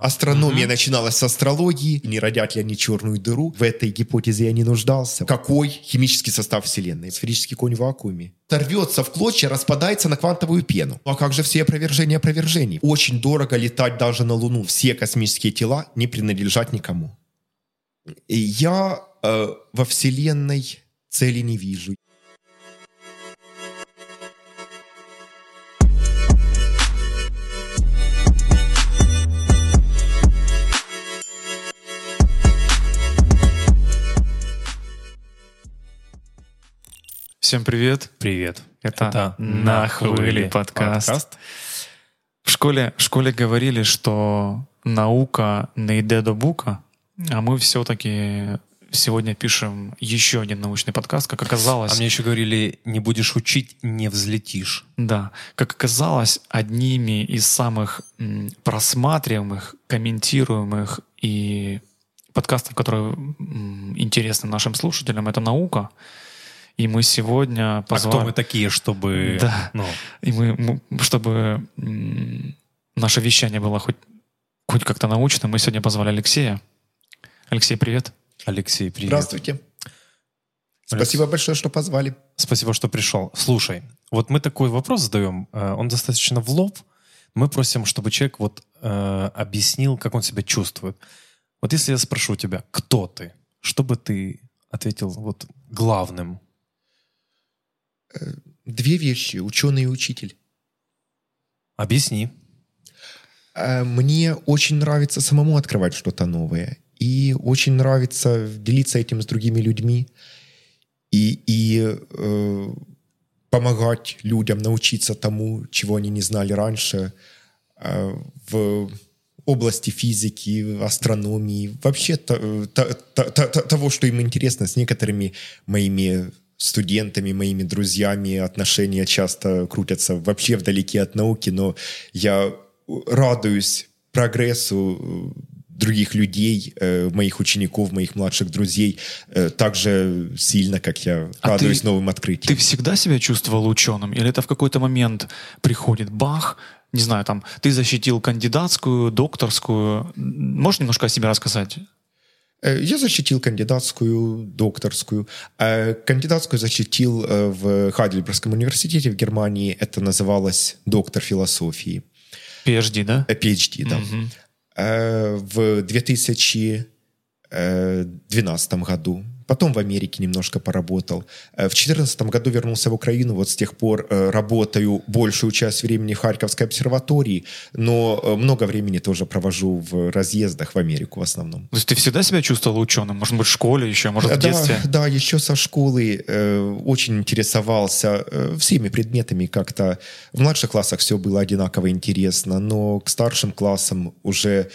Астрономия начиналась с астрологии. Не родят ли они черную дыру? В этой гипотезе я не нуждался. Какой химический состав Вселенной? Сферический конь в вакууме. Торвется в клочья, распадается на квантовую пену. Ну, а как же все опровержения опровержений? Очень дорого летать даже на Луну. Все космические тела не принадлежат никому. Я э, во Вселенной цели не вижу. Всем привет. Привет. Это, Это «На хвыли» подкаст. В школе, в школе говорили, что наука не йде до бука, а мы все-таки сегодня пишем еще один научный подкаст, как оказалось. А мне еще говорили, не будешь учить, не взлетишь. Да, как оказалось, одними из самых просматриваемых, комментируемых и подкастов, которые интересны нашим слушателям, это наука. И мы сегодня позвали... А кто мы такие, чтобы... Да. Ну, И мы, чтобы наше вещание было хоть, хоть как-то научным, мы сегодня позвали Алексея. Алексей, привет. Алексей, привет. Здравствуйте. Спасибо большое, что позвали. Спасибо, что пришел. Слушай, вот мы такой вопрос задаем, э, он достаточно в лоб. Мы просим, чтобы человек вот э, объяснил, как он себя чувствует. Вот если я спрошу тебя, кто ты, что бы ты ответил вот главным? Две вещи. Ученый и учитель. Объясни. Э, Мне очень нравится самому открывать что-то новое. И очень нравится делиться этим с другими людьми. И, и э, помогать людям научиться тому, чего они не знали раньше э, в области физики, астрономии, вообще то- то- то- то- то- того, что им интересно. С некоторыми моими студентами, моими друзьями отношения часто крутятся вообще вдалеке от науки, но я радуюсь прогрессу э, других людей, э, моих учеников, моих младших друзей, э, так же сильно, как я А радуюсь ты- новым Ты открытиям. всегда себя чувствовал ученым? Или это в какой-то момент приходит бах, не знаю, там, ты защитил кандидатскую, докторскую. Можешь немножко о себе рассказать? Э, Я защитил кандидатскую, докторскую. Э, Кандидатскую защитил э, в Хайдельбергском университете в Германии. Это называлось доктор философии. PhD, да? PhD, да. Э, В 2012 году. Потом в Америке немножко поработал. Э, В 2014 году вернулся в Украину. Вот с тех пор э, работаю большую часть времени в Харьковской обсерватории, но э, много времени тоже провожу в разъездах в Америку в основном. То есть ты всегда себя чувствовал ученым? Может быть, в школе еще, может, в Да, детстве? да, еще со школы э, очень интересовался э, всеми предметами как-то. В младших классах все было одинаково интересно, но к старшим классам уже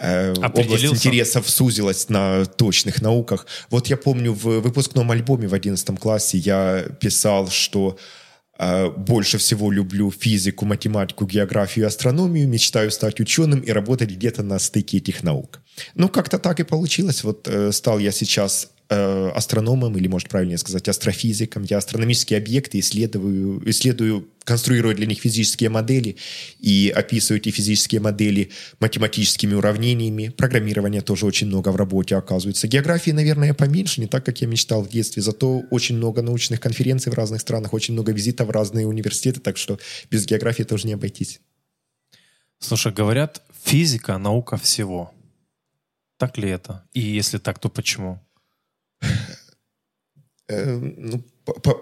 э, область интересов сузилась на точных науках. Вот я помню в выпускном альбоме в 11 классе я писал, что э, больше всего люблю физику, математику, географию и астрономию, мечтаю стать ученым и работать где-то на стыке этих наук. Ну, как-то так и получилось. Вот э, стал я сейчас э, астрономом, или, может, правильнее сказать, астрофизиком. Я астрономические объекты исследую, исследую, конструирую для них физические модели и описываю эти физические модели математическими уравнениями. Программирования тоже очень много в работе оказывается. Географии, наверное, поменьше, не так, как я мечтал в детстве. Зато очень много научных конференций в разных странах, очень много визитов в разные университеты, так что без географии тоже не обойтись. Слушай, говорят, физика — наука всего. Так ли это? И если так, то почему? Э, ну,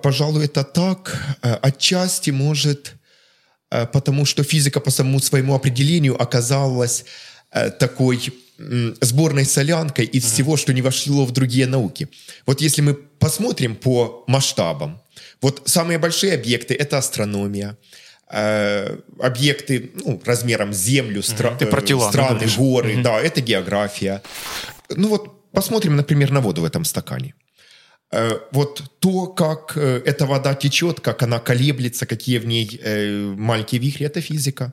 пожалуй, это так. Э, Отчасти, может, э, потому что физика по самому своему определению оказалась такой сборной солянкой из всего, что не вошло в другие науки. Вот если мы посмотрим по масштабам, вот самые большие объекты — это астрономия, объекты ну, размером с Землю, стра- да, страны, говоришь? горы, да, это география. Ну вот посмотрим, например, на воду в этом стакане. Э, Вот то, как э, эта вода течет, как она колеблется, какие в ней э, маленькие вихри, это физика.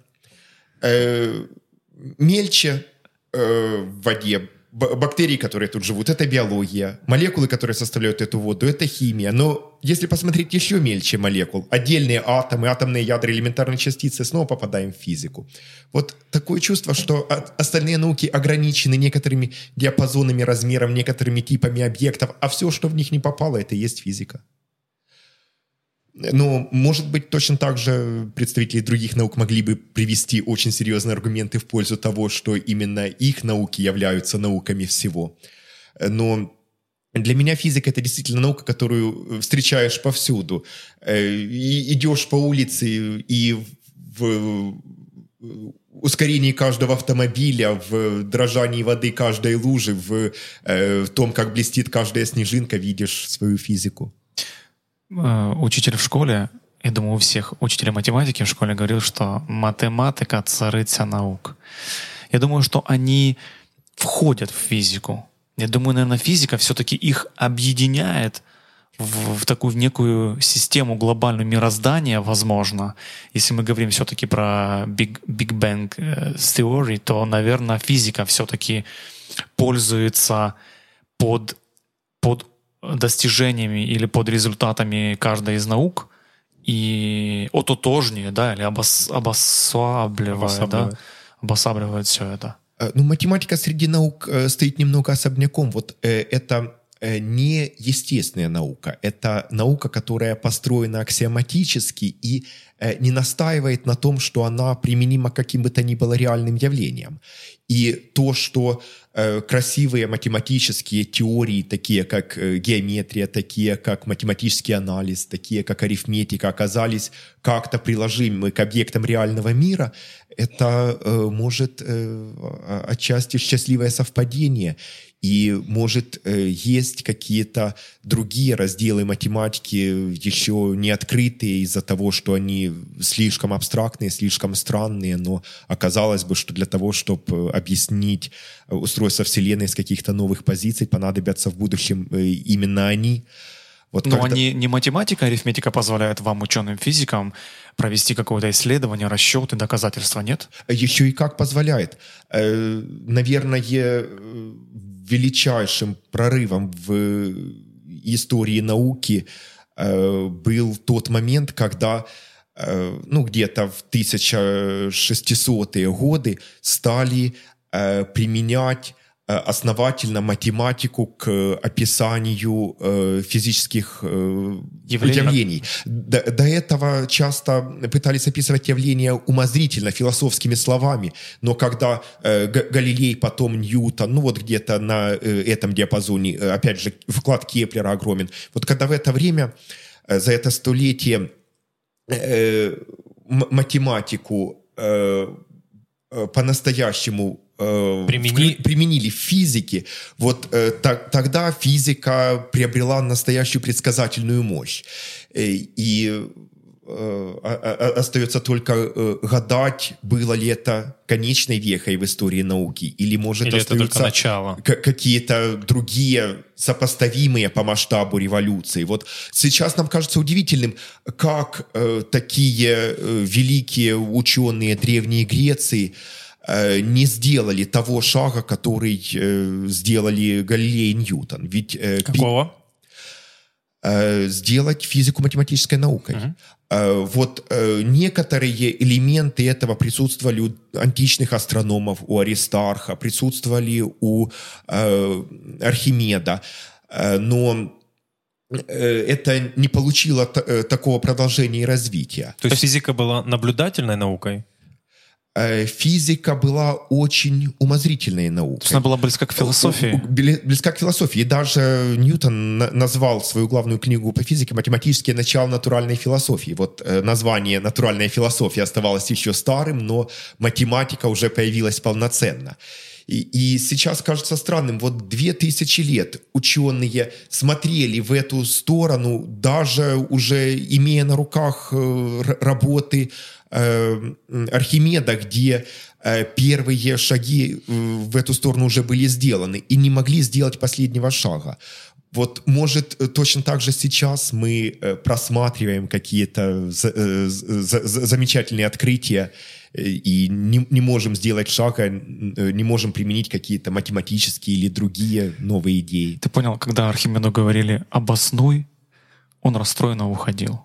Мельче в воде бактерии, которые тут живут, это биология. Молекулы, которые составляют эту воду, это химия. Но если посмотреть еще мельче молекул, отдельные атомы, атомные ядра, элементарные частицы, снова попадаем в физику. Вот такое чувство, что остальные науки ограничены некоторыми диапазонами, размером, некоторыми типами объектов, а все, что в них не попало, это и есть физика. Но, может быть, точно так же представители других наук могли бы привести очень серьезные аргументы в пользу того, что именно их науки являются науками всего. Но для меня физика это действительно наука, которую встречаешь повсюду. Э, и идешь по улице и в ускорении каждого автомобиля, в дрожании воды каждой лужи, в, э, в том, как блестит каждая снежинка, видишь свою физику. Э, учитель в школе, я думаю, у всех учителей математики в школе говорил, что математика — царица наук. Я думаю, что они входят в физику. Я думаю, наверное, физика все-таки их объединяет в, в такую некую систему глобальную мироздания, возможно. Если мы говорим все-таки про Big, Big Bang э, Theory, то, наверное, физика все-таки пользуется под, под достижениями или под результатами каждой из наук и ототожнее, да, или обос, обосабливает, обосабливает. да, обосабливает все это. Э, ну, математика среди наук э, стоит немного особняком. Вот э, это не естественная наука. Это наука, которая построена аксиоматически и не настаивает на том, что она применима к каким бы то ни было реальным явлениям. И то, что Э, красивые математические теории, такие как э, геометрия, такие как математический анализ, такие как арифметика, оказались как-то приложимы к объектам реального мира, это э, может э, отчасти счастливое совпадение. И, может, э, есть какие-то другие разделы математики еще не открытые из-за того, что они слишком абстрактные, слишком странные, но оказалось бы, что для того, чтобы объяснить устройство Вселенной с каких-то новых позиций, понадобятся в будущем э, именно они. Вот Но когда... они не математика, а арифметика позволяет вам, ученым физикам, провести какое-то исследование, расчеты, доказательства, нет? Еще и как позволяет. Э, наверное, величайшим прорывом в истории науки э, был тот момент, когда э, ну, где-то в 1600-е годы стали э, применять Э, основательно математику к описанию э, физических э, явлений. явлений. До, до этого часто пытались описывать явления умозрительно, философскими словами, но когда э, Галилей, потом Ньютон, ну вот где-то на э, этом диапазоне, э, опять же, вклад Кеплера огромен, вот когда в это время, э, за это столетие э, математику э, э, по-настоящему э, Примени... в, применили в физике, вот э, так, тогда физика приобрела настоящую предсказательную мощь. Э, и э, остается только э, гадать, было ли это конечной вехой в истории науки, или может или остаются какие-то другие сопоставимые по масштабу революции. Вот сейчас нам кажется удивительным, как э, такие э, великие ученые Древней Греции Э, не сделали того шага, который э, сделали Галилей и Ньютон. Ведь, э, Какого? Сделать физику математической наукой. Угу. Вот некоторые элементы этого присутствовали у античных астрономов, у Аристарха, присутствовали у Архимеда, но это не получило такого продолжения и развития. То есть физика была наблюдательной наукой? Э, физика была очень умозрительной наукой. То есть она была близка к философии? Близка к философии. И даже Ньютон назвал свою главную книгу по физике «Математические начала натуральной философии». Вот э, название «Натуральная философия» оставалось еще старым, но математика уже появилась полноценно. И, и сейчас кажется странным, вот две тысячи лет ученые смотрели в эту сторону, даже уже имея на руках э, работы Э, Архимеда, где э, первые шаги э, в эту сторону уже были сделаны и не могли сделать последнего шага. Вот, может, точно так же сейчас мы просматриваем какие-то замечательные открытия э, и не, не можем сделать шага, э, не можем применить какие-то математические или другие новые идеи. Ты понял, когда Архимеду говорили «обоснуй», он расстроенно уходил.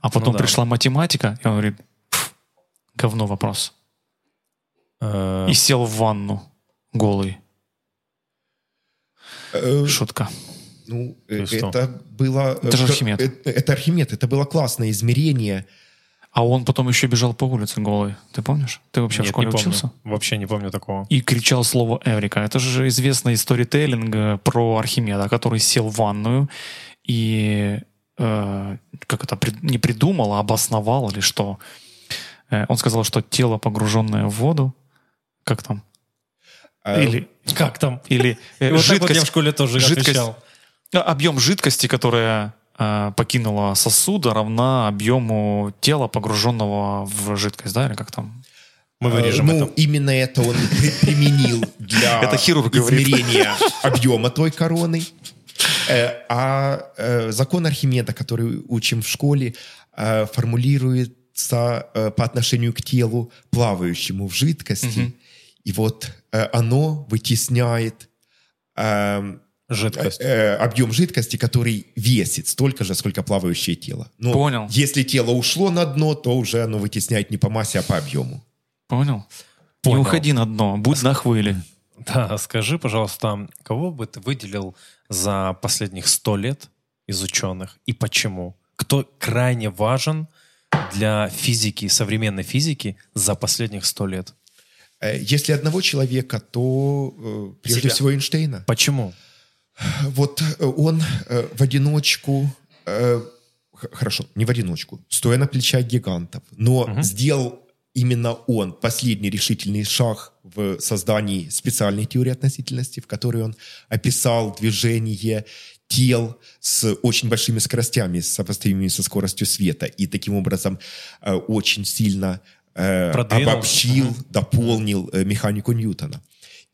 А потом да. пришла математика, и он говорит «Пф, говно вопрос. Э, И сел в ванну голый. Э, Шутка. Ну, э, что? это было... Это же Архимед. Это Архимед, это было классное измерение. А он потом еще бежал по улице голый. Ты помнишь? Ты вообще в нет, школе не помню. учился? Вообще не помню такого. И кричал слово «Эврика». Это же известный сторителлинг про Архимеда, который сел в ванную и э, как это, не придумал, а обосновал или что. Э, он сказал, что тело, погруженное в воду, как там? Э, Или, Как там? или э, вот так вот жидкость, я в школе тоже жидкость- отвечал. А, Объем жидкости, которая э, покинула сосуда, равна объему тела, погруженного в жидкость, да, или как там? Мы э, вырежем ну, это. именно это он при- применил для Это измерения объема той короны. А закон Архимеда, который учим в школе, э, формулируется э, по отношению к телу, плавающему в жидкости. И вот э, оно вытесняет эм, Жидкость. э, объем жидкости, который весит столько же, сколько плавающее тело. Но Понял. Если тело ушло на дно, то уже оно вытесняет не по массе, а по объему. Понял? Понял. Не уходи на дно, будь на хвиле. Да, скажи, пожалуйста, кого бы ты выделил за последних сто лет из ученых и почему? Кто крайне важен для физики, современной физики за последних сто лет? Э, Если одного человека, то э, прежде Себя. всего Эйнштейна. Почему? Вот э, он в одиночку, хорошо, не в одиночку, стоя на плечах гигантов, но сделал именно он последний решительный шаг в создании специальной теории относительности, в которой он описал движение тел с очень большими скоростями, сопоставимыми со скоростью света, и таким образом э, очень сильно э, Продвинул. обобщил, дополнил э, механику Ньютона.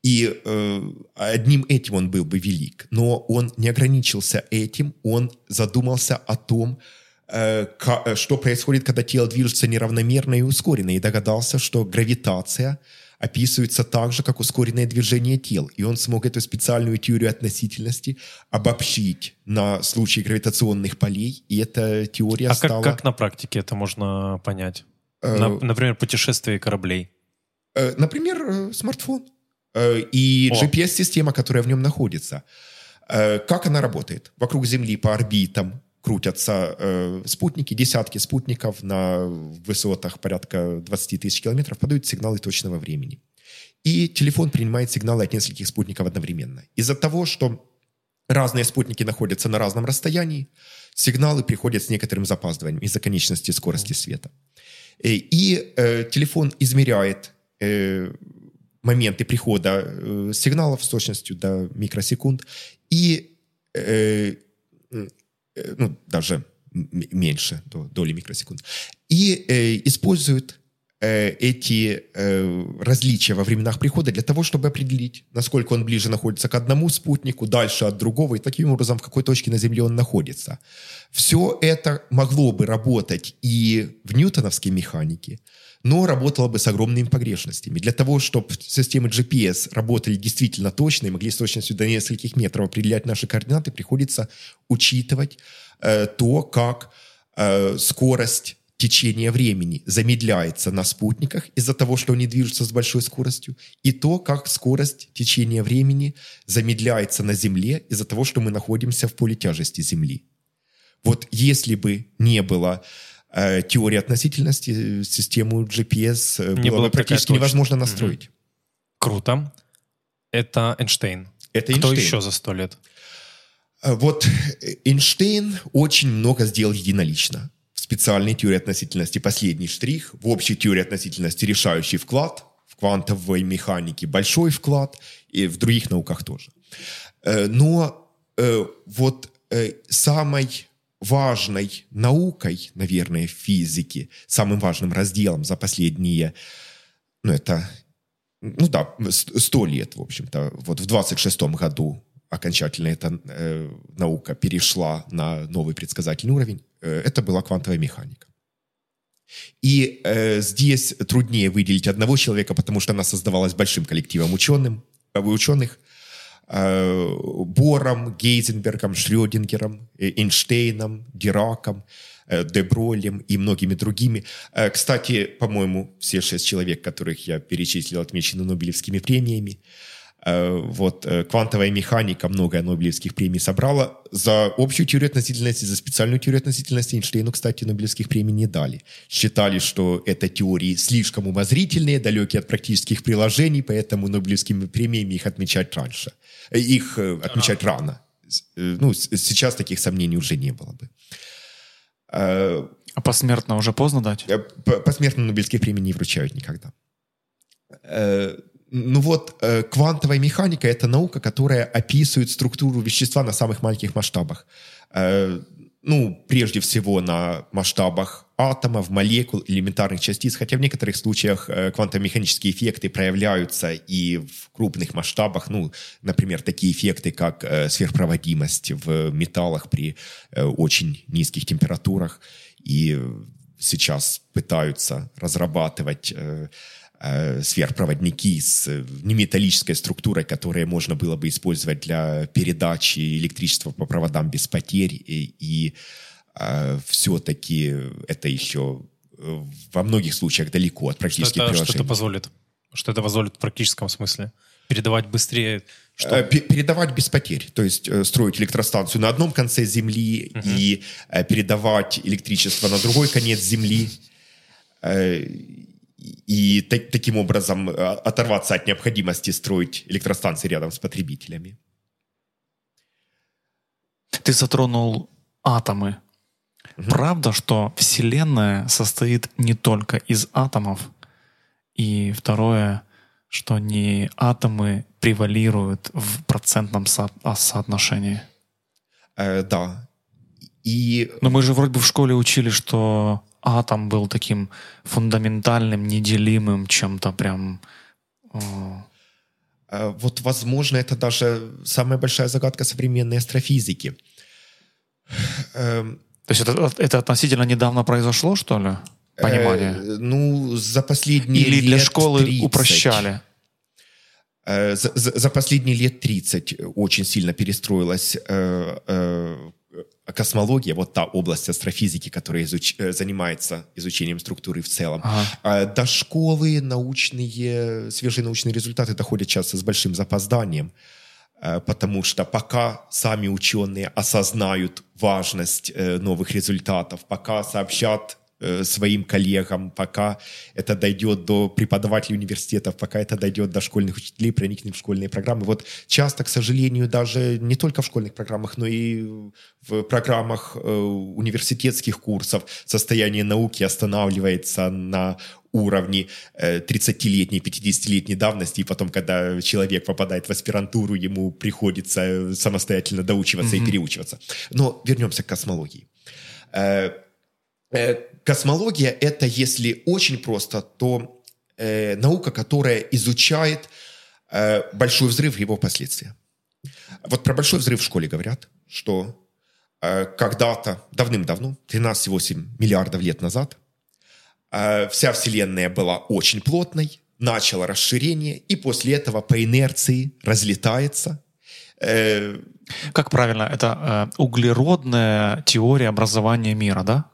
И э, одним этим он был бы велик. Но он не ограничился этим, он задумался о том, э, ка- э, что происходит, когда тело движется неравномерно и ускоренно, и догадался, что гравитация описывается так же, как ускоренное движение тел. И он смог эту специальную теорию относительности обобщить на случай гравитационных полей, и эта теория А стала... как, как на практике это можно понять? Э, На- например, путешествие кораблей. Э, Например, э, смартфон и. GPS-система, которая в нем находится. Как она работает? Вокруг Земли по орбитам крутятся э, спутники, десятки спутников на высотах порядка 20 тысяч километров подают сигналы точного времени. И телефон принимает сигналы от нескольких спутников одновременно. Из-за того, что разные спутники находятся на разном расстоянии, сигналы приходят с некоторым запаздыванием из-за конечности скорости света. Э, И э, телефон измеряет э, моменты прихода э, сигналов с точностью до микросекунд и э, э, ну, даже меньше до доли микросекунд. И э, использует э, эти э, различия во временах прихода для того, чтобы определить, насколько он ближе находится к одному спутнику, дальше от другого, и таким образом, в какой точке на Земле он находится. Все это могло бы работать и в ньютоновской механике, но работало бы с огромными погрешностями. Для того, чтобы системы GPS работали действительно точно и могли с точностью до нескольких метров определять наши координаты, приходится учитывать э, то, как э, скорость течения времени замедляется на спутниках из-за того, что они движутся с большой скоростью, и то, как скорость течения времени замедляется на Земле из-за того, что мы находимся в поле тяжести Земли. Вот если бы не было теории относительности, э, систему GPS э, Не было было бы практически невозможно настроить. Круто. Это Эйнштейн. Это Кто Эйнштейн. еще за сто лет? Э, Вот э, Эйнштейн очень много сделал единолично. В специальной теории относительности последний штрих, в общей теории относительности решающий вклад, в квантовой механике большой вклад, и в других науках тоже. Э, Но э, вот э, самой важной наукой, наверное, в физике, самым важным разделом за последние, ну это, ну да, сто лет, в общем-то, вот в 26 году окончательно эта э, наука перешла на новый предсказательный уровень, э, это была квантовая механика. И э, здесь труднее выделить одного человека, потому что она создавалась большим коллективом ученым, э, ученых. Э, Бором, Гейзенбергом, Шрёдингером, э, Эйнштейном, Дираком, э, Дебролем и многими другими. Кстати, по-моему, все шесть человек, которых я перечислил, отмечены Нобелевскими премиями. Э, Вот э, квантовая механика много Нобелевских премий собрала. За общую теорию относительности, за специальную теорию относительности Эйнштейну, кстати, Нобелевских премий не дали. Считали, что это теории слишком умозрительные, далекие от практических приложений, поэтому Нобелевскими премиями их отмечать раньше. Э, Их отмечать рано. Э, Ну, сейчас таких сомнений уже не было бы. А посмертно уже поздно дать? Посмертно Нобелевских премий не вручают никогда. Ну вот, э, квантовая механика — это наука, которая описывает структуру вещества на самых маленьких масштабах. Э, Ну, прежде всего на масштабах атомов, молекул, элементарных частиц, хотя в некоторых случаях э, квантово-механические эффекты проявляются и в крупных масштабах, ну, например, такие эффекты, как э, сверхпроводимость в металлах при э, очень низких температурах. И сейчас пытаются разрабатывать э, сверхпроводники с э, неметаллической структурой, которые можно было бы использовать для передачи электричества по проводам без потерь. И, и все-таки это еще э, во многих случаях далеко от Что практических это, что приложений. это позволит? Что это позволит в практическом смысле? Передавать быстрее? Что? Э, пе- Передавать без потерь, то есть э, строить электростанцию на одном конце Земли и э, передавать электричество на другой конец Земли. И та- таким образом э, оторваться от необходимости строить электростанции рядом с потребителями. Ты затронул атомы. Правда, что Вселенная состоит не только из атомов? И второе, что не атомы превалируют в процентном со- а, соотношении? Э, Да. И Но мы же вроде бы в школе учили, что атом был таким фундаментальным, неделимым чем-то прям... э, э, вот, возможно, это даже самая большая загадка современной астрофизики. Эм, То есть это, это относительно недавно произошло, что ли? Понимание? э, Ну, за последние Или для лет школы 30. упрощали? Э, За, за- за последние лет 30 очень сильно перестроилась э, э, космология, вот та область астрофизики, которая изуч- э, занимается изучением структуры в целом. Ага. А До школы научные, свежие научные результаты доходят часто с большим запозданием, э, потому что пока сами ученые осознают важность э, новых результатов, пока сообщат своим коллегам, пока это дойдет до преподавателей университетов, пока это дойдет до школьных учителей, проникнет в школьные программы. Вот часто, к сожалению, даже не только в школьных программах, но и в программах э, университетских курсов состояние науки останавливается на уровне э, 30-летней, 50-летней давности, и потом, когда человек попадает в аспирантуру, ему приходится э, самостоятельно доучиваться и переучиваться. Но вернемся к космологии. Э, Космология — это, если очень просто, то э, наука, которая изучает э, большой взрыв и его последствия. Вот про большой взрыв в школе говорят, что э, когда-то, давным-давно, 13,8 миллиардов лет назад, э, вся Вселенная была очень плотной, начало расширение, и после этого по инерции разлетается. Э, Как правильно? Это э, углеродная теория образования мира, да?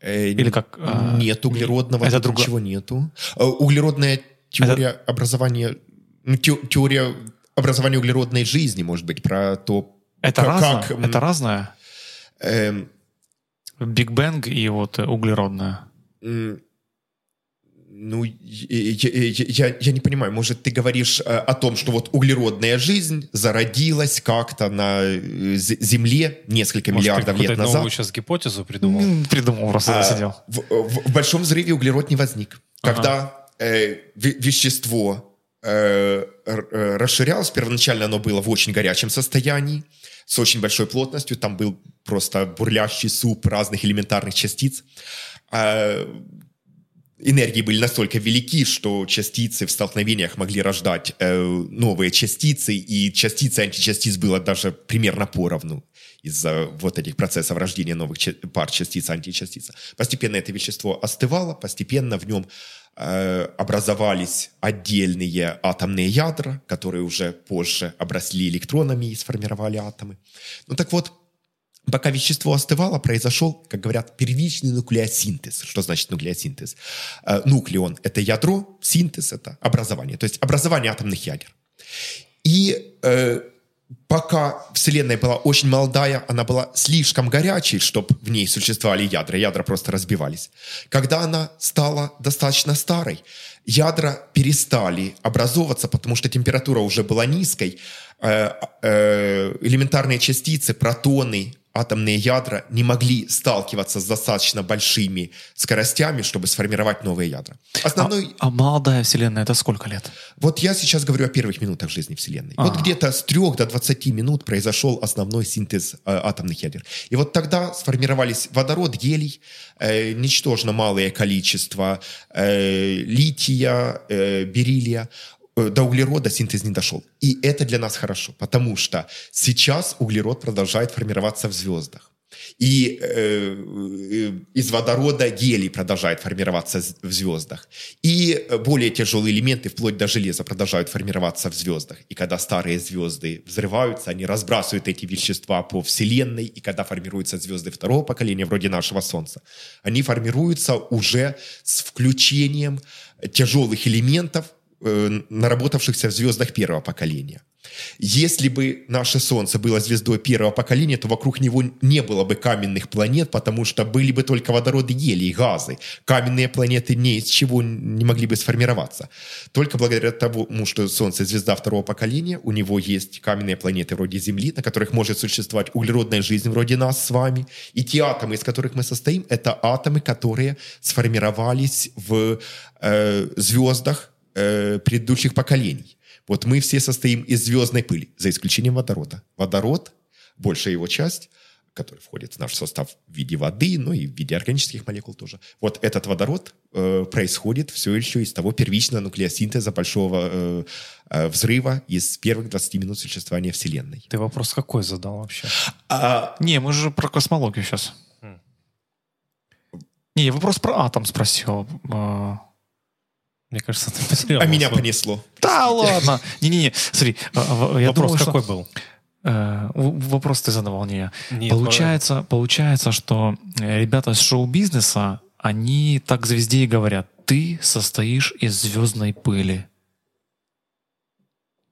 Э, Или как, а, Нет углеродного, это тут друго- ничего нету. Э, Углеродная теория образования, ну, те- теория образования углеродной жизни, может быть, про то, Это как- разное? как, Это разное? эм, Биг Бэнг и вот углеродная. Ну, я, я- я- не понимаю, может, ты говоришь э, о том, что вот углеродная жизнь зародилась как-то на э, Земле несколько Может, ты миллиардов какую-то лет назад. новую сейчас гипотезу придумал? Придумал, просто А, сидел. В, в- в большом взрыве углерод не возник. Когда э, ве- вещество э, э, расширялось, первоначально оно было в очень горячем состоянии, с очень большой плотностью, там был просто бурлящий суп разных элементарных частиц. А, энергии были настолько велики, что частицы в столкновениях могли рождать э, новые частицы, и частицы античастиц было даже примерно поровну из-за вот этих процессов рождения новых ча- пар частиц античастиц. Постепенно это вещество остывало, постепенно в нем э, образовались отдельные атомные ядра, которые уже позже обросли электронами и сформировали атомы. Ну так вот, Пока вещество остывало, произошел, как говорят, первичный нуклеосинтез. Что значит нуклеосинтез? Э, нуклеон – это ядро, синтез – это образование, то есть образование атомных ядер. И э, пока Вселенная была очень молодая, она была слишком горячей, чтобы в ней существовали ядра, ядра просто разбивались. Когда она стала достаточно старой, ядра перестали образовываться, потому что температура уже была низкой, э, э, элементарные частицы, протоны, атомные ядра не могли сталкиваться с достаточно большими скоростями, чтобы сформировать новые ядра. Основной... А, а молодая Вселенная это сколько лет? Вот я сейчас говорю о первых минутах жизни Вселенной. А-а-а. Вот где-то с 3 до 20 минут произошел основной синтез э, атомных ядер. И вот тогда сформировались водород, гелий, э, ничтожно малое количество э, лития, э, бериллия. Э, до углерода синтез не дошел. И это для нас хорошо, потому что сейчас углерод продолжает формироваться в звездах. И э, э из водорода гелий продолжает формироваться в звездах. И более тяжелые элементы, вплоть до железа, продолжают формироваться в звездах. И когда старые звезды взрываются, они разбрасывают эти вещества по Вселенной. И когда формируются звезды второго поколения, вроде нашего Солнца, они формируются уже с включением тяжелых элементов э, наработавшихся в звездах первого поколения. Если бы наше Солнце было звездой первого поколения, то вокруг него не было бы каменных планет, потому что были бы только водород и гелий, газы. Каменные планеты ни из чего не могли бы сформироваться. Только благодаря тому, что Солнце звезда второго поколения, у него есть каменные планеты вроде Земли, на которых может существовать углеродная жизнь вроде нас с вами. И те атомы, из которых мы состоим, это атомы, которые сформировались в э, звездах, э, предыдущих поколений. Вот мы все состоим из звездной пыли, за исключением водорода. Водород, большая его часть, который входит в наш состав в виде воды, ну и в виде органических молекул тоже. Вот этот водород э, происходит все еще из того первичного нуклеосинтеза большого э, э, взрыва из первых 20 минут существования Вселенной. Ты вопрос какой задал вообще? А... Не, мы же про космологию сейчас. Хм. Не, вопрос про атом спросил. А, мне кажется, ты потерял. А меня понесло. Да ладно. Не-не-не, смотри. А, я Вопрос какой был? Э, вопрос ты задавал, не я. получается, получается, что э, ребята из шоу-бизнеса, они так звезде и говорят, ты состоишь из звездной пыли.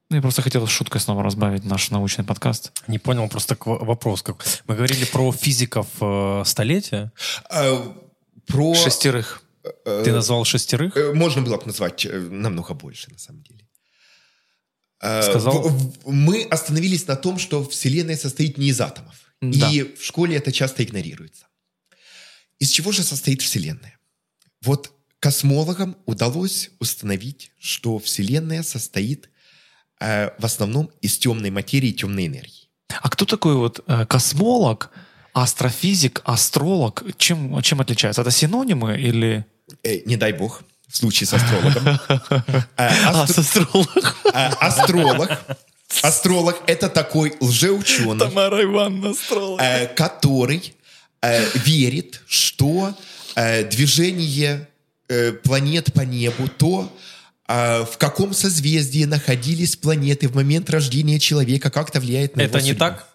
Ну, я просто хотел шуткой снова разбавить наш научный подкаст. Не понял просто вопрос. Как... Мы говорили про физиков э, столетия. А, про... Шестерых. Э, Ты назвал шестерых? Э, можно было бы назвать э, намного больше, на самом деле. Сказал? Мы остановились на том, что Вселенная состоит не из атомов. Да. И в школе это часто игнорируется. Из чего же состоит Вселенная? Вот космологам удалось установить, что Вселенная состоит э, в основном из темной материи и темной энергии. А кто такой вот э, космолог, астрофизик, астролог? Чем, чем отличаются? Это синонимы или... Э, не дай бог, в случае с астрологом. А, а с астролог? А, астролог. Астролог – это такой лжеученый. Тамара Ивановна астролог. Э, который э, верит, что движение планет по небу, то, в каком созвездии находились планеты в момент рождения человека, как-то влияет на Это не так?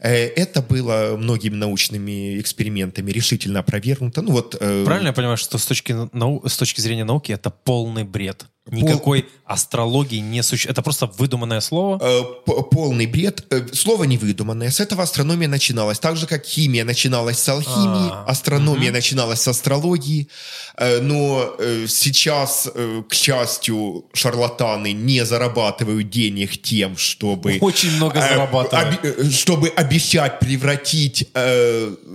Э, это было многими научными экспериментами решительно опровергнуто. Ну, вот, э, Правильно я понимаю, что с точки, нау... с точки зрения науки это полный бред? Никакой Пол... астрологии не существует. Это просто выдуманное слово? Э, полный бред. Э, слово не выдуманное. С этого астрономия начиналась. Так же, как химия начиналась с алхимии, А-а-а. астрономия угу. начиналась с астрологии. Э, но сейчас, к счастью, шарлатаны не зарабатывают денег тем, чтобы... Очень много зарабатывают. Об, чтобы обещать превратить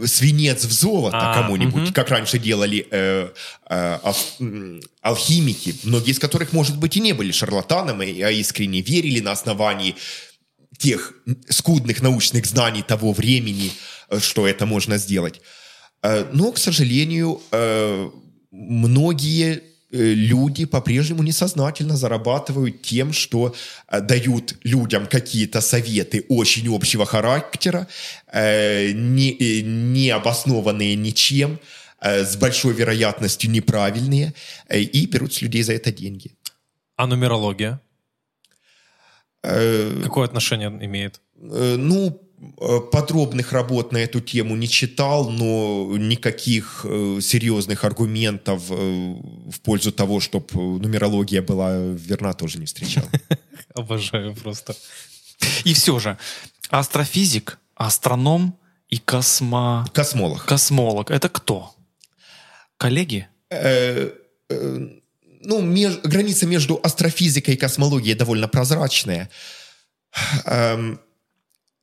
свинец в золото а, кому-нибудь, угу. как раньше делали алхимики, многие из которых, может быть, и не были шарлатанами, а искренне верили на основании тех скудных научных знаний того времени, э, что это можно сделать. Э, но, к сожалению, э, многие э, люди по-прежнему несознательно зарабатывают тем, что э, дают людям какие-то советы очень общего характера, э, не, не обоснованные ничем, с большой вероятностью неправильные, и берут с людей за это деньги. А нумерология? Какое отношение имеет? Ну, Э, подробных работ на эту тему не читал, но никаких э, серьезных аргументов э, в пользу того, чтобы нумерология была верна, тоже не встречал. Обожаю просто. И все же, астрофизик, астроном и космо... Космолог. Космолог. Это кто? Коллеги? Ну, меж... граница между астрофизикой и космологией довольно прозрачная. Эм,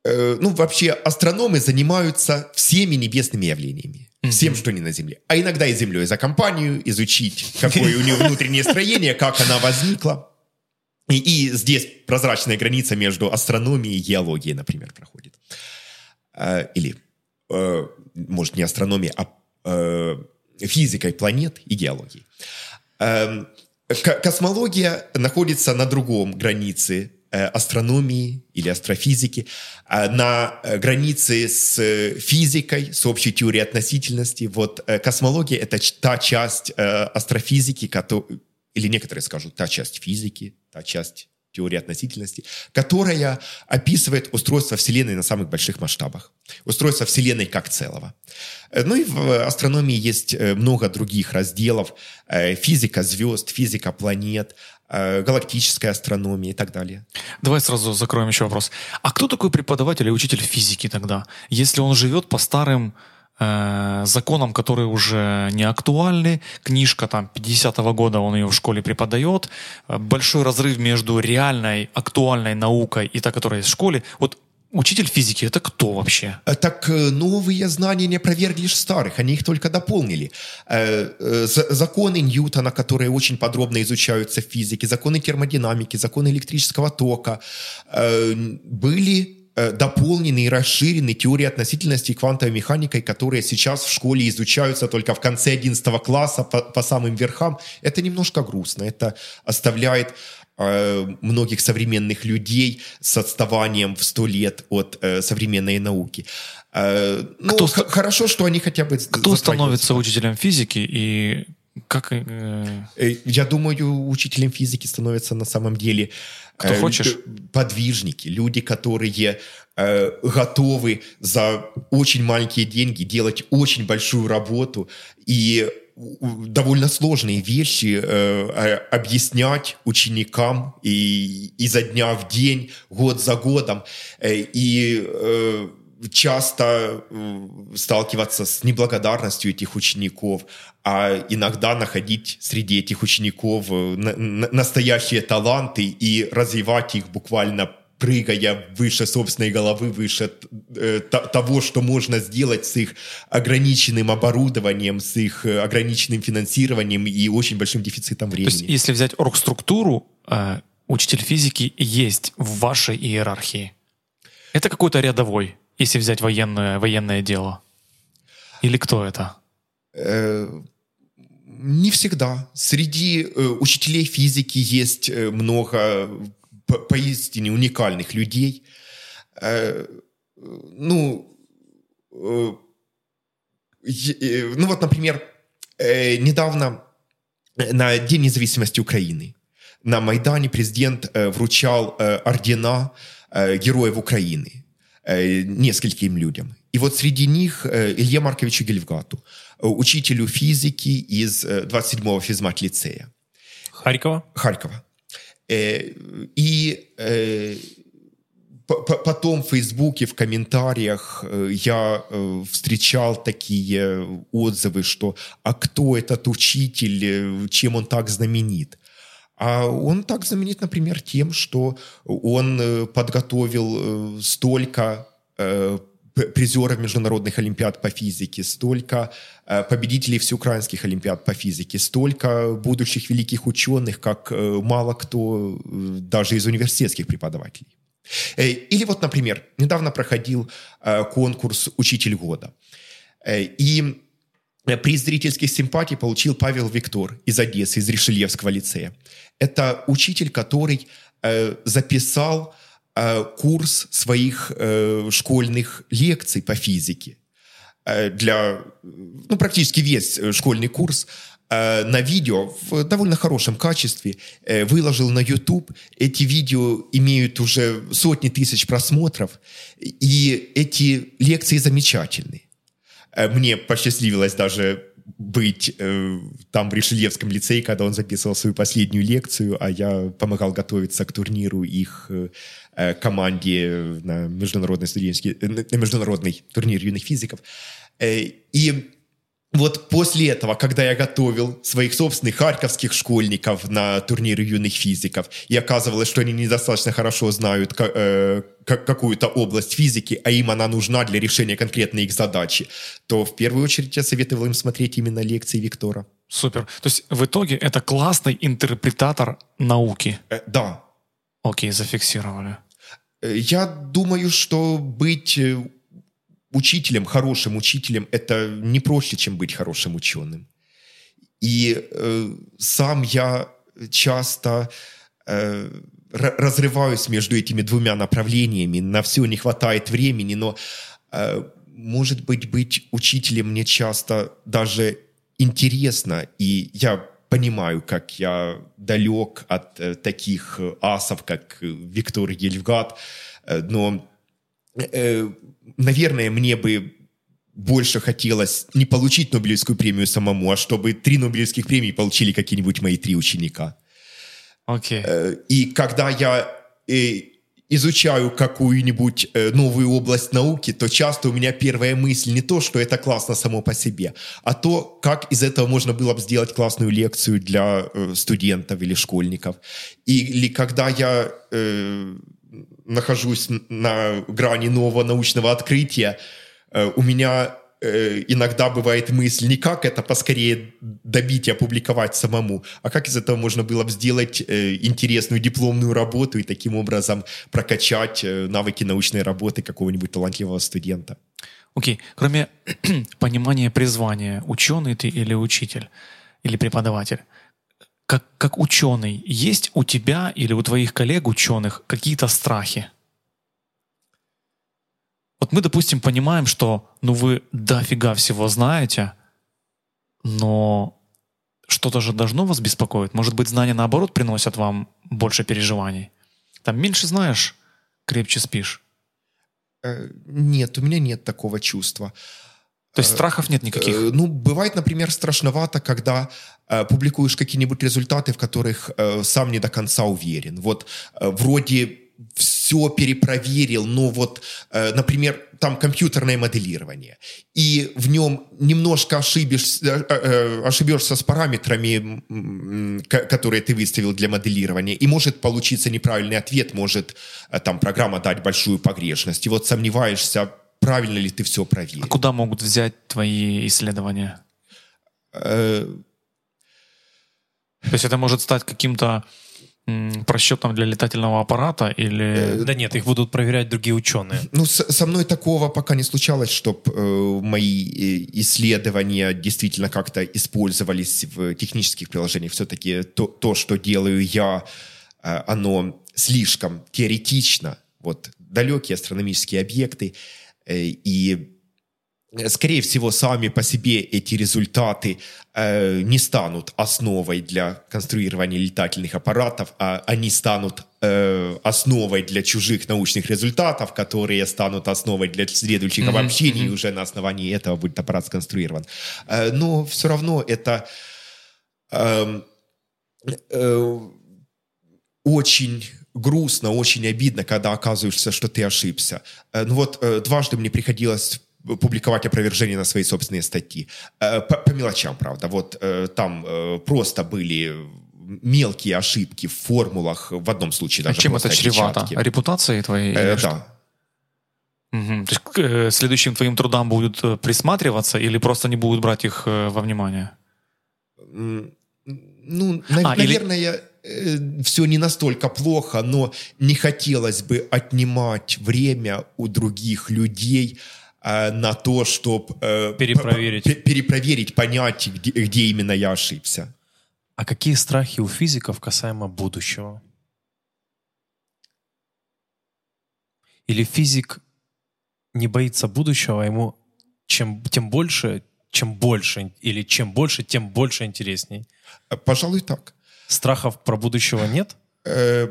Э, ну, вообще, астрономы занимаются всеми небесными явлениями. Всем, что не на Земле. А иногда и Землей за компанию, изучить, какое у нее внутреннее строение, как она возникла. И, и здесь прозрачная граница между астрономией и геологией, например, проходит. Э, или, э, может, не астрономией, а физикой планет и геологией. Эм, космология находится на другом границе Э, астрономии или астрофизики, а на э, границе с э, физикой, с общей теорией относительности. Вот космология — это та часть астрофизики, или некоторые скажут, та часть физики, та часть теории относительности, которая описывает устройство Вселенной на самых больших масштабах. Устройство Вселенной как целого. Ну и в астрономии есть много других разделов. Физика звезд, физика планет, Э, галактической астрономии и так далее. Давай сразу закроем еще вопрос. А кто такой преподаватель и учитель физики тогда? Если он живет по старым э, законам, которые уже не актуальны, книжка там 50-го года, он ее в школе преподает, э, большой разрыв между реальной, актуальной наукой и та, которая есть в школе. Вот Учитель физики это кто вообще? Э, так э, новые знания не опровергли старых, они их только дополнили. Законы Ньютона, которые очень подробно изучаются в физике, законы термодинамики, законы электрического тока были дополнены и расширены теории относительности и квантовой механикой, которые сейчас в школе изучаются только в конце 11 класса по, по самым верхам. Это немножко грустно. Это оставляет Э, многих современных людей с отставанием в сто лет от э, современной науки. Э, ну, кто, х- хорошо, что они хотя бы... Кто становится учителем физики и как... Э... Я думаю, учителем физики становятся на самом деле... Кто э, хочешь? Подвижники, люди, которые э, готовы за очень маленькие деньги делать очень большую работу и довольно сложные вещи э, объяснять ученикам и изо дня в день, год за годом. Э, и э, часто сталкиваться с неблагодарностью этих учеников, а иногда находить среди этих учеников э, настоящие таланты и развивать их буквально прыгая выше собственной головы, выше э, того, что можно сделать с их ограниченным оборудованием, с их э, ограниченным финансированием и очень большим дефицитом времени. То есть, если взять оргструктуру, э, учитель физики есть в вашей иерархии. Это какой-то рядовой, если взять военное, военное дело. Или кто это? Э, не всегда. Среди э, учителей физики есть э, много по поистине уникальных людей. Э, ну, э, э, ну вот, например, э, недавно на День независимости Украины на Майдане президент э, вручал э, ордена э, героев Украины э, нескольким людям. И вот среди них э, Илье Марковичу Гельфгату, э, учителю физики из 27-го физмат-лицея. Харькова? Харькова. Э, и э, потом в Фейсбуке, в комментариях э, я встречал такие отзывы, что «А кто этот учитель? Чем он так знаменит?» А он так знаменит, например, тем, что он подготовил столько призеров международных олимпиад по физике, столько э, победителей всеукраинских олимпиад по физике, столько будущих великих ученых, как э, мало кто э, даже из университетских преподавателей. Или вот, например, недавно проходил конкурс «Учитель года». И Э, приз зрительских симпатий получил Павел Виктор из Одессы, из Ришельевского лицея. Это учитель, который э, записал э, курс своих э, школьных лекций по физике э, для, ну, практически весь э, школьный курс э, на видео в довольно хорошем качестве, э, выложил на YouTube. Эти видео имеют уже сотни тысяч просмотров, и эти лекции замечательные. Э, мне посчастливилось даже быть э, там в Ришельевском лицее, когда он записывал свою последнюю лекцию, а я помогал готовиться к турниру их э, э команде на международный студенческий, э, на международный турнир юных физиков. Э, и вот после этого, когда я готовил своих собственных харьковских школьников на турниры юных физиков, и оказывалось, что они недостаточно хорошо знают э, какую-то область физики, а им она нужна для решения конкретной их задачи, то в первую очередь я советовал им смотреть именно лекции Виктора. Супер. То есть в итоге это классный интерпретатор науки? Э, да. Окей, зафиксировали. Э, я думаю, что быть э, учителем, хорошим учителем, это не проще, чем быть хорошим ученым. И э, сам я часто э, разрываюсь между этими двумя направлениями. На все не хватает времени, но, э, может быть, быть учителем мне часто даже интересно. И я понимаю, как я далек от э, таких асов, как Виктор Ельфгат, э, но э, наверное, мне бы больше хотелось не получить Нобелевскую премию самому, а чтобы три Нобелевских премии получили какие-нибудь мои три ученика. Okay. Э, и когда я э, изучаю какую-нибудь э, новую область науки, то часто у меня первая мысль не то, что это классно само по себе, а то, как из этого можно было бы сделать классную лекцию для студентов или школьников. Или когда я нахожусь на грани нового научного открытия, э, у меня э, иногда бывает мысль не как это поскорее добить и опубликовать самому, а как из этого можно было бы сделать э, интересную дипломную работу и таким образом прокачать навыки научной работы какого-нибудь талантливого студента. Окей, okay. кроме понимания призвания, ученый ты или учитель, или преподаватель, как, как ученый, есть у тебя или у твоих коллег ученых какие-то страхи? Вот мы, допустим, понимаем, что ну вы дофига всего знаете, но что-то же должно вас беспокоить. Может быть, знания наоборот приносят вам больше переживаний. Там меньше знаешь, крепче спишь. Э, нет, у меня нет такого чувства. То есть страхов нет никаких? Э, ну, бывает, например, страшновато, когда э, публикуешь какие-нибудь результаты, в которых э, сам не до конца уверен. Вот э, вроде все перепроверил, но вот, э, например, там компьютерное моделирование, и в нем немножко ошибешься, э, э, ошибешься с параметрами, которые ты выставил для моделирования, и может получиться неправильный ответ, может э, там программа дать большую погрешность. И вот сомневаешься, правильно ли ты все проверил. А куда могут взять твои исследования? Э, То есть это может стать каким-то просчетом для летательного аппарата или... Э, да нет, их будут проверять другие ученые. Ну, с, со мной такого пока не случалось, чтобы э, мои э, исследования действительно как-то использовались в технических приложениях. Все-таки то, то, что делаю я, э, оно слишком теоретично. Вот далекие астрономические объекты. Э, и э, скорее всего, сами по себе эти результаты э, не станут основой для конструирования летательных аппаратов, а они станут э, основой для чужих научных результатов, которые станут основой для следующих mm-hmm. обобщений, mm-hmm. и уже на основании этого будет аппарат сконструирован. Э, но все равно это э, э, очень грустно, очень обидно, когда оказываешься, что ты ошибся. Э, ну вот э, дважды мне приходилось публиковать опровержение на свои собственные статьи. Э, по, по мелочам, правда. Вот там просто были мелкие ошибки в формулах, в одном случае даже а чем это чревато? Опечатки. Репутацией твоей? Э, да. Угу. То есть к следующим твоим трудам будут присматриваться или просто не будут брать их во внимание? Ну, а, наверное, или все не настолько плохо, но не хотелось бы отнимать время у других людей, э, на то, чтобы Перепроверить. перепроверить, понять, где, где именно я ошибся. А какие страхи у физиков касаемо будущего? Или физик не боится будущего, а ему чем, тем больше, чем больше, или чем больше, тем больше интересней? Э, Пожалуй, так. Страхов про будущего нет? Э,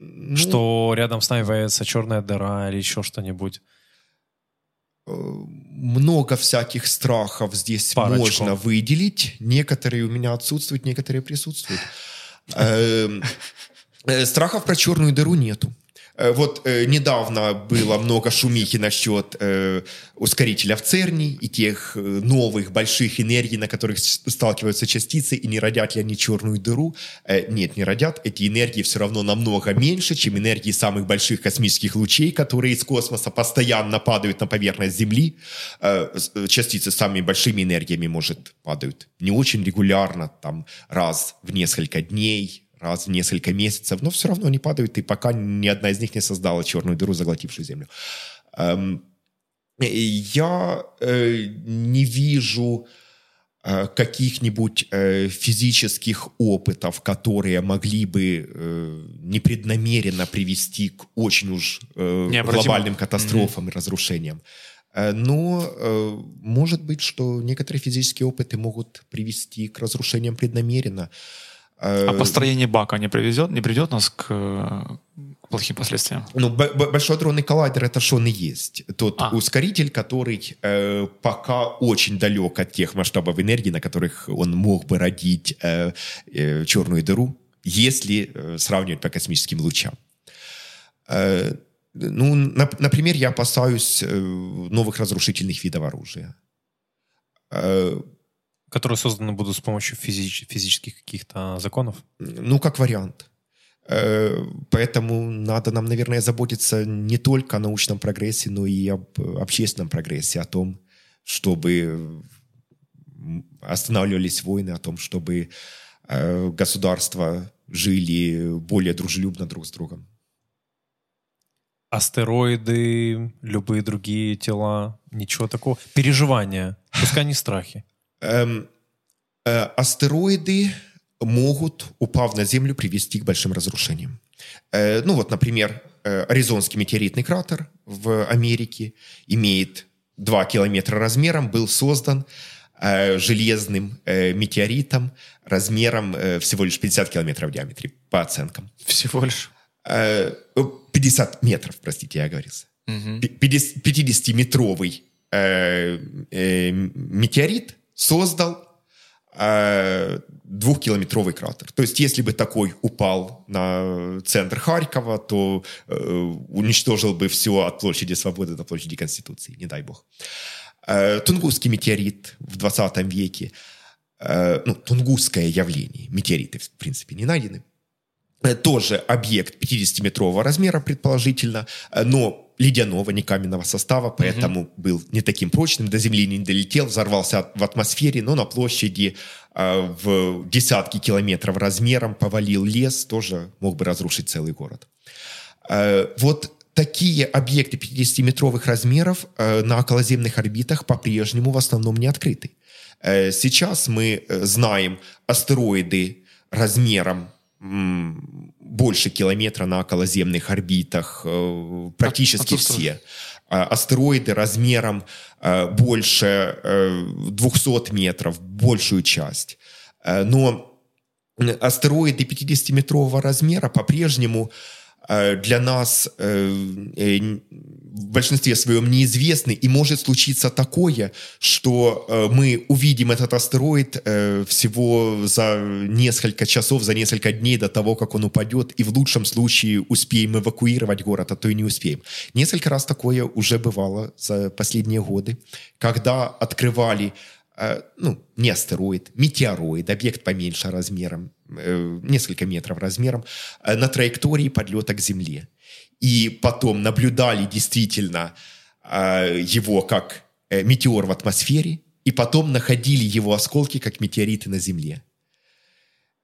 ну, Что рядом с нами появится черная дыра или еще что-нибудь? э, много всяких страхов здесь Парочку. можно выделить. Некоторые у меня отсутствуют, некоторые присутствуют. Эм, э, Страхов про черную дыру нету. Э, Вот э, недавно было много шумихи насчет э, ускорителя в ЦЕРНе и тех новых больших энергий, на которых сталкиваются частицы, и не родят ли они черную дыру. Нет, не родят. Эти энергии все равно намного меньше, чем энергии самых больших космических лучей, которые из космоса постоянно падают на поверхность Земли. Частицы с самыми большими энергиями, может, падают не очень регулярно, там раз в несколько дней, раз в несколько месяцев, но все равно они падают, и пока ни одна из них не создала черную дыру, заглотившую Землю. Эм, я э, не вижу э, каких-нибудь э, физических опытов, которые могли бы непреднамеренно привести к очень уж глобальным катастрофам и разрушениям. Но может быть, что некоторые физические опыты могут привести к разрушениям преднамеренно. Э, А построение бака не приведет, не приведет нас к, э, к плохим последствиям? Ну, большой адронный коллайдер это что и есть. Тот А. ускоритель, который э, пока очень далек от тех масштабов энергии, на которых он мог бы родить э, э, черную дыру, если э, сравнивать по космическим лучам. Э, ну, нап- например, я опасаюсь э, новых разрушительных видов оружия. Э, Которые созданы будут с помощью физич- физических каких-то законов? Ну, как вариант. Э, Поэтому надо нам, наверное, заботиться не только о научном прогрессе, но и об общественном прогрессе, о том, чтобы останавливались войны, о том, чтобы э, государства жили более дружелюбно друг с другом. Астероиды, любые другие тела, ничего такого. Переживания, пускай не страхи. Эм, э, астероиды могут, упав на Землю, привести к большим разрушениям. Э, ну вот, например, э, Аризонский метеоритный кратер в Америке имеет 2 километра размером, был создан э, железным э, метеоритом размером э, всего лишь 50 километров в диаметре, по оценкам. Всего лишь. Э, 50 метров, простите, я оговорился. 50 50-метровый э, э, метеорит создал э, двухкилометровый кратер. То есть, если бы такой упал на центр Харькова, то э, уничтожил бы все от площади Свободы до площади Конституции, не дай бог. Э, Тунгусский метеорит в 20 веке, э, ну, тунгусское явление, метеориты, в принципе, не найдены, тоже объект 50-метрового размера, предположительно, э, но ледяного, не каменного состава, поэтому был не таким прочным, до Земли не долетел, взорвался в атмосфере, но на площади э, в десятки километров размером повалил лес, тоже мог бы разрушить целый город. Э, Вот такие объекты 50-метровых размеров э, на околоземных орбитах по-прежнему в основном не открыты. Э, Сейчас мы э, знаем астероиды размером больше километра на околоземных орбитах, э, практически отсутствуют. все. А, Астероиды размером э, больше э, 200 метров, большую часть. Э, Но астероиды 50-метрового размера по-прежнему э, для нас э, э, в большинстве своем неизвестны, и может случиться такое, что э, мы увидим этот астероид э, всего за несколько часов, за несколько дней до того, как он упадет, и в лучшем случае успеем эвакуировать город, а то и не успеем. Несколько раз такое уже бывало за последние годы, когда открывали э, ну, не астероид, метеороид, объект поменьше размером, э, несколько метров размером, э, на траектории подлета к Земле. И потом наблюдали действительно э, его как э, метеор в атмосфере, и потом находили его осколки как метеориты на Земле.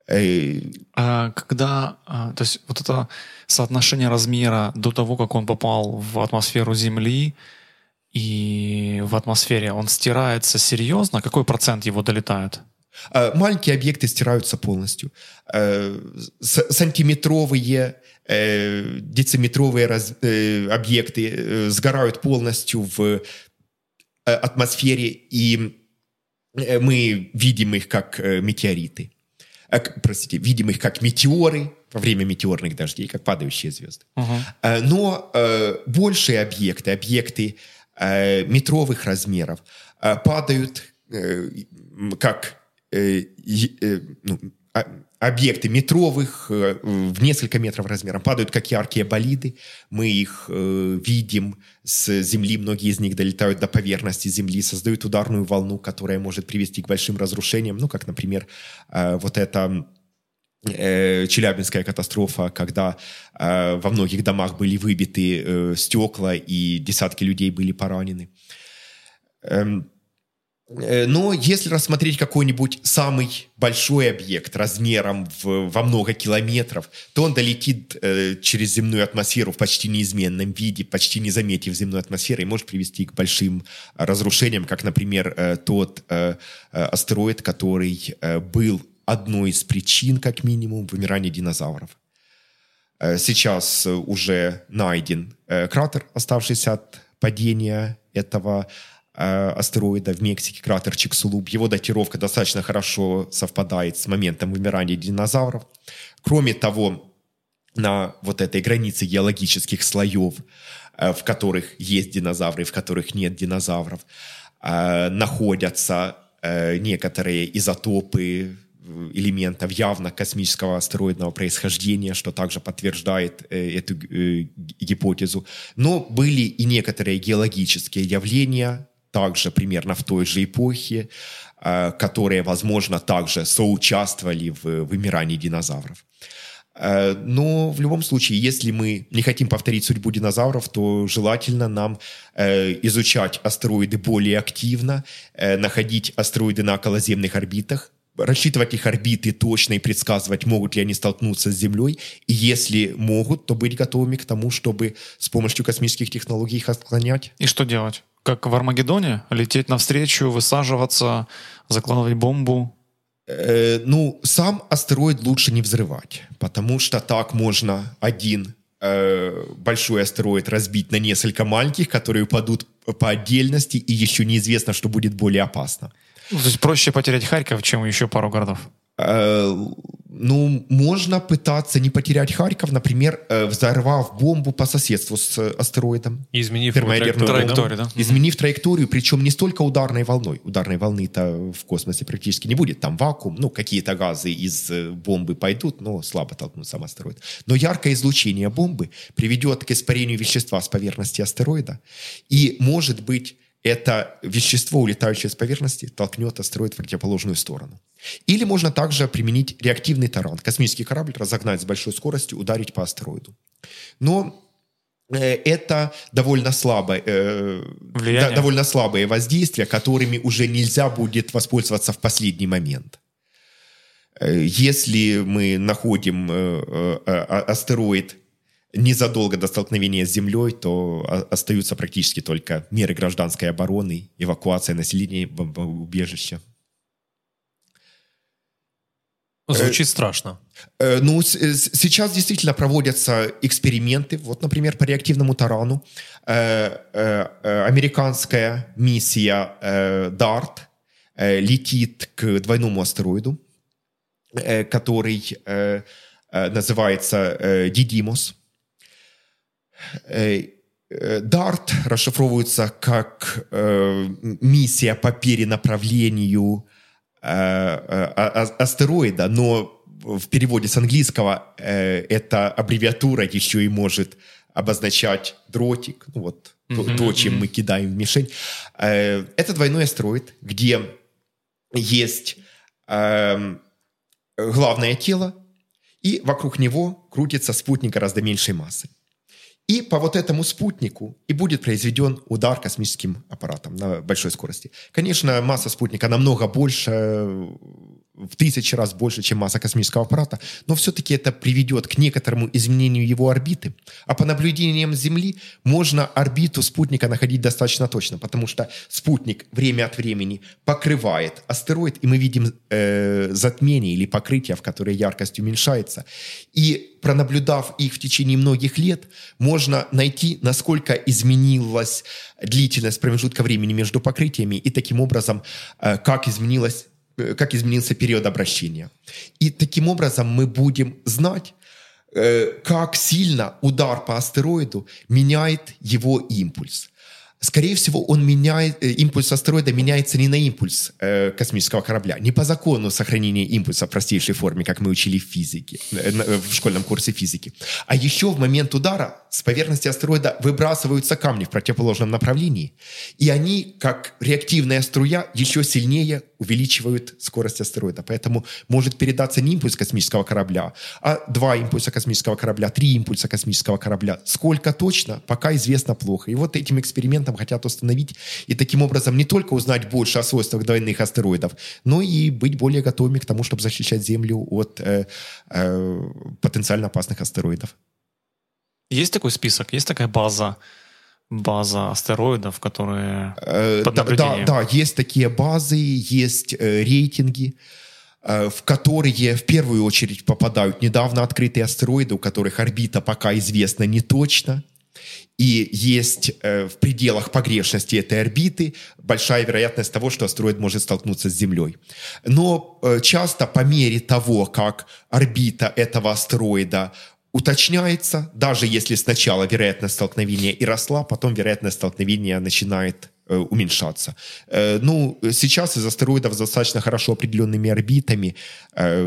Э, А когда, а, то есть вот это соотношение размера до того, как он попал в атмосферу Земли, и в атмосфере, он стирается серьезно? Какой процент его долетает? Э, Маленькие объекты стираются полностью. Э, Сантиметровые, э, дециметровые раз- объекты сгорают полностью в атмосфере, и мы видим их как метеориты. Простите, видим их как метеоры во время метеорных дождей, как падающие звезды. Э, Но большие объекты, объекты метровых размеров, падают как ну, а- объекты метровых э, в несколько метров размером падают как яркие болиды. Мы их э, видим с Земли, многие из них долетают до поверхности Земли, создают ударную волну, которая может привести к большим разрушениям, ну, как, например, э, вот это э, Челябинская катастрофа, когда э, во многих домах были выбиты э, стекла и десятки людей были поранены. Эм, э, но если рассмотреть какой-нибудь самый большой объект размером в, во много километров, то он долетит э, через земную атмосферу в почти неизменном виде, почти не заметив земной атмосферы, и может привести к большим разрушениям, как, например, э, тот э, э, астероид, который э, был одной из причин, как минимум, вымирания динозавров. Э, Сейчас э, уже найден э, кратер, оставшийся от падения этого э, астероида в Мексике, кратер Чиксулуб. Его датировка достаточно хорошо совпадает с моментом вымирания динозавров. Кроме того, на вот этой границе геологических слоев, э, в которых есть динозавры, в которых нет динозавров, э, находятся э, некоторые изотопы э, элементов явно космического астероидного происхождения, что также подтверждает э, эту э, гипотезу. Но были и некоторые геологические явления, также примерно в той же эпохе, э, которые, возможно, также соучаствовали в вымирании динозавров. Э, Но в любом случае, если мы не хотим повторить судьбу динозавров, то желательно нам э, изучать астероиды более активно, находить астероиды на околоземных орбитах, рассчитывать их орбиты точно и предсказывать, могут ли они столкнуться с Землей. И если могут, то быть готовыми к тому, чтобы с помощью космических технологий их отклонять. И что делать? Как в Армагеддоне? Лететь навстречу, высаживаться, закладывать бомбу? Э, ну, сам астероид лучше не взрывать, потому что так можно один э, большой астероид разбить на несколько маленьких, которые упадут по отдельности, и еще неизвестно, что будет более опасно. Ну, То есть проще потерять Харьков, чем еще пару городов. Э, ну, можно пытаться не потерять Харьков, например, э, взорвав бомбу по соседству с э, астероидом. И изменив траекторию, Траекторию, да? Изменив траекторию, причем не столько ударной волной. Ударной волны-то в космосе практически не будет. Там вакуум, ну, какие-то газы из э, бомбы пойдут, но слабо толкнут сам астероид. Но яркое излучение бомбы приведет к испарению вещества с поверхности астероида. И, может быть, это вещество, улетающее с поверхности, толкнет астероид в противоположную сторону. Или можно также применить реактивный таран. Космический корабль разогнать с большой скоростью, ударить по астероиду. Но э, это довольно слабое, э, да- довольно слабые воздействия, которыми уже нельзя будет воспользоваться в последний момент. Э, Если мы находим э, астероид незадолго до столкновения с Землей, то остаются практически только меры гражданской обороны, эвакуация населения, бомбоубежища. Звучит страшно. Э, Ну, с- сейчас действительно проводятся эксперименты. Вот, например, по реактивному тарану э, э, э, американская миссия э, DART э, летит к двойному астероиду, э, который э, э, называется э, Дидимос. Э, э, DART расшифровывается как э, миссия по перенаправлению э, э, а- а- астероида, но в переводе с английского э, эта аббревиатура еще и может обозначать дротик, ну вот то, то, чем мы кидаем в мишень. Э, это двойной астероид, где есть эм, главное тело, и вокруг него крутится спутник гораздо меньшей массы. И по вот этому спутнику и будет произведен удар космическим аппаратом на большой скорости. Конечно, масса спутника намного больше, в тысячи раз больше, чем масса космического аппарата, но все-таки это приведет к некоторому изменению его орбиты. А по наблюдениям Земли можно орбиту спутника находить достаточно точно, потому что спутник время от времени покрывает астероид, и мы видим э, затмение или покрытие, в которое яркость уменьшается. И пронаблюдав их в течение многих лет, можно найти, насколько изменилась длительность промежутка времени между покрытиями и таким образом, э, как изменилась как изменился период обращения. И таким образом мы будем знать, э, как сильно удар по астероиду меняет его импульс. Скорее всего, он меняет, э, импульс астероида меняется не на импульс э, космического корабля, не по закону сохранения импульса в простейшей форме, как мы учили в физике, э, в школьном курсе физики. А еще в момент удара с поверхности астероида выбрасываются камни в противоположном направлении, и они, как реактивная струя, еще сильнее увеличивают скорость астероида. Поэтому может передаться не импульс космического корабля, а два импульса космического корабля, три импульса космического корабля. Сколько точно, пока известно плохо. И вот этим экспериментом хотят установить и таким образом не только узнать больше о свойствах двойных астероидов, но и быть более готовыми к тому, чтобы защищать Землю от э, э, потенциально опасных астероидов. Есть такой список, есть такая база база астероидов, которые э, под наблюдением. Да, да, есть такие базы, есть э, рейтинги, э, в которые в первую очередь попадают недавно открытые астероиды, у которых орбита пока известна не точно. И есть э, в пределах погрешности этой орбиты большая вероятность того, что астероид может столкнуться с Землей. Но э, часто по мере того, как орбита этого астероида уточняется, даже если сначала вероятность столкновения и росла, потом вероятность столкновения начинает уменьшаться. Э, ну, сейчас из астероидов достаточно хорошо определенными орбитами, э,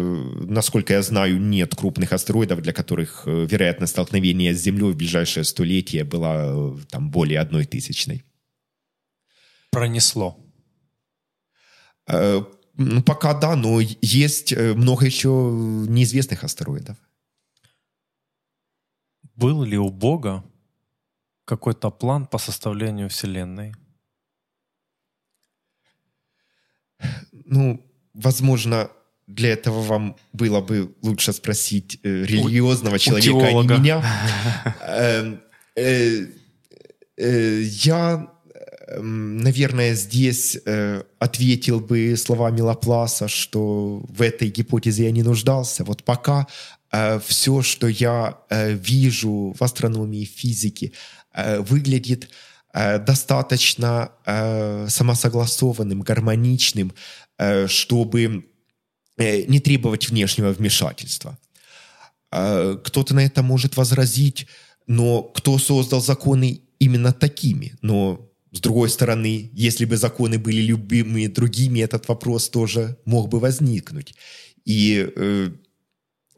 насколько я знаю, нет крупных астероидов, для которых э, вероятность столкновения с Землей в ближайшее столетие была э, там более одной тысячной. Пронесло. Э, ну, пока да, но есть э, много еще неизвестных астероидов. Был ли у Бога какой-то план по составлению Вселенной? Ну, возможно, для этого вам было бы лучше спросить э, религиозного у, человека, у а не меня. Эм, э, э, я, эм, наверное, здесь э, ответил бы словами Лапласа, что в этой гипотезе я не нуждался. Вот пока Э, все, что я э, вижу в астрономии, физике, э, выглядит достаточно самосогласованным, гармоничным, чтобы не требовать внешнего вмешательства. Кто-то на это может возразить, но кто создал законы именно такими? Но с другой стороны, если бы законы были любимыми другими, этот вопрос тоже мог бы возникнуть. И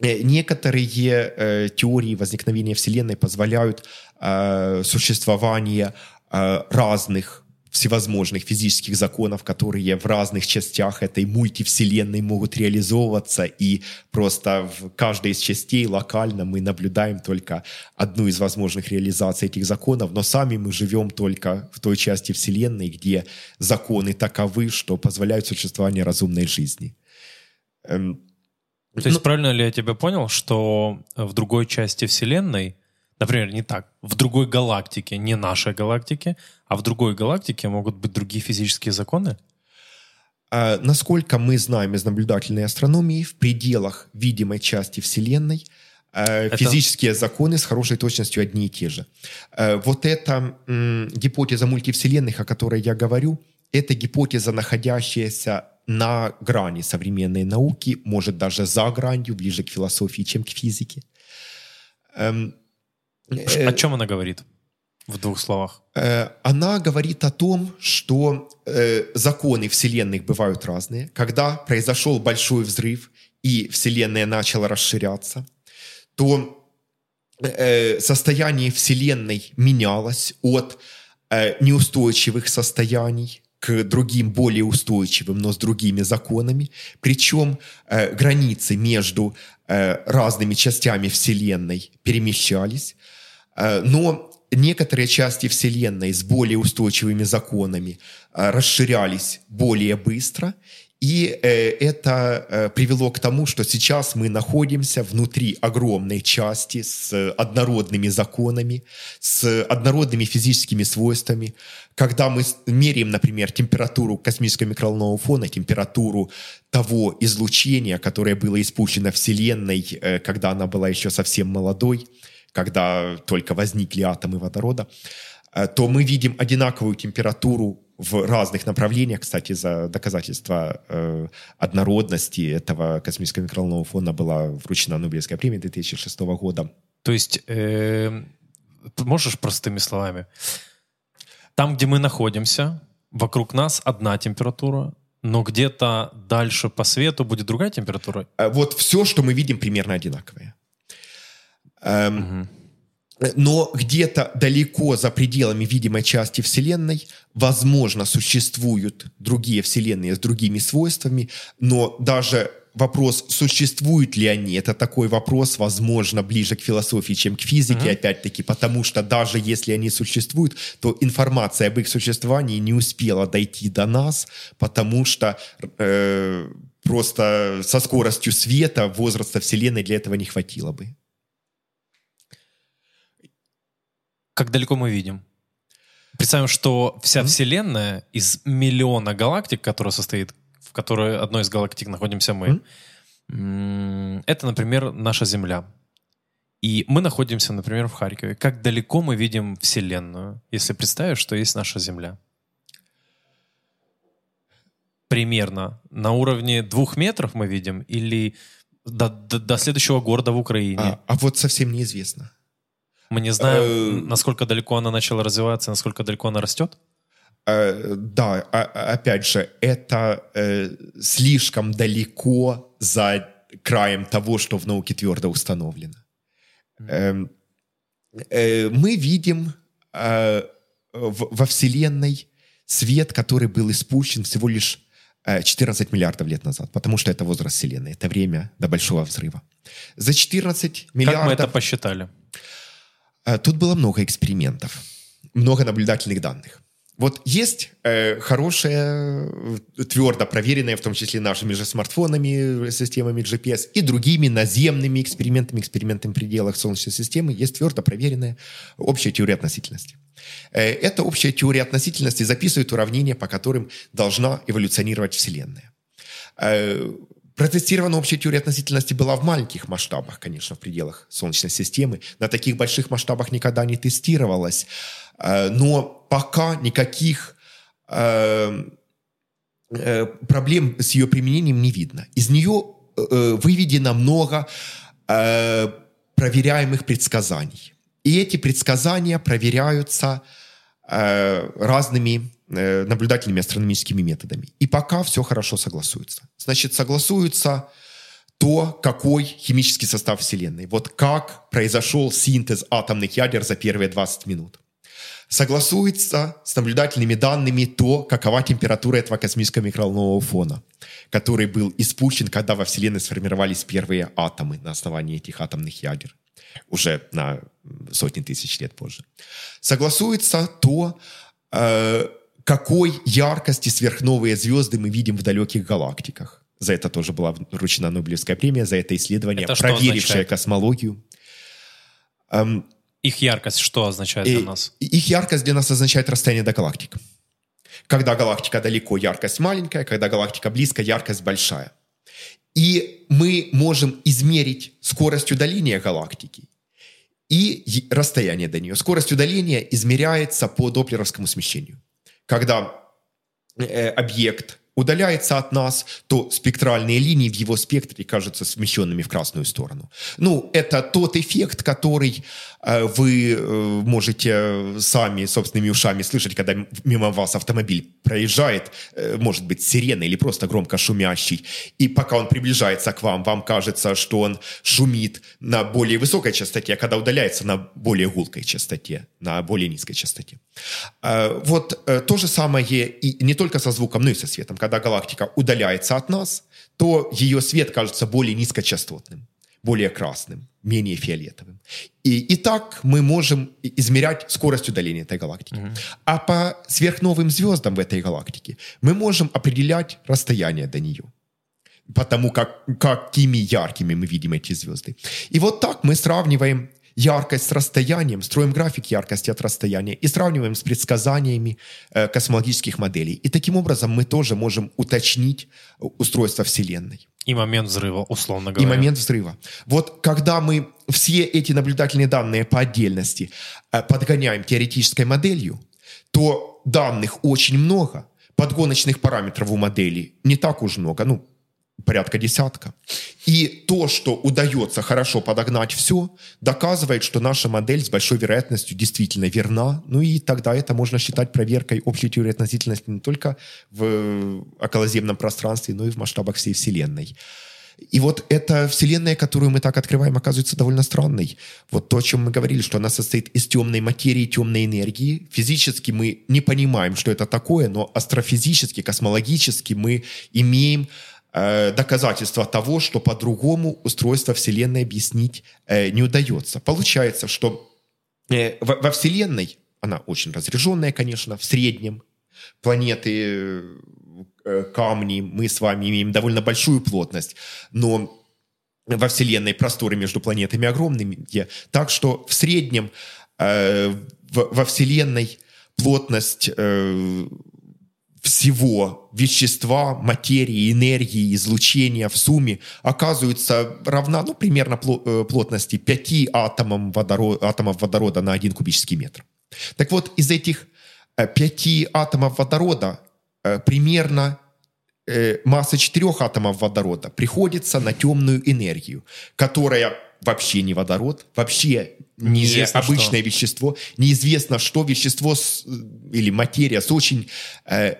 Э, некоторые э, теории возникновения Вселенной позволяют э, существование э, разных всевозможных физических законов, которые в разных частях этой мультивселенной могут реализовываться, и просто в каждой из частей локально мы наблюдаем только одну из возможных реализаций этих законов, но сами мы живем только в той части вселенной, где законы таковы, что позволяют существование разумной жизни. Эм, то есть, ну, правильно ли я тебя понял, что в другой части Вселенной, например, не так, в другой галактике, не нашей галактике, а в другой галактике могут быть другие физические законы? А, насколько мы знаем из наблюдательной астрономии, в пределах видимой части Вселенной а, это... физические законы с хорошей точностью одни и те же. А, вот эта м, гипотеза мультивселенных, о которой я говорю, это гипотеза, находящаяся на грани современной науки, может даже за гранью, ближе к философии, чем к физике. Эм, о чем она говорит? В двух словах. Э, она говорит о том, что э, законы Вселенных бывают разные. Когда произошел большой взрыв и Вселенная начала расширяться, то состояние Вселенной менялось от неустойчивых состояний к другим более устойчивым, но с другими законами. Причем э, границы между э, разными частями Вселенной перемещались. Э, но некоторые части Вселенной с более устойчивыми законами э, расширялись более быстро. И э, это привело к тому, что сейчас мы находимся внутри огромной части с однородными законами, с однородными физическими свойствами. Когда мы меряем, например, температуру космического микроволнового фона, температуру того излучения, которое было испущено Вселенной, когда она была еще совсем молодой, когда только возникли атомы водорода, э, то мы видим одинаковую температуру в разных направлениях, кстати, за доказательство э, однородности этого космического микроволнового фона была вручена Нобелевская премия 2006 года. То есть, э, можешь простыми словами? Там, где мы находимся, вокруг нас одна температура, но где-то дальше по свету будет другая температура? Э, вот все, что мы видим, примерно одинаковое. Эм, угу. Но где-то далеко за пределами видимой части Вселенной, возможно, существуют другие Вселенные с другими свойствами, но даже вопрос, существуют ли они, это такой вопрос, возможно, ближе к философии, чем к физике, mm-hmm. опять-таки, потому что даже если они существуют, то информация об их существовании не успела дойти до нас, потому что э, просто со скоростью света возраста Вселенной для этого не хватило бы. Как далеко мы видим. Представим, что вся mm-hmm. Вселенная из миллиона галактик, которая состоит, в которой одной из галактик находимся мы, mm-hmm. это, например, наша Земля. И мы находимся, например, в Харькове. Как далеко мы видим Вселенную, если представить, что есть наша Земля? Примерно на уровне двух метров мы видим или до, до, до следующего города в Украине? А, а вот совсем неизвестно. Мы не знаем, э, насколько далеко она начала развиваться, насколько далеко она растет? Э, да, а, опять же, это э, слишком далеко за краем того, что в науке твердо установлено. Эм, мы видим во Вселенной свет, который был испущен всего лишь 14 миллиардов лет назад, потому что это возраст Вселенной, это время до Большого Взрыва. За 14 миллиардов... Как мы это посчитали? Э, тут было много экспериментов, много наблюдательных данных. Вот есть э, хорошие, э, твердо проверенные, в том числе нашими же смартфонами, системами GPS и другими наземными экспериментами, экспериментами в пределах Солнечной системы, есть твердо проверенная общая теория относительности. Э, эта общая теория относительности записывает уравнения, по которым должна эволюционировать Вселенная. Э, Протестирована общая теория относительности была в маленьких масштабах, конечно, в пределах Солнечной системы. На таких больших масштабах никогда не тестировалась. Э, но пока никаких э, э, проблем с ее применением не видно. Из нее выведено много проверяемых предсказаний. И эти предсказания проверяются разными Э, наблюдательными астрономическими методами. И пока все хорошо согласуется. Значит, согласуется то, какой химический состав Вселенной. Вот как произошел синтез атомных ядер за первые 20 минут. Согласуется с наблюдательными данными то, какова температура этого космического микроволнового фона, который был испущен, когда во Вселенной сформировались первые атомы на основании этих атомных ядер, уже на сотни тысяч лет позже. Согласуется то, э, какой яркости сверхновые звезды мы видим в далеких галактиках. За это тоже была вручена Нобелевская премия, за это исследование, это проверившее космологию. Эм, их яркость что означает для нас? Их яркость для нас означает расстояние до галактик. Когда галактика далеко, яркость маленькая, когда галактика близко, яркость большая. И мы можем измерить скорость удаления галактики и расстояние до нее. Скорость удаления измеряется по доплеровскому смещению когда э, объект удаляется от нас, то спектральные линии в его спектре кажутся смещенными в красную сторону. Ну, это тот эффект, который вы э, можете сами собственными ушами слышать, когда мимо вас автомобиль проезжает, э, может быть, сирена или просто громко шумящий. И пока он приближается к вам, вам кажется, что он шумит на более высокой частоте, а когда удаляется на более гулкой частоте, на более низкой частоте. Э, вот э, то же самое и не только со звуком, но и со светом когда галактика удаляется от нас, то ее свет кажется более низкочастотным, более красным, менее фиолетовым. И, и так мы можем измерять скорость удаления этой галактики. А по сверхновым звездам в этой галактике мы можем определять расстояние до нее. Потому как, какими яркими мы видим эти звезды. И вот так мы сравниваем яркость с расстоянием, строим график яркости от расстояния и сравниваем с предсказаниями э, космологических моделей. И таким образом мы тоже можем уточнить э, устройство Вселенной И момент взрыва, условно и говоря. момент взрыва. Вот когда мы все эти наблюдательные данные по отдельности э, подгоняем теоретической моделью, то данных очень много, подгоночных параметров у модели не так уж много, ну, порядка десятка. И то, что удается хорошо подогнать все, доказывает, что наша модель с большой вероятностью действительно верна. Ну и тогда это можно считать проверкой общей теории относительности не только в околоземном пространстве, но и в масштабах всей Вселенной. И вот эта вселенная, которую мы так открываем, оказывается довольно странной. Вот то, о чем мы говорили, что она состоит из темной материи, темной энергии. Физически мы не понимаем, что это такое, но астрофизически, космологически мы имеем э, доказательства того, что по-другому устройство Вселенной объяснить э, не удается. Получается, что э, во, Вселенной, она очень разряженная, конечно, в среднем, планеты, камни, мы с вами имеем довольно большую плотность, но во Вселенной просторы между планетами огромные, так что в среднем во Вселенной плотность всего вещества, материи, энергии, излучения в сумме оказывается равна, ну, примерно э, плотности 5 атомам водорода, атомов водорода на 1 кубический метр. Так вот, из этих э, пяти атомов водорода э, примерно э, масса четырех атомов водорода приходится на темную энергию, которая вообще не водород, вообще не Неизвестно обычное что. вещество, неизвестно что вещество с- или материя с очень э,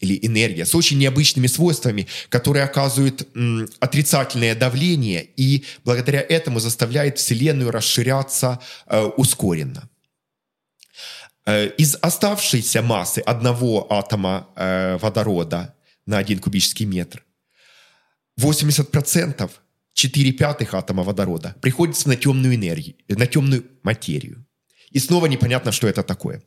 или энергия с очень необычными свойствами, которые оказывают м, отрицательное давление и благодаря этому заставляет Вселенную расширяться э, ускоренно. Э, Из оставшейся массы одного атома э, водорода на один кубический метр 80%, 4 пятых атома водорода приходится на темную энергию, на темную материю. И снова непонятно, что это такое.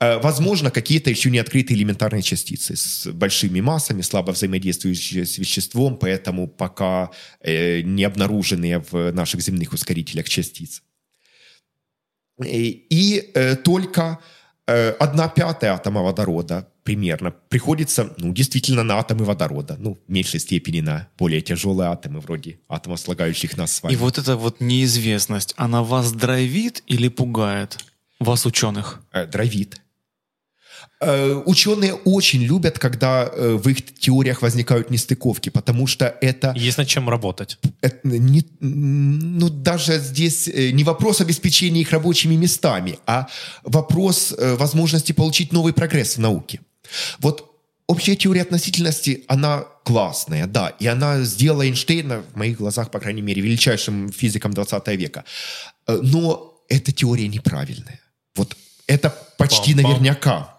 Э, Возможно, какие-то еще не открытые элементарные частицы с большими массами, слабо взаимодействующие с веществом, поэтому пока э, не обнаруженные в наших земных ускорителях частиц. И, и, э, только э, одна пятая атома водорода примерно приходится, ну, действительно на атомы водорода. Ну, в меньшей степени на более тяжелые атомы, вроде атомов, слагающих нас с вами. И вот эта вот неизвестность, она вас драйвит или пугает? Вас, ученых? Э, дровит. Э, Ученые очень любят, когда э, в их теориях возникают нестыковки, потому что это Есть над чем работать. это не, ну, даже здесь э, не вопрос обеспечения их рабочими местами, а вопрос э, возможности получить новый прогресс в науке. Вот общая теория относительности, она классная, да, и она сделала Эйнштейна, в моих глазах, по крайней мере, величайшим физиком 20 века. Э, Но эта теория неправильная. Вот это почти Пам-пам. наверняка.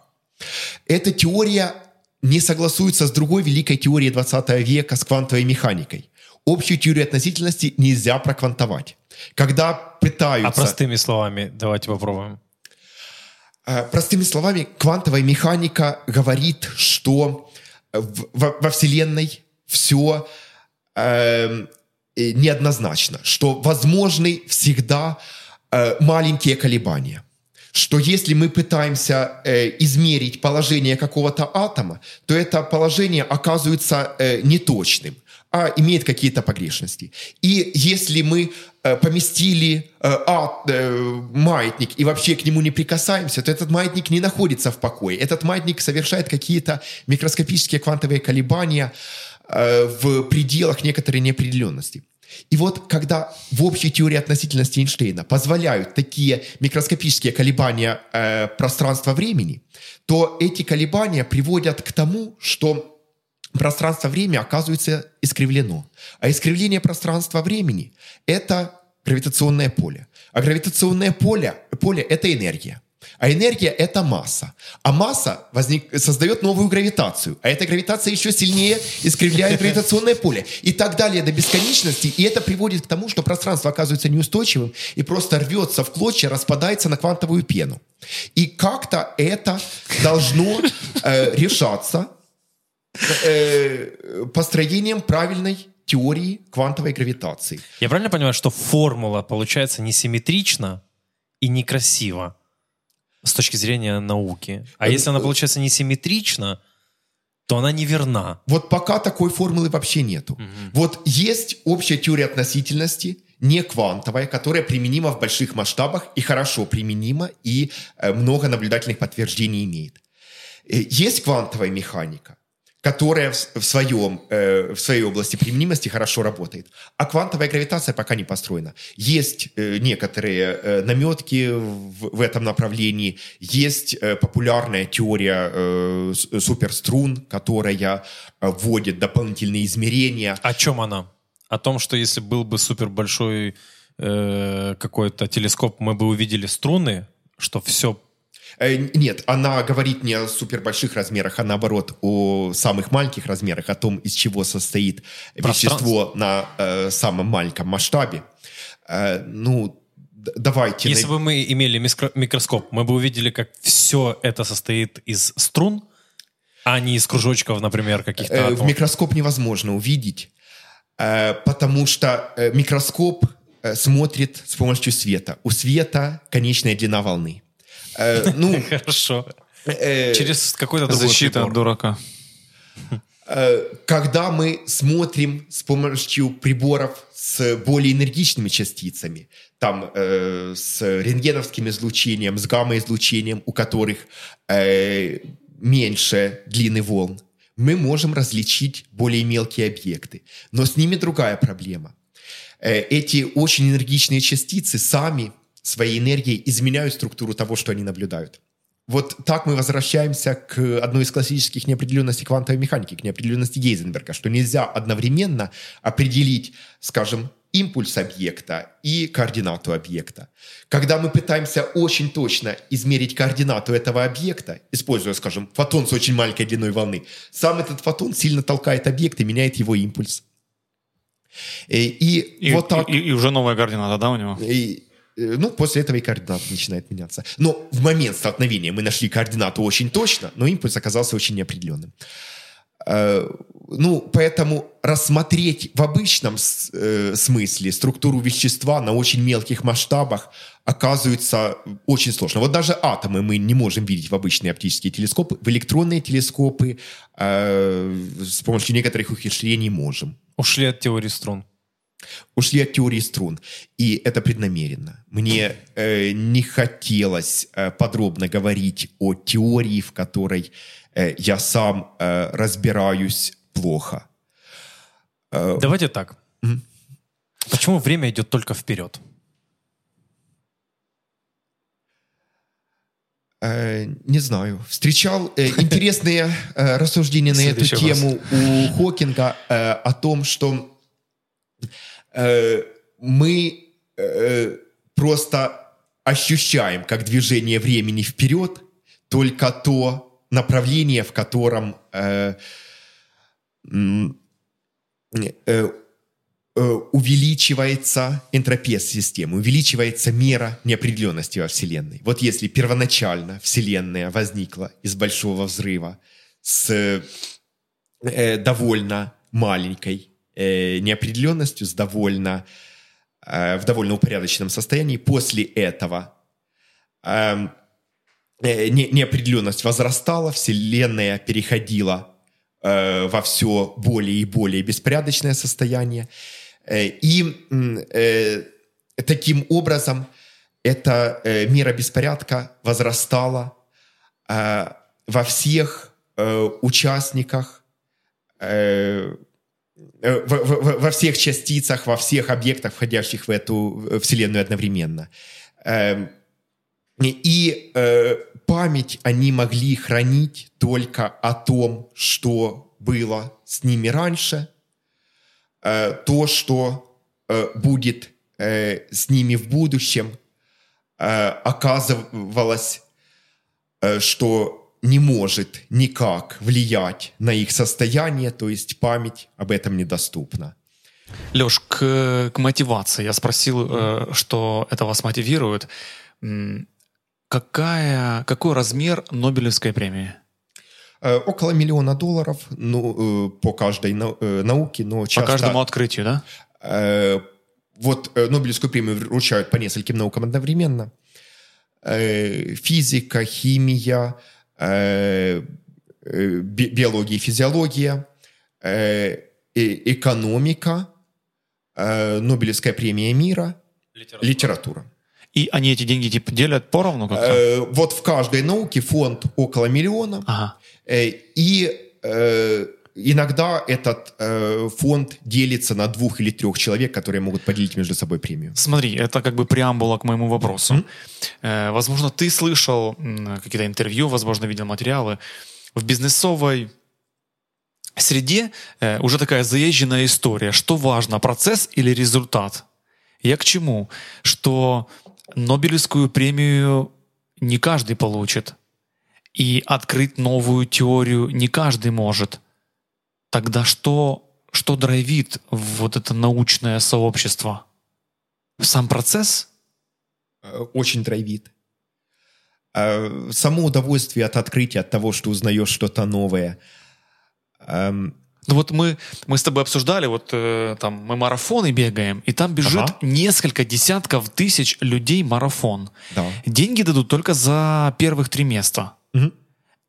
Эта теория не согласуется с другой великой теорией 20 века, с квантовой механикой. Общую теорию относительности нельзя проквантовать. Когда А пытаются... простыми словами давайте попробуем. Э, Простыми словами, квантовая механика говорит, что во, Вселенной все неоднозначно, что возможны всегда э, маленькие колебания. Что если мы пытаемся э, измерить положение какого-то атома, то это положение оказывается э, неточным, а имеет какие-то погрешности. И если мы э, поместили а- э, маятник и вообще к нему не прикасаемся, то этот маятник не находится в покое. Этот маятник совершает какие-то микроскопические квантовые колебания э, в пределах некоторой неопределенности. И вот когда в общей теории относительности Эйнштейна позволяют такие микроскопические колебания э, пространства-времени, то эти колебания приводят к тому, что пространство-время оказывается искривлено. А искривление пространства-времени – это гравитационное поле. А гравитационное поле, поле – это энергия. А энергия — это масса. А масса возник, создает новую гравитацию. А эта гравитация еще сильнее искривляет гравитационное поле. И так далее до бесконечности. И это приводит к тому, что пространство оказывается неустойчивым и просто рвется в клочья, распадается на квантовую пену. И как-то это должно э, решаться построением правильной теории квантовой гравитации. Я правильно понимаю, что формула получается несимметрична и некрасива с точки зрения науки? А если она получается несимметрична, то она неверна. Вот пока такой формулы вообще нету. Вот есть общая теория относительности, не квантовая, которая применима в больших масштабах и хорошо применима, и э, много наблюдательных подтверждений имеет. Э, Есть квантовая механика, которая в, своем, э, в своей области применимости хорошо работает. А квантовая гравитация пока не построена. Есть э, некоторые э, наметки в, в этом направлении, есть э, популярная теория э, суперструн, которая э, вводит дополнительные измерения. О чем она? О том, что если был бы супер большой э, какой-то телескоп, мы бы увидели струны, что все Нет, она говорит не о супербольших размерах, а наоборот о самых маленьких размерах, о том, из чего состоит вещество на э, самом маленьком масштабе. Э, ну, давайте... Если бы мы имели микроскоп, мы бы увидели, как все это состоит из струн, а не из кружочков, например, каких-то Э, в микроскоп невозможно увидеть, э, потому что э, микроскоп э, смотрит с помощью света. У света конечная длина волны. Э, Ну, Хорошо. э, Через какой-то другой Защита прибор. от дурака. Э, когда мы смотрим с помощью приборов с более энергичными частицами, там э, с рентгеновским излучением, с гамма-излучением, у которых э, меньше длины волн, мы можем различить более мелкие объекты. Но с ними другая проблема. Э, эти очень энергичные частицы сами своей энергией изменяют структуру того, что они наблюдают. Вот так мы возвращаемся к одной из классических неопределенностей квантовой механики, к неопределенности Гейзенберга, что нельзя одновременно определить, скажем, импульс объекта и координату объекта. Когда мы пытаемся очень точно измерить координату этого объекта, используя, скажем, фотон с очень маленькой длиной волны, сам этот фотон сильно толкает объект и меняет его импульс. Э, И, И, вот так... и- и уже новая координата, да, у него? И, ну, после этого и координата начинает меняться. Но в момент столкновения мы нашли координату очень точно, но импульс оказался очень неопределенным. Э, Ну, поэтому рассмотреть в обычном э, смысле структуру вещества на очень мелких масштабах оказывается очень сложно. Вот даже атомы мы не можем видеть в обычные оптические телескопы, в электронные телескопы э, с помощью некоторых ухищрений можем Ушли от теории струн. Ушли от теории струн. И это преднамеренно. Мне э, не хотелось э, подробно говорить о теории, в которой э, я сам э, разбираюсь плохо. Давайте так. Почему время идет только вперед? Э, не знаю. Встречал э, интересные э, рассуждения на эту тему у Хокинга э, о том, что э, мы э, просто ощущаем как движение времени вперед только то направление, в котором э, э, э, увеличивается энтропия системы, увеличивается мера неопределенности во Вселенной. Вот если первоначально Вселенная возникла из большого взрыва с э, довольно маленькой э, неопределенностью, с довольно, э, в довольно упорядоченном состоянии, после этого эм, э, не- неопределенность возрастала, Вселенная переходила э, во все более и более беспорядочное состояние. Э, и э, таким образом эта э, мера беспорядка возрастала э, во всех э, участниках, э, э, в- в- в- во всех частицах, во всех объектах, входящих в эту э, Вселенную одновременно. Эм, и э, память они могли хранить только о том, что было с ними раньше, то, что будет с ними в будущем, оказывалось что не может никак влиять на их состояние, то есть память об этом недоступна. Леш, к, к мотивации. Я спросил, э, что это вас мотивирует. Какая, какой размер Нобелевской премии? Э, Около миллиона долларов ну, э, по каждой нау- науке, но По часто... каждому открытию, да? Вот Нобелевскую премию вручают по нескольким наукам одновременно. Физика, химия, биология и физиология, э, э, экономика, э, Нобелевская премия мира, литература. И они эти деньги типа делят поровну как-то? Э, Вот в каждой науке фонд около миллиона. Ага. Э, И э, иногда этот э, фонд делится на двух или трех человек, которые могут поделить между собой премию. Смотри, это как бы преамбула к моему вопросу. Э, возможно, ты слышал какие-то интервью, возможно, видел материалы. В бизнесовой среде э, уже такая заезженная история. Что важно, процесс или результат? Я к чему? Что Нобелевскую премию не каждый получит. И открыть новую теорию не каждый может. Тогда что, что драйвит вот это научное сообщество? Сам процесс? Э, Очень драйвит. Э, Само удовольствие от открытия, от того, что узнаешь что-то новое. Эм, Ну вот мы, мы с тобой обсуждали, вот э, там мы марафоны бегаем, и там бежит Ага. несколько десятков тысяч людей марафон. Да. Деньги дадут только за первых три места. Мгм.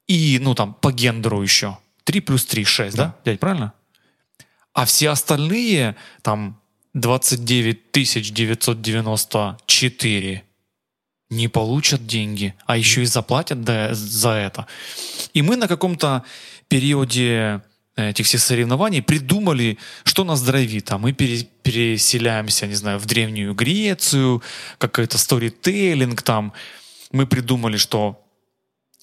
И, ну там, по гендеру еще. Три плюс три, шесть, да? Дядь, правильно? А все остальные, там, 29 994 не получат деньги, а еще и заплатят да- за это. И мы на каком-то периоде этих всех соревнований придумали, что нас драйвит. А мы пере- переселяемся, не знаю, в Древнюю Грецию, какой-то сторителлинг там. Мы придумали, что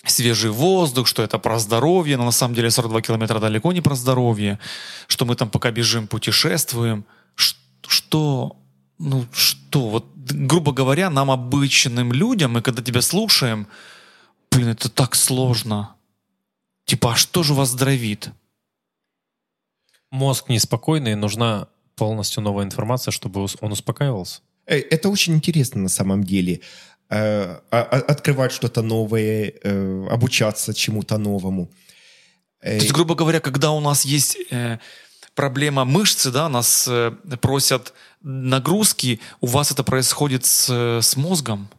свежий воздух, что это про здоровье, но на самом деле 42 километра далеко не про здоровье, что мы там пока бежим, путешествуем. Что, ну что, вот грубо говоря, нам обычным людям, мы когда тебя слушаем, блин, это так сложно. Типа, а что же вас здоровит? Мозг неспокойный, нужна полностью новая информация, чтобы он успокаивался. Это очень интересно на самом деле. Э, Открывать что-то новое, э, обучаться чему-то новому. Э, То есть, грубо говоря, когда у нас есть э, проблема мышцы, да, нас э, просят нагрузки, у вас это происходит с, э, с мозгом?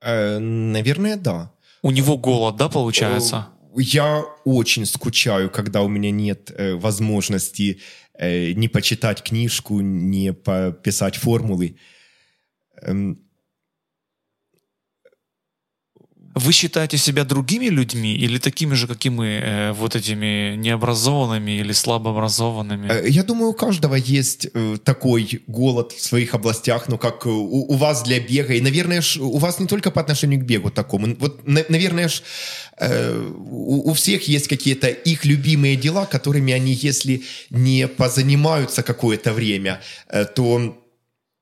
э, Наверное, да. У него голод, да, получается? Я очень скучаю, когда у меня нет э, возможности э, не почитать книжку, не пописать формулы. Эм, Вы считаете себя другими людьми или такими же, как и мы, э, вот этими необразованными или слабообразованными? Э, Я думаю, у каждого есть э, такой голод в своих областях, ну, как э, у, у вас для бега. И, наверное, ж, у вас не только по отношению к бегу такому. Вот, на- наверное, ж, э, у, у всех есть какие-то их любимые дела, которыми они, если не позанимаются какое-то время, э, то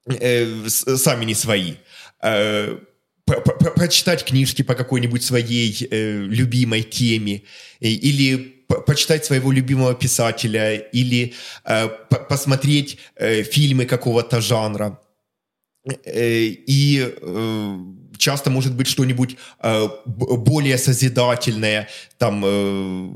э, сами не свои. Э, прочитать книжки по какой-нибудь своей э, любимой теме, или по- почитать своего любимого писателя, или э, по- посмотреть э, фильмы какого-то жанра. Э, и э, часто может быть что-нибудь э, более созидательное, там э,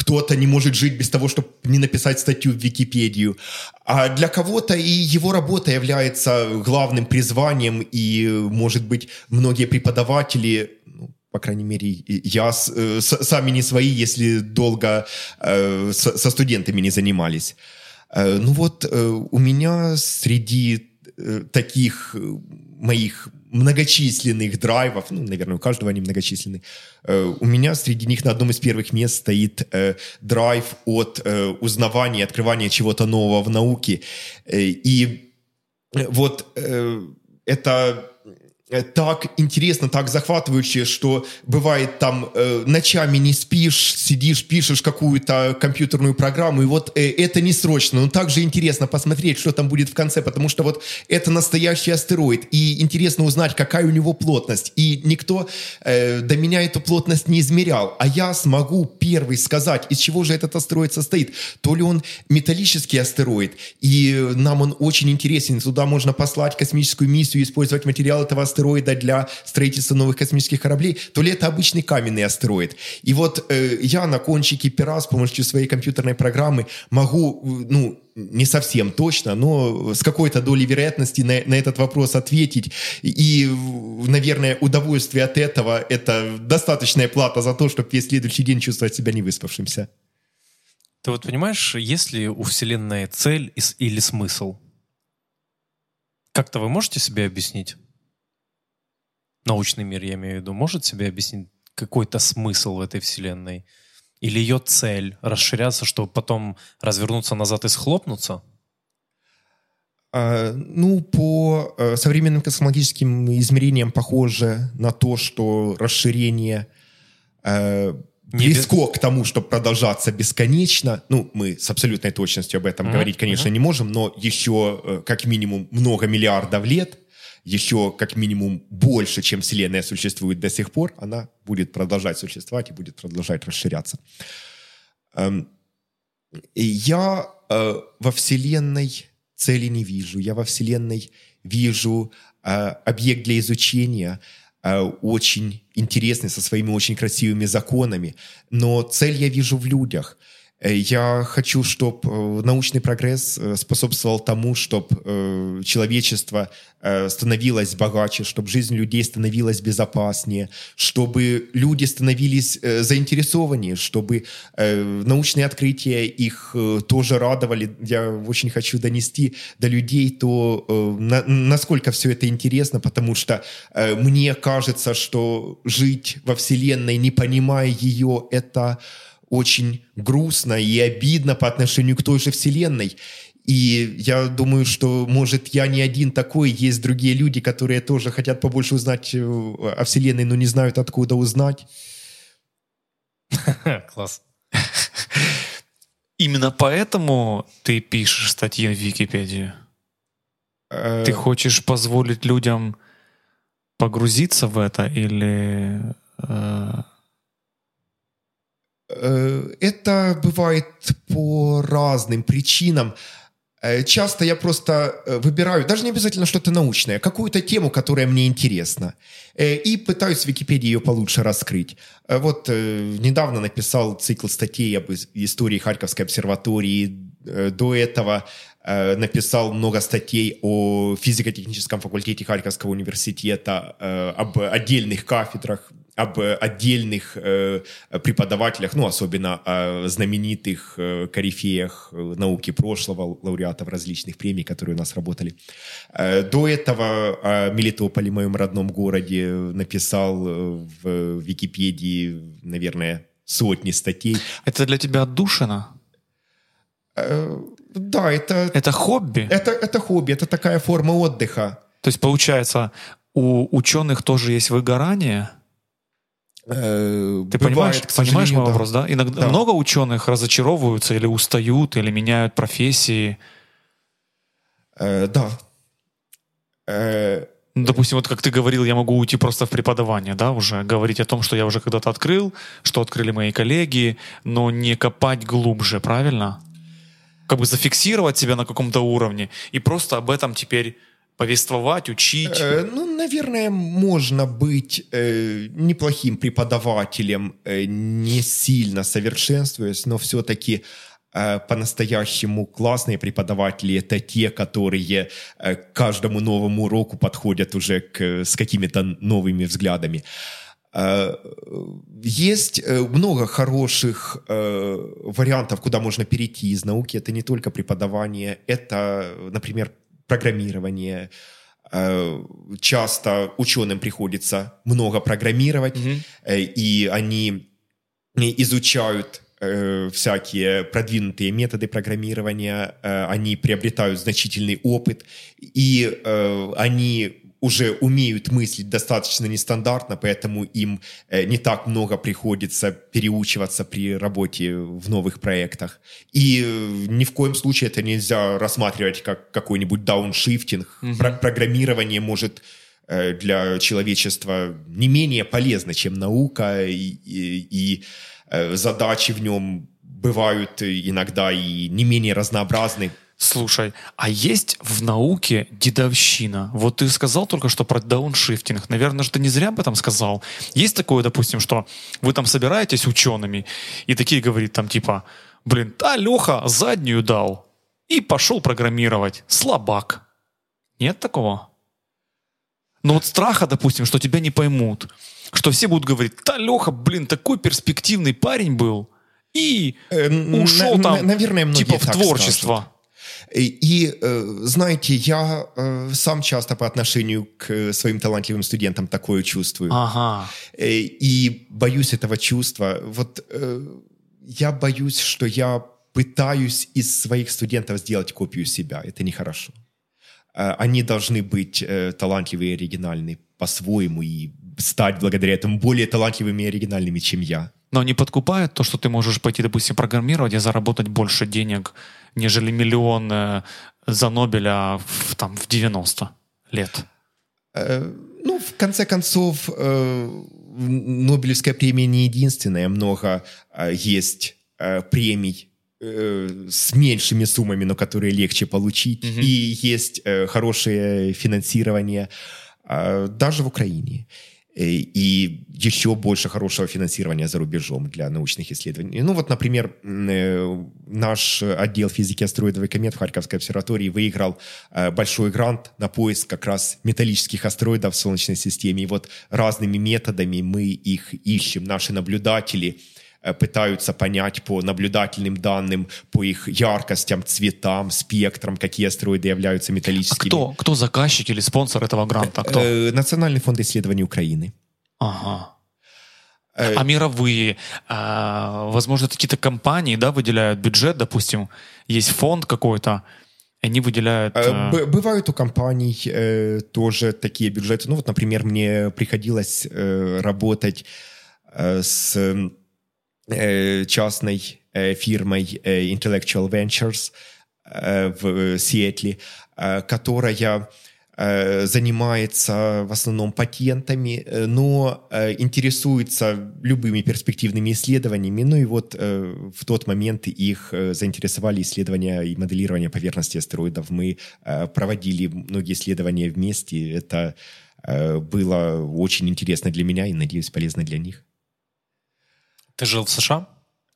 кто-то не может жить без того, чтобы не написать статью в Википедию. А для кого-то и его работа является главным призванием, и, может быть, многие преподаватели, ну, по крайней мере, я с- э, с- сами не свои, если долго э, со, со студентами не занимались. Э, ну вот э, у меня среди э, таких э, моих многочисленных драйвов, ну, наверное, у каждого они многочисленные, э, у меня среди них на одном из первых мест стоит э, драйв от э, узнавания, открывания чего-то нового в науке. Э, и э, вот э, это так интересно, так захватывающе, что бывает там э, ночами не спишь, сидишь, пишешь какую-то компьютерную программу, и вот э, это не срочно, но также интересно посмотреть, что там будет в конце, потому что вот это настоящий астероид, и интересно узнать, какая у него плотность, и никто э, до меня эту плотность не измерял, а я смогу первый сказать, из чего же этот астероид состоит, то ли он металлический астероид, и нам он очень интересен, туда можно послать космическую миссию, использовать материал этого астероида, астероида для строительства новых космических кораблей, то ли это обычный каменный астероид. И вот э, я на кончике пера с помощью своей компьютерной программы могу, э, ну, не совсем точно, но с какой-то долей вероятности на, на этот вопрос ответить. И, наверное, удовольствие от этого – это достаточная плата за то, чтобы весь следующий день чувствовать себя невыспавшимся. Ты вот понимаешь, есть ли у Вселенной цель или смысл? Как-то вы можете себе объяснить? Научный мир, я имею в виду, может себе объяснить какой-то смысл в этой вселенной? Или ее цель расширяться, чтобы потом развернуться назад и схлопнуться? А, ну, по э, современным космологическим измерениям похоже на то, что расширение э, близко без... к тому, чтобы продолжаться бесконечно. Ну, мы с абсолютной точностью об этом mm-hmm. говорить, конечно, mm-hmm. не можем, но еще э, как минимум много миллиардов лет еще как минимум больше, чем Вселенная существует до сих пор, она будет продолжать существовать и будет продолжать расширяться. Эм, я э, во Вселенной цели не вижу. Я во Вселенной вижу э, объект для изучения, э, очень интересный, со своими очень красивыми законами. Но цель я вижу в людях – я хочу, чтобы э, научный прогресс э, способствовал тому, чтобы человечество становилось богаче, чтобы жизнь людей становилась безопаснее, чтобы люди становились заинтересованнее, чтобы научные открытия их тоже радовали. Я очень хочу донести до людей то, насколько все это интересно, потому что мне кажется, что жить во Вселенной, не понимая ее, это очень грустно и обидно по отношению к той же Вселенной. И я думаю, что, может, я не один такой, есть другие люди, которые тоже хотят побольше узнать э, о Вселенной, но не знают, откуда узнать. Класс. Именно поэтому ты пишешь статьи в Википедию? Э, ты хочешь позволить людям погрузиться в это или э, это бывает по разным причинам. Э, часто я просто э, выбираю, даже не обязательно что-то научное, какую-то тему, которая мне интересна, и пытаюсь в Википедии ее получше раскрыть. Вот недавно написал цикл статей об истории Харьковской обсерватории, до этого написал много статей о физико-техническом факультете Харьковского университета, об отдельных кафедрах, об отдельных э, преподавателях, ну, особенно о знаменитых э, корифеях э, науки прошлого, лауреатов различных премий, которые у нас работали. Э, до этого о Мелитополе, моем родном городе, написал э, в Википедии, наверное, сотни статей. Это для тебя отдушина? Э, да, это... Это хобби? Это, это хобби, это такая форма отдыха. То есть, получается, у ученых тоже есть выгорание? Э, Ты бывает, понимаешь, понимаешь мой да. вопрос, да? Иногда да. много ученых разочаровываются или устают, или меняют профессии. Э, да. Э, ну, допустим, вот как ты говорил, я могу уйти просто в преподавание, да, уже говорить о том, что я уже когда-то открыл, что открыли мои коллеги, но не копать глубже, правильно? Как бы зафиксировать себя на каком-то уровне и просто об этом теперь повествовать, учить? Э, ну, наверное, можно быть э, неплохим преподавателем, э, не сильно совершенствуясь, но все-таки э, по-настоящему классные преподаватели это те, которые э, к каждому новому уроку подходят уже к, с какими-то новыми взглядами. Э, есть много хороших вариантов, куда можно перейти из науки. Это не только преподавание, это, например, программирование. Э, часто ученым приходится много программировать, mm-hmm. и они изучают э, всякие продвинутые методы программирования, они приобретают значительный опыт, и они уже умеют мыслить достаточно нестандартно, поэтому им э, не так много приходится переучиваться при работе в новых проектах. И э, ни в коем случае это нельзя рассматривать как какой-нибудь дауншифтинг. Угу. Про программирование может э, для человечества не менее полезно, чем наука, и, и, и задачи в нем бывают иногда и не менее разнообразны. Слушай, а есть в науке дедовщина? Вот ты сказал только что про дауншифтинг. Наверное, что ты не зря об этом сказал. Есть такое, допустим, что вы там собираетесь учеными, и такие говорит там типа, блин, а Леха заднюю дал и пошел программировать. Слабак. Нет такого? Но вот страха, допустим, что тебя не поймут, что все будут говорить, да, Леха, блин, такой перспективный парень был, и э, ушел там, наверное, типа в творчество. Скажут. И, э, знаете, я э, сам часто по отношению к своим талантливым студентам такое чувствую. Ага. Э, и боюсь этого чувства. Вот я боюсь, что я пытаюсь из своих студентов сделать копию себя. Это нехорошо. Они должны быть талантливые и оригинальны по-своему и стать благодаря этому более талантливыми и оригинальными, чем я. Но не подкупает то, что ты можешь пойти, допустим, программировать и заработать больше денег, нежели миллион э, за Нобеля в, там, в 90 лет? Э, ну, в конце концов, э, Нобелевская премия не единственная. Много есть премий с меньшими суммами, но которые легче получить. Угу. И есть хорошее финансирование даже в Украине. Э, и еще больше хорошего финансирования за рубежом для научных исследований. Ну вот, например, э, наш отдел физики астероидов и комет в Харьковской обсерватории выиграл э, большой грант на поиск как раз металлических астероидов в Солнечной системе. И вот разными методами мы их ищем, наши наблюдатели – пытаются понять по наблюдательным данным, по их яркостям, цветам, спектрам, какие астероиды являются металлическими. А кто, кто заказчик или спонсор этого гранта? Кто? Э, Национальный фонд исследований Украины. Ага. Э, а мировые, а, возможно, какие-то компании да, выделяют бюджет, допустим, есть фонд какой-то, они выделяют... Б- бывают у компаний э, тоже такие бюджеты. Ну вот, например, мне приходилось э, работать э, с Э, частной э, фирмой э, Intellectual Ventures в Сиэтле, которая занимается в основном патентами, но интересуется любыми перспективными исследованиями. Ну и вот в тот момент их заинтересовали исследования и моделирование поверхности астероидов. Мы проводили многие исследования вместе. Это было очень интересно для меня и, надеюсь, полезно для них. Ты жил в США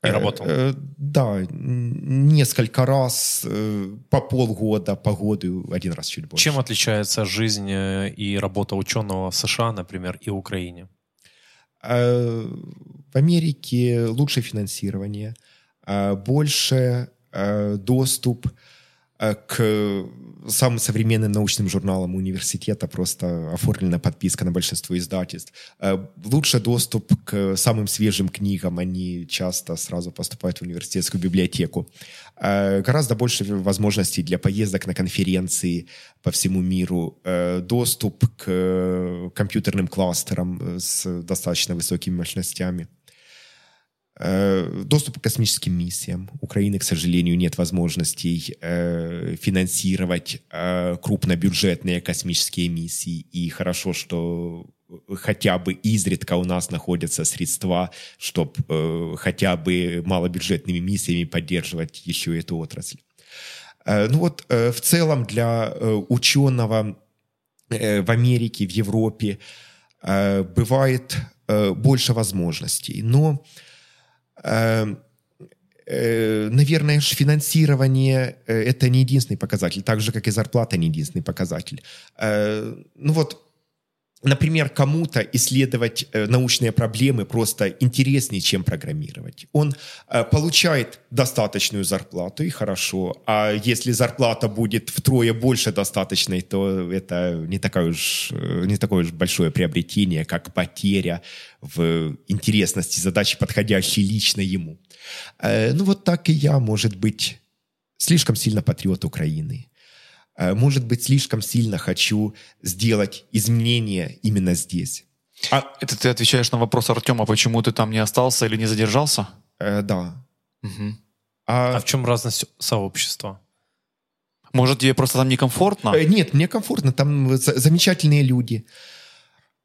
и э, работал? Э, да, несколько раз, э, по полгода, по году, один раз чуть больше. Чем отличается жизнь и работа ученого в США, например, и Украине? В Америке лучше финансирование, больше доступ к самым современным научным журналам университета просто оформлена подписка на большинство издательств. Э, лучше доступ к самым свежим книгам, они часто сразу поступают в университетскую библиотеку. Э, гораздо больше возможностей для поездок на конференции по всему миру, э, доступ к компьютерным кластерам с достаточно высокими мощностями. Э, доступ к космическим миссиям. Украины, к сожалению, нет возможностей э, финансировать э, крупнобюджетные космические миссии. И хорошо, что хотя бы изредка у нас находятся средства, чтобы э, хотя бы малобюджетными миссиями поддерживать еще эту отрасль. Э, ну вот, э, в целом для э, ученого э, в Америке, в Европе э, бывает э, больше возможностей. Но э, наверное, финансирование э, – это не единственный показатель, так же, как и зарплата не единственный показатель. Э, ну вот, например, кому-то исследовать научные проблемы просто интереснее, чем программировать. Он получает достаточную зарплату, и хорошо. А если зарплата будет втрое больше достаточной, то это не, такое уж, не такое уж большое приобретение, как потеря в интересности задачи, подходящей лично ему. Э, ну вот так и я, может быть, слишком сильно патриот Украины. Э, может быть, слишком сильно хочу сделать изменения именно здесь. А это ты отвечаешь на вопрос Артема, почему ты там не остался или не задержался? Э, да. Угу. А, а в чем разность сообщества? Может, тебе просто там некомфортно? Э, нет, мне комфортно. Там замечательные люди.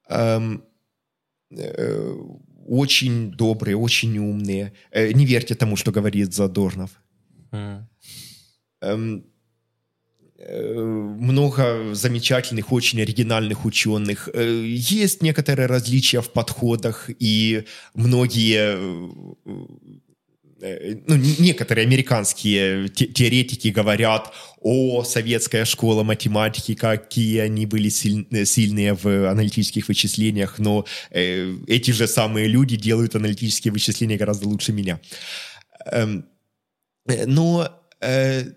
Эм, э, очень добрые, очень умные. Э, не верьте тому, что говорит Задорнов. Mm. Эм, много замечательных, очень оригинальных ученых. Э, есть некоторые различия в подходах, и многие Э, ну, некоторые американские те теоретики говорят о советская школа математики, какие они были силь э, сильные в аналитических вычислениях, но э, эти же самые люди делают аналитические вычисления гораздо лучше меня. Эм, э, но э, э,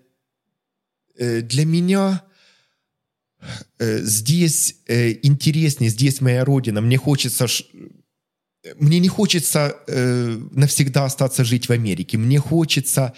для меня э, здесь э, интереснее, здесь моя родина. Мне хочется мне не хочется э, навсегда остаться жить в Америке. Мне хочется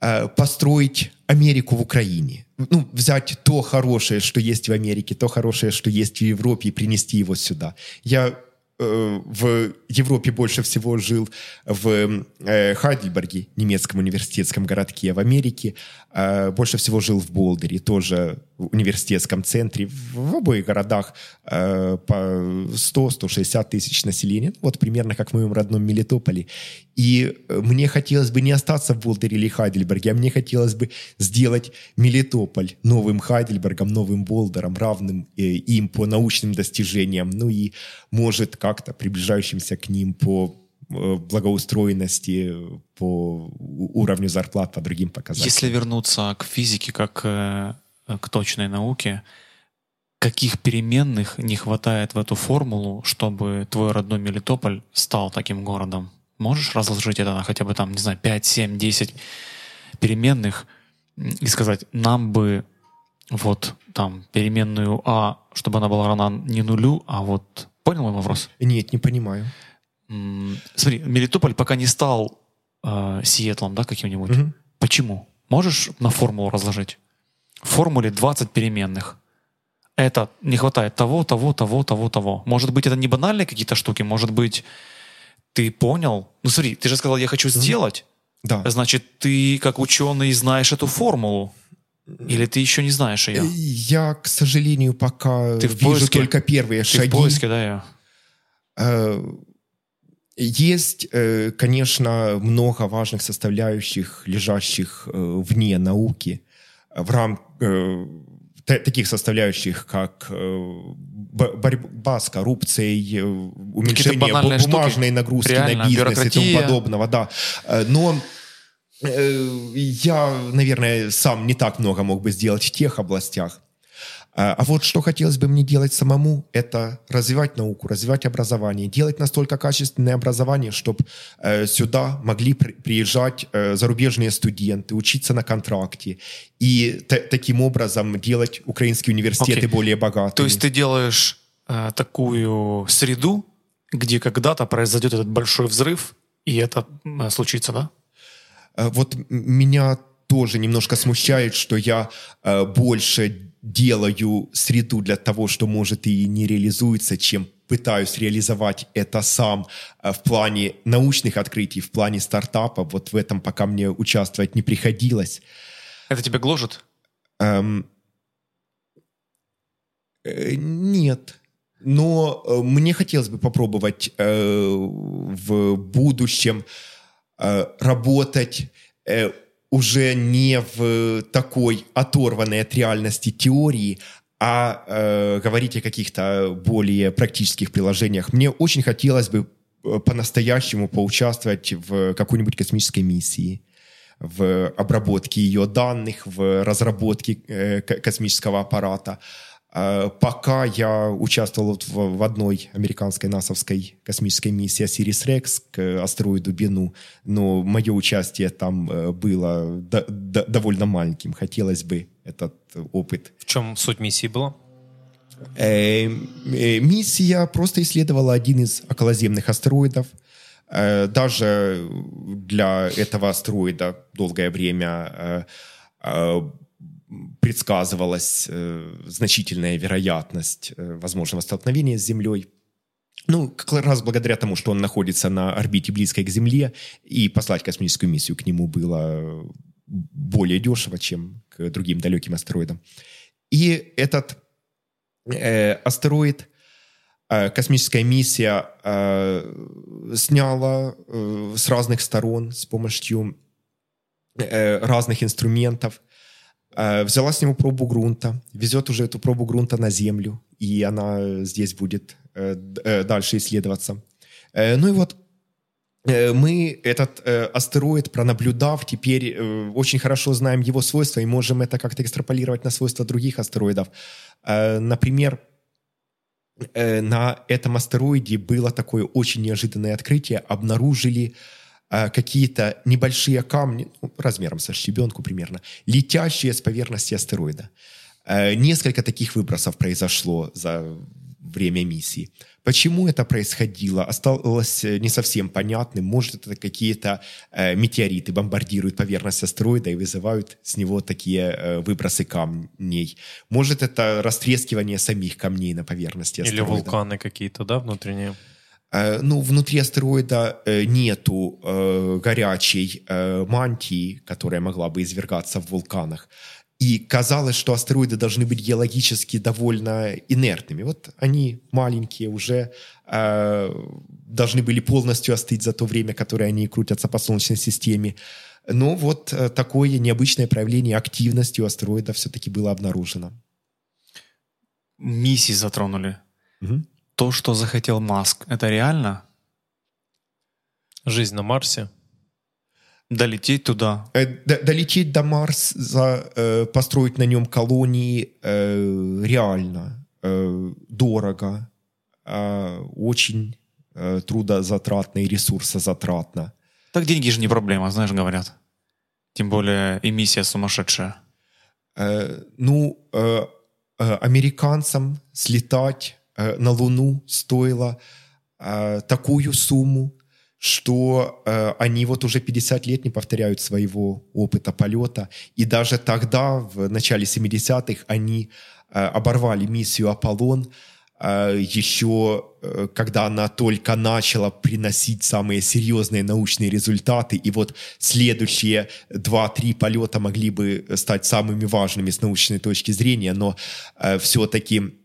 э, построить Америку в Украине. Ну, взять то хорошее, что есть в Америке, то хорошее, что есть в Европе, и принести его сюда. Я Э, в Европе больше всего жил в э, Хайдельберге, немецком университетском городке, в Америке э, больше всего жил в Болдере, тоже университетском центре. В обоих городах по 100-160 тысяч населения, вот примерно как в моем родном Мелитополе. И мне хотелось бы не остаться в Болдере или Хайдельберге, а мне хотелось бы сделать Мелитополь новым Хайдельбергом, новым Болдером, равным им по научным достижениям, ну и, может, как-то приближающимся к ним по э, благоустроенности, по уровню зарплат, по другим показателям. Если вернуться к физике как э, к точной науке, каких переменных не хватает в эту формулу, чтобы твой родной Мелитополь стал таким городом? Можешь разложить это на хотя бы там, не знаю, 5, 7, 10 переменных и сказать, нам бы вот там переменную А, чтобы она была равна не нулю, а вот Понял мой вопрос? Нет, не понимаю. Смотри, Мелитополь пока не стал э, Сиэтлом, да, каким-нибудь. Угу. Почему? Можешь на формулу разложить? Формуле 20 переменных. Это не хватает того, того, того, того, того. Может быть, это не банальные какие-то штуки, может быть, ты понял. Ну смотри, ты же сказал, я хочу сделать. Да. Значит, ты как ученый знаешь эту формулу. Или ты еще не знаешь ее? Я, к сожалению, пока ты в вижу поиске? только первые ты шаги. в поиске, да, я? Э, есть, э, конечно, много важных составляющих, лежащих э, вне науки, в рамках таких составляющих, как борьба с коррупцией, уменьшение бумажной штуки. нагрузки Реально, на бизнес и тому подобного. Да. Но Э, я, наверное, сам не так много мог бы сделать в тех областях. А, а вот что хотелось бы мне делать самому, это развивать науку, развивать образование, делать настолько качественное образование, чтобы э, сюда могли при, приезжать э, зарубежные студенты, учиться на контракте и таким образом делать украинские университеты okay. более богатыми. То есть ты делаешь э, такую среду, где когда-то произойдет этот большой взрыв, и это э, случится, да? Э, вот меня тоже немножко смущает, что я э, больше делаю среду для того, что может и не реализуется, чем пытаюсь реализовать это сам э, в плане научных открытий, в плане стартапа. Вот в этом пока мне участвовать не приходилось. Это тебя гложет? Эм, э, нет. Но э, мне хотелось бы попробовать э, в будущем Э, работать э, уже не в такой оторванной от реальности теории, а э, говорить о каких-то более практических приложениях. Мне очень хотелось бы по-настоящему поучаствовать в какой-нибудь космической миссии, в обработке ее данных, в разработке э, космического аппарата. Пока я участвовал в, в одной американской насовской космической миссии Сирис Рекс к астероиду Бену, но мое участие там э, было до, до, довольно маленьким. Хотелось бы этот опыт. В чем суть миссии была? Э, э, миссия просто исследовала один из околоземных астероидов. Э, даже для этого астероида долгое время э, э, предсказывалась э, значительная вероятность э, возможного столкновения с Землей. Ну, как раз благодаря тому, что он находится на орбите близкой к Земле, и послать космическую миссию к нему было более дешево, чем к другим далеким астероидам. И этот э, астероид э, космическая миссия э, сняла э, с разных сторон с помощью э, разных инструментов, э, взяла с него пробу грунта, везет уже эту пробу грунта на Землю, и она здесь будет Э, э, дальше исследоваться. Э, ну и вот мы этот астероид, пронаблюдав, теперь очень хорошо знаем его свойства и можем это как-то экстраполировать на свойства других астероидов. Например, на этом астероиде было такое очень неожиданное открытие. Обнаружили какие-то небольшие камни, ну, размером со щебенку примерно, летящие с поверхности астероида. Несколько таких выбросов произошло за время миссии. Почему это происходило, осталось э, не совсем понятным. Может, это какие-то э, метеориты бомбардируют поверхность астероида и вызывают с него такие э, выбросы камней. Может, это растрескивание самих камней на поверхности астероида. Или вулканы какие-то, да, внутренние? Э, ну, внутри астероида э, нету э, горячей мантии, которая могла бы извергаться в вулканах. И казалось, что астероиды должны быть геологически довольно инертными. Вот они маленькие уже э, должны были полностью остыть за то время, которое они крутятся по Солнечной системе. Но вот э, такое необычное проявление активности у астероида все-таки было обнаружено. Миссии затронули. Угу. То, что захотел Маск, это реально? Жизнь на Марсе? Долететь туда. Э, долететь до Марса, э, построить на нем колонии э, реально дорого, очень трудозатратно и ресурсозатратно. Так деньги же не проблема, знаешь, говорят. Тем более эмиссия сумасшедшая. Ну, американцам слетать на Луну стоило такую сумму, что э, они вот уже 50 лет не повторяют своего опыта полета. И даже тогда, в начале 70-х, они э, оборвали миссию «Аполлон», э, еще э, когда она только начала приносить самые серьезные научные результаты, и вот следующие 2-3 полета могли бы стать самыми важными с научной точки зрения, но э, все-таки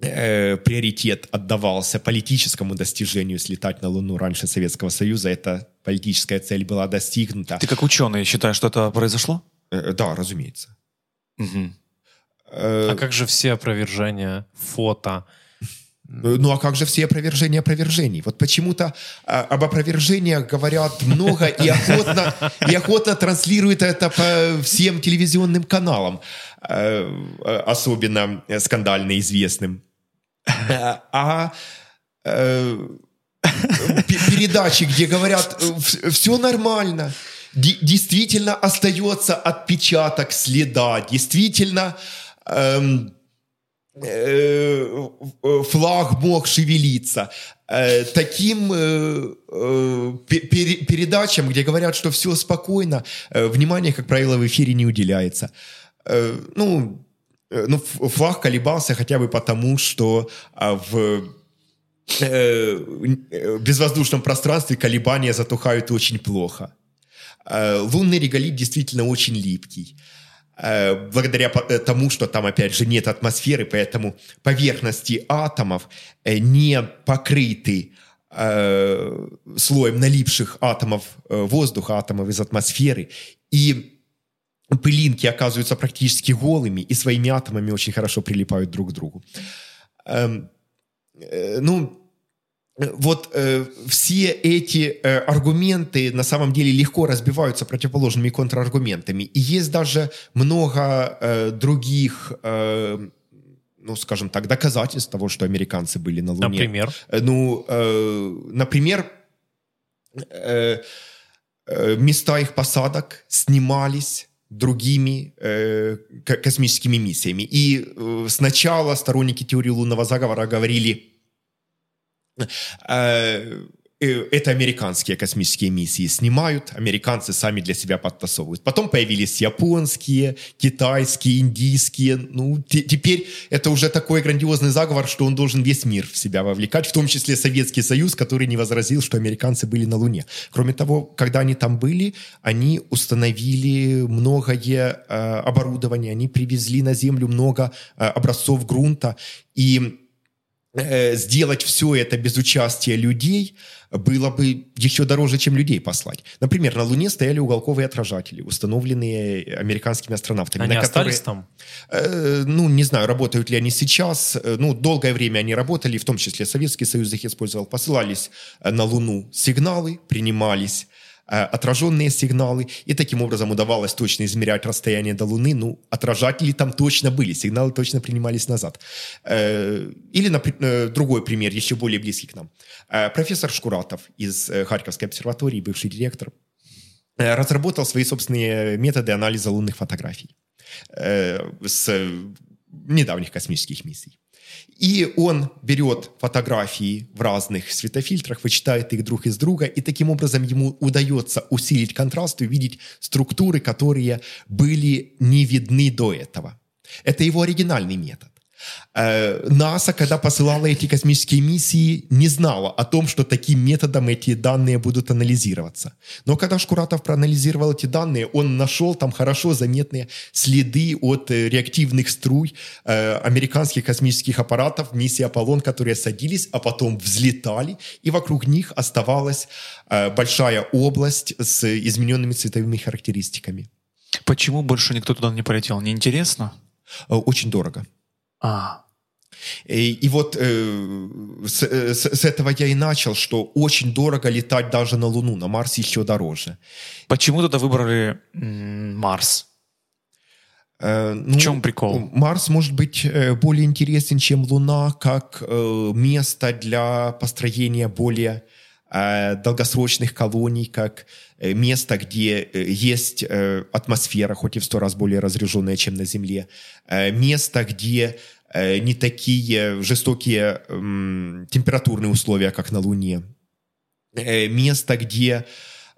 э, приоритет отдавался политическому достижению слетать на Луну раньше Советского Союза. Эта политическая цель была достигнута. Ты как ученый считаешь, что это произошло? Э, да, разумеется. Угу. Э, а как же все опровержения, фото? Э, ну а как же все опровержения опровержений? Вот почему-то а, об опровержениях говорят много и охотно, и охотно транслируют это по всем телевизионным каналам, особенно скандально известным. А э, передачи, где говорят, все нормально, действительно остается отпечаток следа, действительно эм, э, флаг мог шевелиться. Э, таким передачам, где говорят, что все спокойно, внимание, как правило, в эфире не уделяется. Ну, Э, ну, флаг колебался хотя бы потому, что а, в э, э, безвоздушном пространстве колебания затухают очень плохо. Лунный реголит действительно очень липкий. Благодаря тому, что там, опять же, нет атмосферы, поэтому поверхности атомов не покрыты слоем налипших атомов воздуха, атомов из атмосферы. И пылинки оказываются практически голыми и своими атомами очень хорошо прилипают друг к другу. Эм, э, ну, вот э, все эти э, аргументы на самом деле легко разбиваются противоположными контраргументами. И есть даже много э, других, э, ну, скажем так, доказательств того, что американцы были на Луне. Например? Э, ну, э, например, э, э, места их посадок снимались другими э, космическими миссиями. И э, сначала сторонники теории лунного заговора говорили, э, это американские космические миссии снимают, американцы сами для себя подтасовывают. Потом появились японские, китайские, индийские. Ну, теперь это уже такой грандиозный заговор, что он должен весь мир в себя вовлекать, в том числе Советский Союз, который не возразил, что американцы были на Луне. Кроме того, когда они там были, они установили многое э, оборудование, они привезли на Землю много э, образцов грунта, и Э, сделать все это без участия людей было бы еще дороже, чем людей послать. Например, на Луне стояли уголковые отражатели, установленные американскими астронавтами. Они на которые, остались там? Э, ну, не знаю, работают ли они сейчас. Э, ну, долгое время они работали, в том числе Советский Союз их использовал. Посылались э, на Луну сигналы, принимались Э, отраженные сигналы, и таким образом удавалось точно измерять расстояние до Луны. Ну, отражатели там точно были, сигналы точно принимались назад. Э, или э, другой пример, еще более близкий к нам. Профессор Шкуратов из Харьковской обсерватории, бывший директор, разработал свои собственные методы анализа лунных фотографий с недавних космических миссий. И он берет фотографии в разных светофильтрах, вычитает их друг из друга, и таким образом ему удается усилить контраст и увидеть структуры, которые были не видны до этого. Это его оригинальный метод. Э, НАСА, когда посылала эти космические миссии, не знала о том, что таким методом эти данные будут анализироваться. Но когда Шкуратов проанализировал эти данные, он нашел там хорошо заметные следы от э, реактивных струй э, американских космических аппаратов миссии Аполлон, которые садились, а потом взлетали, и вокруг них оставалась большая область с измененными цветовыми характеристиками. Почему больше никто туда не полетел? Неинтересно? Очень дорого. А. И, и вот э, с, э, с, с этого я и начал, что очень дорого летать даже на Луну, на Марс еще дороже. Почему тогда выбрали Марс? Э, ну, в чем прикол? Марс может быть э, более интересен, чем Луна, как э, место для построения более э, долгосрочных колоний, как э, место, где э, есть э, атмосфера, хоть и в сто раз более разряженная, чем на Земле, э, место, где Э, не такие жестокие температурные условия, как на Луне. Э, место, где э,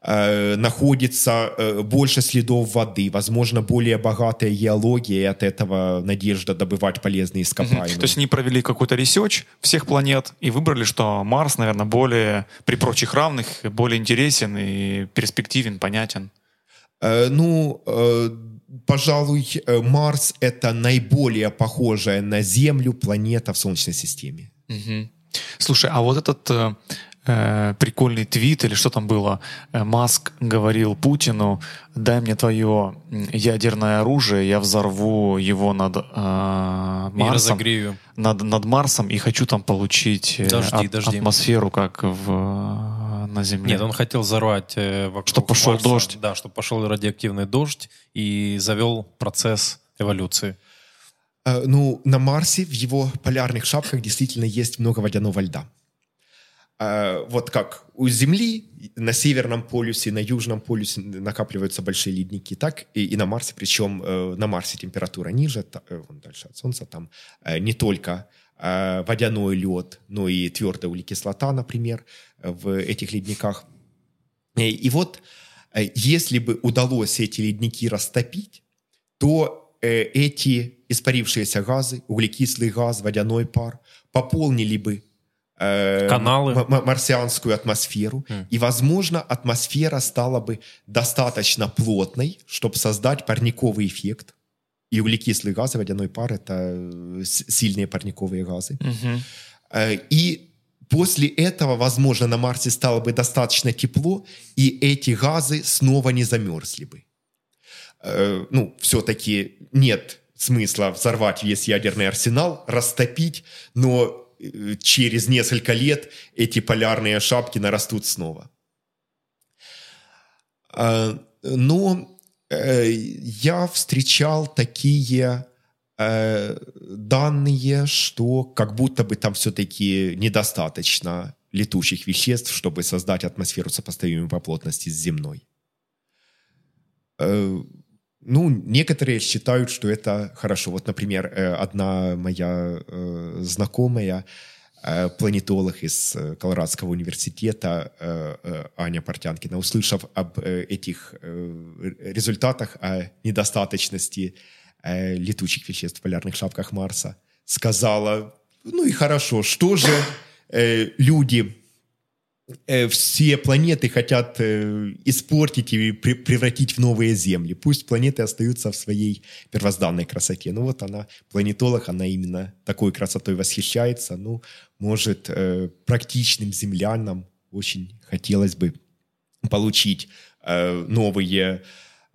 находится больше следов воды, возможно, более богатая геология, и от этого надежда добывать полезные ископаемые. Угу. То есть они провели какой-то research всех планет и выбрали, что Марс, наверное, более, при прочих равных, более интересен и перспективен, понятен. Ну, пожалуй, э, Марс — это наиболее похожая на Землю планета в Солнечной системе. Угу. Слушай, а вот этот э, э, прикольный твит или что там было, э, Маск говорил Путину, дай мне твое ядерное оружие, я взорву его над э, Марсом, над, над Марсом и хочу там получить э, дожди, от, дожди. атмосферу, как в на Земле. Нет, он хотел взорвать э, вокруг Чтобы пошел Марса, дождь. Да, чтобы пошел радиоактивный дождь и завел процесс эволюции. Э, ну, на Марсе в его полярных шапках действительно есть много водяного льда. Э, вот как у Земли на Северном полюсе, на Южном полюсе накапливаются большие ледники, так и, и на Марсе, причем э, на Марсе температура ниже, та, э, дальше от Солнца, там э, не только э, водяной лед, но и твердая углекислота, например, в этих ледниках. И вот если бы удалось эти ледники растопить, то эти испарившиеся газы, углекислый газ, водяной пар, пополнили бы э, каналы марсианскую атмосферу mm. и возможно атмосфера стала бы достаточно плотной чтобы создать парниковый эффект и углекислый газ водяной пар это сильные парниковые газы mm-hmm. и После этого, возможно, на Марсе стало бы достаточно тепло, и эти газы снова не замерзли бы. Э, ну, все-таки нет смысла взорвать весь ядерный арсенал, растопить, но э, через несколько лет эти полярные шапки нарастут снова. Э, но я встречал такие э, данные, что как будто бы там все-таки недостаточно летучих веществ, чтобы создать атмосферу сопоставимую по плотности с земной. Ну, некоторые считают, что это хорошо. Вот, например, э, одна моя э, знакомая э, планетолог из Колорадского университета Аня Портянкина, услышав об этих результатах, о недостаточности летучих веществ в полярных шапках Марса, сказала, ну и хорошо, что же люди все планеты хотят э, испортить и превратить в новые земли. Пусть планеты остаются в своей первозданной красоте. Ну вот она, планетолог, она именно такой красотой восхищается. Ну, может, э, практичным землянам очень хотелось бы получить э, новые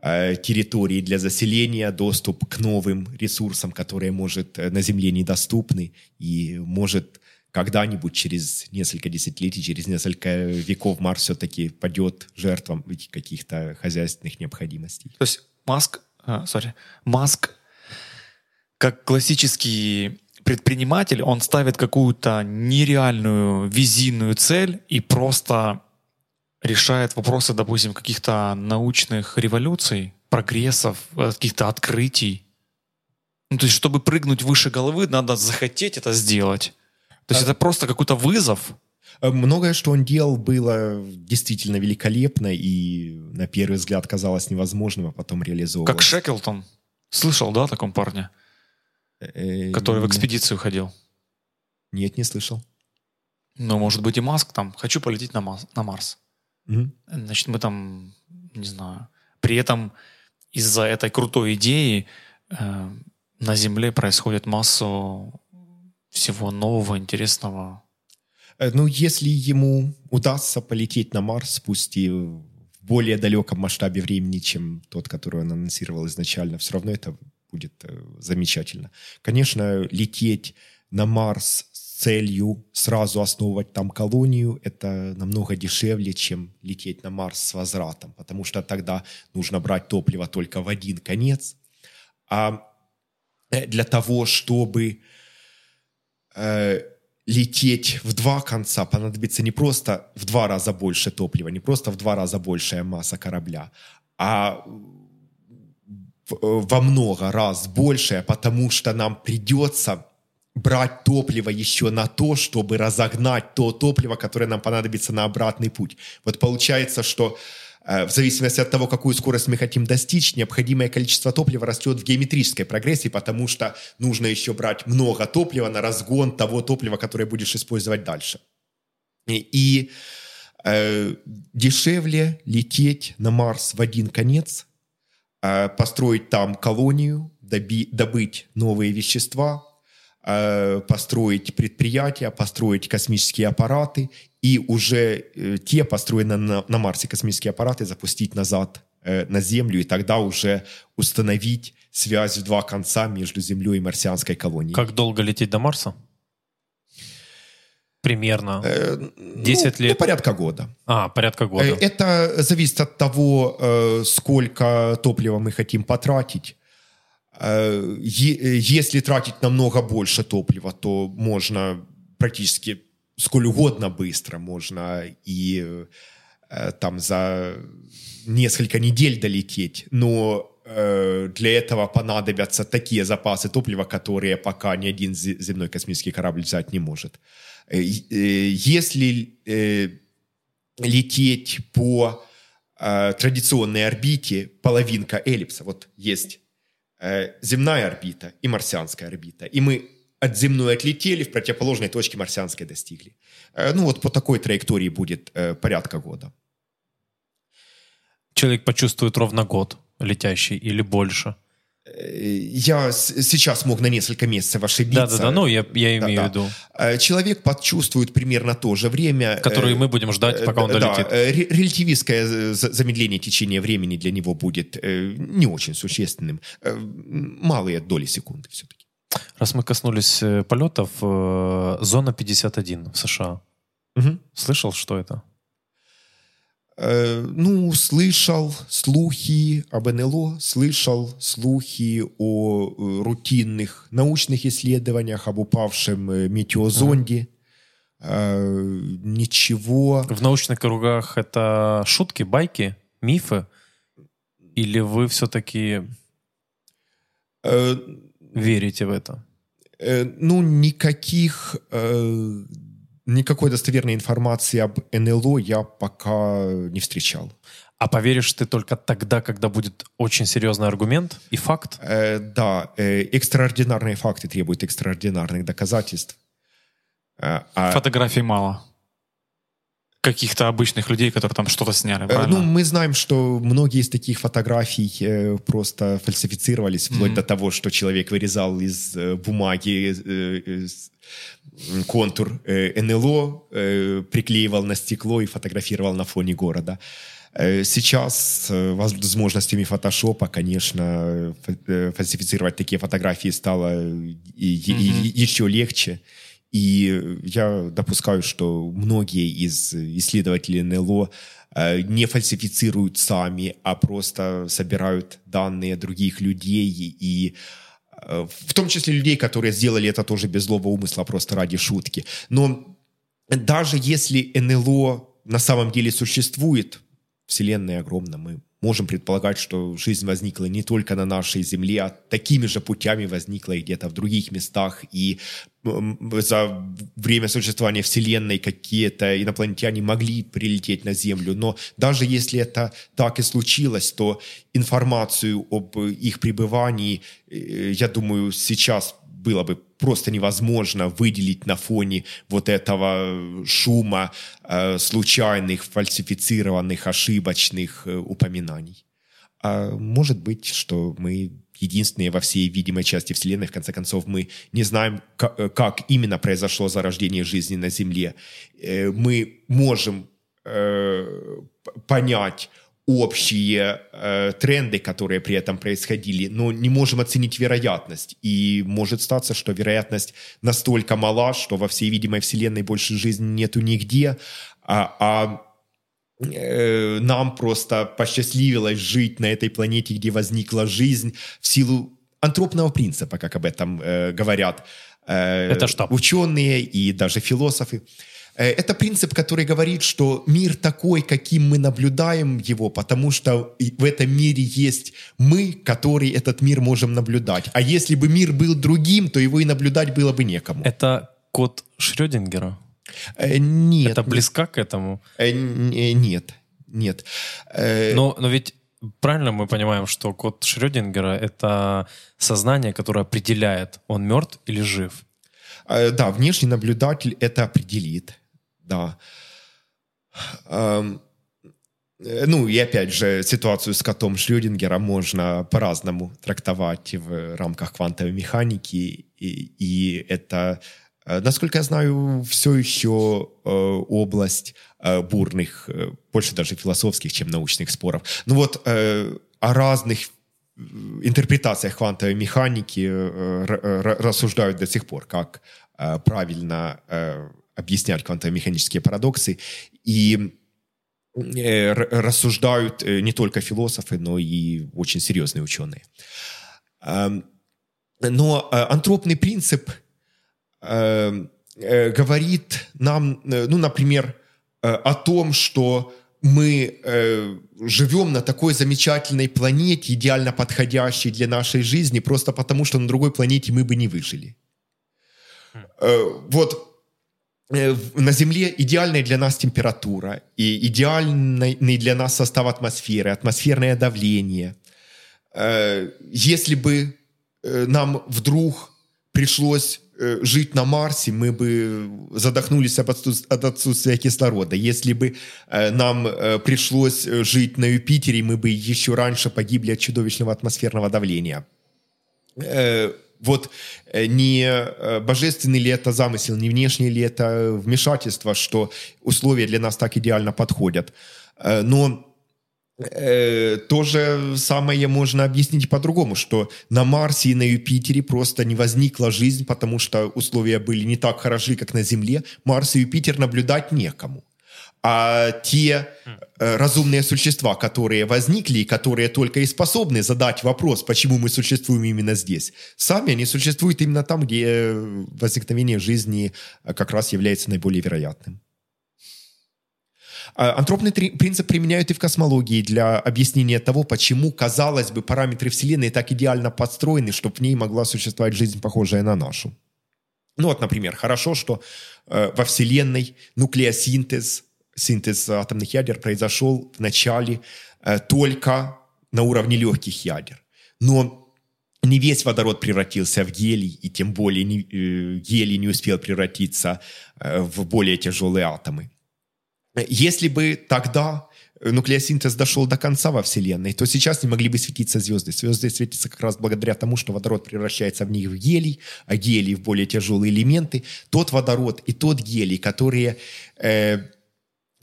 э, территории для заселения, доступ к новым ресурсам, которые, может, э, на Земле недоступны, и, может, когда-нибудь через несколько десятилетий, через несколько веков Марс все-таки падет жертвам каких-то хозяйственных необходимостей. То есть Маск, а, sorry, Маск, как классический предприниматель, он ставит какую-то нереальную визийную цель и просто решает вопросы, допустим, каких-то научных революций, прогрессов, э, каких-то открытий. Ну, то есть, чтобы прыгнуть выше головы, надо захотеть это сделать. То есть, это просто какой-то вызов. Э, Многое, что он делал, было действительно великолепно и на первый взгляд казалось невозможным, а потом реализовывалось. Как Шеклтон. Слышал, да, о таком парне, Э, который в экспедицию ходил? Нет, не слышал. Ну, может быть, и Маск там. Хочу полететь на, Мас- на Марс. Мгм. Значит, мы там, не знаю. При этом из-за этой крутой идеи э, на Земле происходит массу всего нового, интересного. Э, Ну, если ему удастся полететь на Марс, пусть и в более далеком масштабе времени, чем тот, который он анонсировал изначально, все равно это будет э, замечательно. Конечно, лететь на Марс с целью сразу основывать там колонию, это намного дешевле, чем лететь на Марс с возвратом, потому что тогда нужно брать топливо только в один конец. А э, для того, чтобы э, лететь в два конца понадобится не просто в два раза больше топлива, не просто в два раза большая масса корабля, а э, во много раз большая, потому что нам придется брать топливо еще на то, чтобы разогнать то топливо, которое нам понадобится на обратный путь. Вот получается, что э, в зависимости от того, какую скорость мы хотим достичь, необходимое количество топлива растет в геометрической прогрессии, потому что нужно еще брать много топлива на разгон того топлива, которое будешь использовать дальше. И, и, э, дешевле лететь на Марс в один конец, э, построить там колонию, доби- добыть новые вещества, э, построить предприятия, построить космические аппараты и уже э, те построенные на, на Марсе космические аппараты запустить назад э, на Землю и тогда уже установить связь в два конца между Землей и марсианской колонией. Как долго лететь до Марса? Примерно. Э, 10 ну, лет? Ну, порядка года. А, порядка года. Э, Это зависит от того, э, сколько топлива мы хотим потратить. Э, Если тратить намного больше топлива, то можно практически сколь угодно быстро, можно и э, там за несколько недель долететь, но э, для этого понадобятся такие запасы топлива, которые пока ни один зе- земной космический корабль взять не может. Э, э, Если э, лететь по э, традиционной орбите половинка эллипса. Вот есть э, земная орбита и марсианская орбита. И мы от земной отлетели, в противоположной точке марсианской достигли. Э, ну вот по такой траектории будет э, порядка года. Человек почувствует ровно год летящий или больше. Э, Я сейчас мог на несколько месяцев ошибиться. Да-да-да, ну я, я имею Да-да. в виду. Человек почувствует примерно то же время. Который э, мы будем ждать, пока он долетит. Да, ре- релятивистское за- замедление течения времени для него будет не очень существенным. Малые доли секунды все-таки. Раз мы коснулись э, полетов, э, зона 51 в США. Слышал, что это? Э, Ну, слышал слухи об НЛО, слышал слухи о рутинных научных исследованиях, об упавшем метеозонде. Э, Ничего. В научных кругах это шутки, байки, мифы? Или вы все-таки верите в это? Э, ну, никаких, э, никакой достоверной информации об НЛО я пока не встречал. А поверишь ты только тогда, когда будет очень серьезный аргумент и факт? Э, да, э, экстраординарные факты требуют экстраординарных доказательств. Э, а... Фотографий мало каких-то обычных людей, которые там что-то сняли, э, правильно? Ну, мы знаем, что многие из таких фотографий э, просто фальсифицировались, вплоть mm-hmm. до того, что человек вырезал из э, бумаги контур НЛО, приклеивал на стекло и фотографировал на фоне города. Сейчас возможностями фотошопа, конечно, фальсифицировать такие фотографии стало mm-hmm. еще легче. И я допускаю, что многие из исследователей НЛО э, не фальсифицируют сами, а просто собирают данные других людей и э, в том числе людей, которые сделали это тоже без злого умысла, просто ради шутки. Но даже если НЛО на самом деле существует, Вселенная огромна, мы можем предполагать, что жизнь возникла не только на нашей Земле, а такими же путями возникла и где-то в других местах. И за время существования Вселенной какие-то инопланетяне могли прилететь на Землю. Но даже если это так и случилось, то информацию об их пребывании, э, я думаю, сейчас было бы просто невозможно выделить на фоне вот этого шума э, случайных, фальсифицированных, ошибочных э, упоминаний. А может быть, что мы единственные во всей видимой части Вселенной, в конце концов, мы не знаем, как, э, как именно произошло зарождение жизни на Земле. Э, мы можем э, понять общие э, тренды, которые при этом происходили, но не можем оценить вероятность. И может статься, что вероятность настолько мала, что во всей видимой Вселенной больше жизни нету нигде, а, а э, нам просто посчастливилось жить на этой планете, где возникла жизнь в силу антропного принципа, как об этом э, говорят э, Это что? ученые и даже философы. Э, это принцип, который говорит, что мир такой, каким мы наблюдаем его, потому что в этом мире есть мы, которые этот мир можем наблюдать. А если бы мир был другим, то его и наблюдать было бы некому. Это код Шрёдингера? Э, нет. Это близко к этому? Э, нет, нет. Но, но ведь правильно мы понимаем, что код Шрёдингера — это сознание, которое определяет, он мертв или жив? Да, внешний наблюдатель это определит да. Эм, ну и опять же, ситуацию с котом Шрёдингера можно по-разному трактовать в рамках квантовой механики. И, и это, э, насколько я знаю, все еще э, область э, бурных, э, больше даже философских, чем научных споров. Ну вот э, о разных интерпретациях квантовой механики э, рассуждают до сих пор, как правильно объяснять квантово-механические парадоксы. И э, рассуждают э, не только философы, но и очень серьезные ученые. Эм, но э, антропный принцип говорит нам, ну, например, о том, что мы живем на такой замечательной планете, идеально подходящей для нашей жизни, просто потому что на другой планете мы бы не выжили. Хм. Вот на Земле идеальная для нас температура и идеальный для нас состав атмосферы, атмосферное давление. Э, если бы э, нам вдруг пришлось жить на Марсе, мы бы задохнулись от отсутствия кислорода. Если бы нам пришлось жить на Юпитере, мы бы еще раньше погибли от чудовищного атмосферного давления вот э, не э, божественный ли это замысел, не внешнее ли это вмешательство, что условия для нас так идеально подходят. Э, но то же самое можно объяснить по-другому, что на Марсе и на Юпитере просто не возникла жизнь, потому что условия были не так хороши, как на Земле. Марс и Юпитер наблюдать некому а те э, разумные существа, которые возникли и которые только и способны задать вопрос, почему мы существуем именно здесь, сами они существуют именно там, где возникновение жизни э, как раз является наиболее вероятным. А антропный принцип применяют и в космологии для объяснения того, почему, казалось бы, параметры Вселенной так идеально подстроены, чтобы в ней могла существовать жизнь, похожая на нашу. Ну вот, например, хорошо, что э, во Вселенной нуклеосинтез, синтез атомных ядер произошел в начале э, только на уровне легких ядер. Но не весь водород превратился в гелий, и тем более не, э, гелий не успел превратиться э, в более тяжелые атомы. Если бы тогда нуклеосинтез дошел до конца во Вселенной, то сейчас не могли бы светиться звезды. Звезды светятся как раз благодаря тому, что водород превращается в них в гелий, а гелий в более тяжелые элементы. Тот водород и тот гелий, которые э,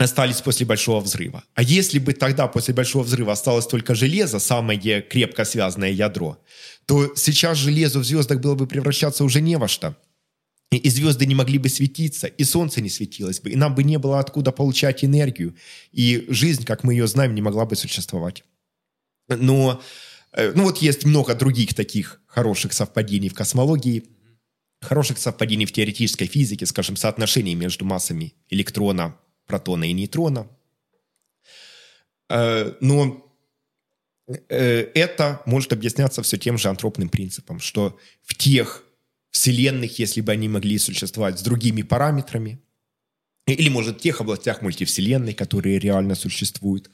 остались после Большого взрыва. А если бы тогда после Большого взрыва осталось только железо, самое крепко связанное ядро, то сейчас железо в звездах было бы превращаться уже не во что – и звезды не могли бы светиться, и солнце не светилось бы, и нам бы не было откуда получать энергию, и жизнь, как мы ее знаем, не могла бы существовать. Но э, ну вот есть много других таких хороших совпадений в космологии, хороших совпадений в теоретической физике, скажем, соотношений между массами электрона, протона и нейтрона. Э, но э, это может объясняться все тем же антропным принципом, что в тех вселенных, если бы они могли существовать с другими параметрами, или, может, в тех областях мультивселенной, которые реально существуют,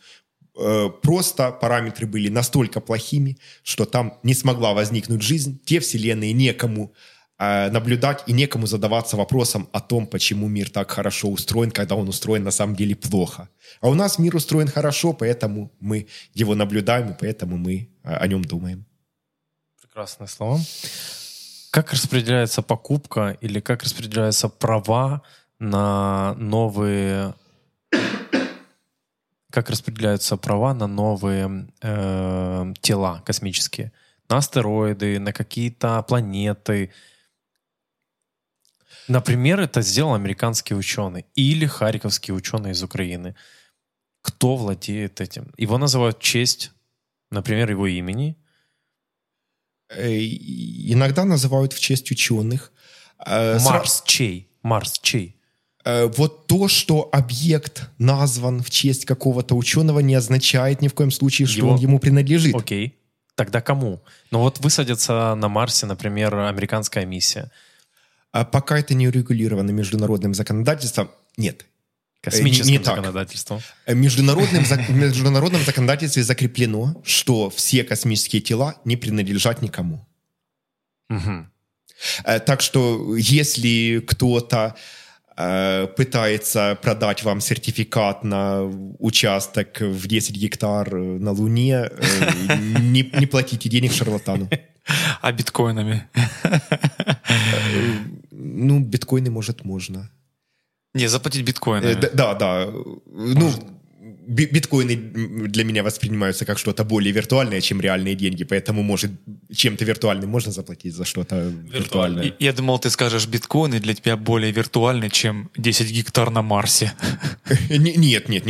э, просто параметры были настолько плохими, что там не смогла возникнуть жизнь, те вселенные некому наблюдать и некому задаваться вопросом о том, почему мир так хорошо устроен, когда он устроен на самом деле плохо. А у нас мир устроен хорошо, поэтому мы его наблюдаем, и поэтому мы э, о нем думаем. Прекрасные слова. Как распределяется покупка или как распределяются права на новые как распределяются права на новые э, тела космические, на астероиды, на какие-то планеты. Например, это сделал американский ученый или харьковский ученый из Украины. Кто владеет этим? Его называют честь, например, его имени, Э, иногда называют в честь ученых. Э, Марс чей? Марс чей? Э, вот то, что объект назван в честь какого-то ученого, не означает ни в коем случае, что его... он ему принадлежит. Окей. Тогда кому? Ну вот высадится на Марсе, например, американская миссия. А пока это не урегулировано международным законодательством, нет, Космическим не, не законодательством. Так. Международным, в международном законодательстве закреплено, что все космические тела не принадлежат никому. Угу. Так что если кто-то э, пытается продать вам сертификат на участок в 10 гектар на Луне, э, не, не платите денег шарлатану. А биткоинами? Ну, биткоины, может, можно. Не, заплатить биткоины. Э, да, да. Ну, биткоины для меня воспринимаются как что-то более виртуальное, чем реальные деньги, поэтому, может, чем-то виртуальным можно заплатить за что-то виртуальное. Я думал, ты скажешь, биткоины для тебя более виртуальны, чем 10 гектар на Марсе. Нет, нет,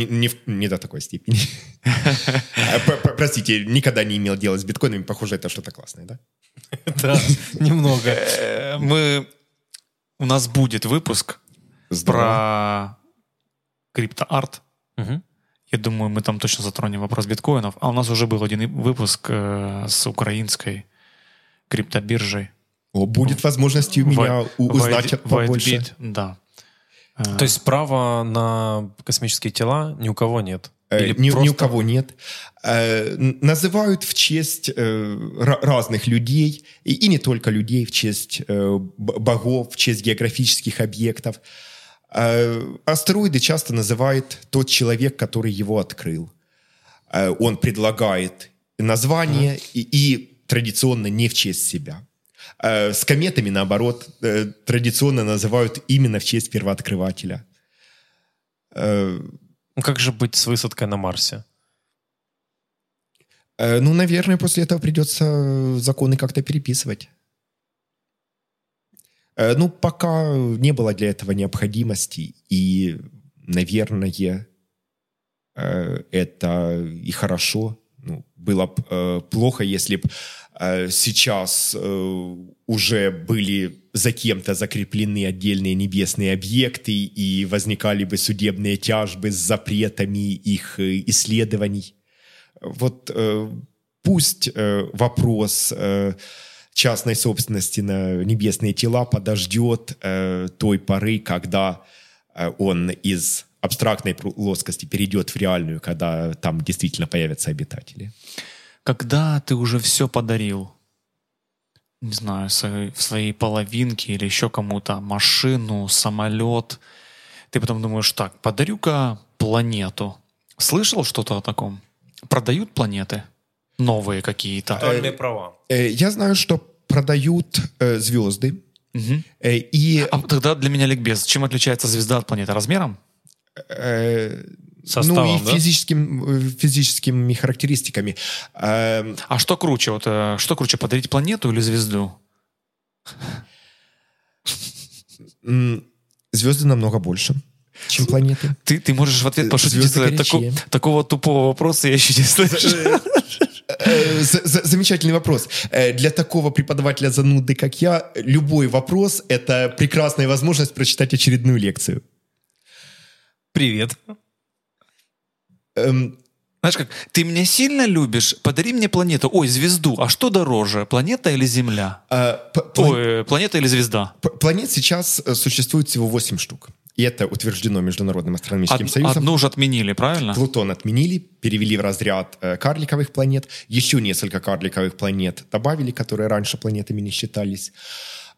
не, до такой степени. Простите, никогда не имел дела с биткоинами, похоже, это что-то классное, да? Да, немного. Э, мы... У нас будет выпуск про криптоарт. Угу. Я думаю, мы там точно затронем вопрос биткоинов. А у нас уже был один выпуск э, с украинской криптобиржей. О, будет возможность у меня White, узнать White, побольше. White да. То есть права на космические тела ни у кого нет? Э, Или ни, просто... ни у кого нет. Э, называют в честь э, разных людей, и, и не только людей, в честь э, богов, в честь географических объектов. Э, астероиды часто называет тот человек, который его открыл. Э, он предлагает название mm-hmm. и, и традиционно не в честь себя. Э, с кометами, наоборот, традиционно называют именно в честь первооткрывателя. Ну как же быть с высадкой на Марсе? Ну, наверное, после этого придется законы как-то переписывать. Э, ну, пока не было для этого необходимости, и, наверное, э, это и хорошо. Ну, было бы э, плохо, если бы сейчас уже были за кем-то закреплены отдельные небесные объекты и возникали бы судебные тяжбы с запретами их исследований. Вот пусть вопрос частной собственности на небесные тела подождет э, той поры, когда э, он из абстрактной плоскости перейдет в реальную, когда там действительно появятся обитатели. Когда ты уже все подарил, не знаю, своей, в своей половинке или еще кому-то машину, самолет, ты потом думаешь, так, подарю-ка планету. Слышал что-то о таком? Продают планеты? Новые какие-то? Актуальные права. Э, Я знаю, что продают э, звезды. Мгм. Э, и А тогда для меня ликбез. Чем отличается звезда от планеты? Размером? э, Составом, ну и да? физическим, э, физическими характеристиками. Э, А что круче? Вот, э, что круче, подарить планету или звезду? звезды намного больше, чем планеты. Ты, ты можешь в ответ пошутить. звезды такого тупого вопроса я еще не слышал. Э, за- за- Замечательный вопрос. Э, Для такого преподавателя зануды, как я, любой вопрос — это прекрасная возможность прочитать очередную лекцию. Привет. Эм, Знаешь как, ты меня сильно любишь? Подари мне планету. Ой, звезду. А что дороже, планета или Земля? а, пла- Ой, э, планета или звезда? Планет сейчас э, существует всего 8 штук. И это утверждено Международным астрономическим Од- союзом. одну уже отменили, правильно? Плутон отменили, перевели в разряд э, карликовых планет. Еще несколько карликовых планет добавили, которые раньше планетами не считались.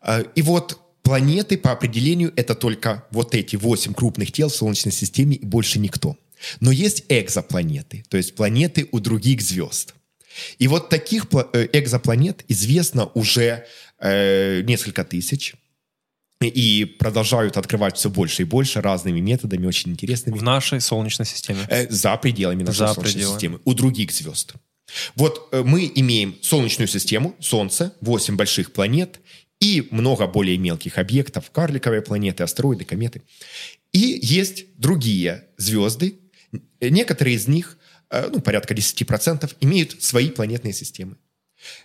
Э, и вот планеты по определению это только вот эти восемь крупных тел в Солнечной системе и больше никто. Но есть экзопланеты, то есть планеты у других звезд. И вот таких э, экзопланет известно уже э, несколько тысяч. И продолжают открывать все больше и больше разными методами, очень интересными. В нашей Солнечной системе. Э, за пределами нашей За Солнечной пределами. системы, у других звезд. Вот э, мы имеем Солнечную систему, Солнце, 8 больших планет и много более мелких объектов, карликовые планеты, астероиды, кометы. И есть другие звезды, некоторые из них, э, ну, порядка 10%, имеют свои планетные системы.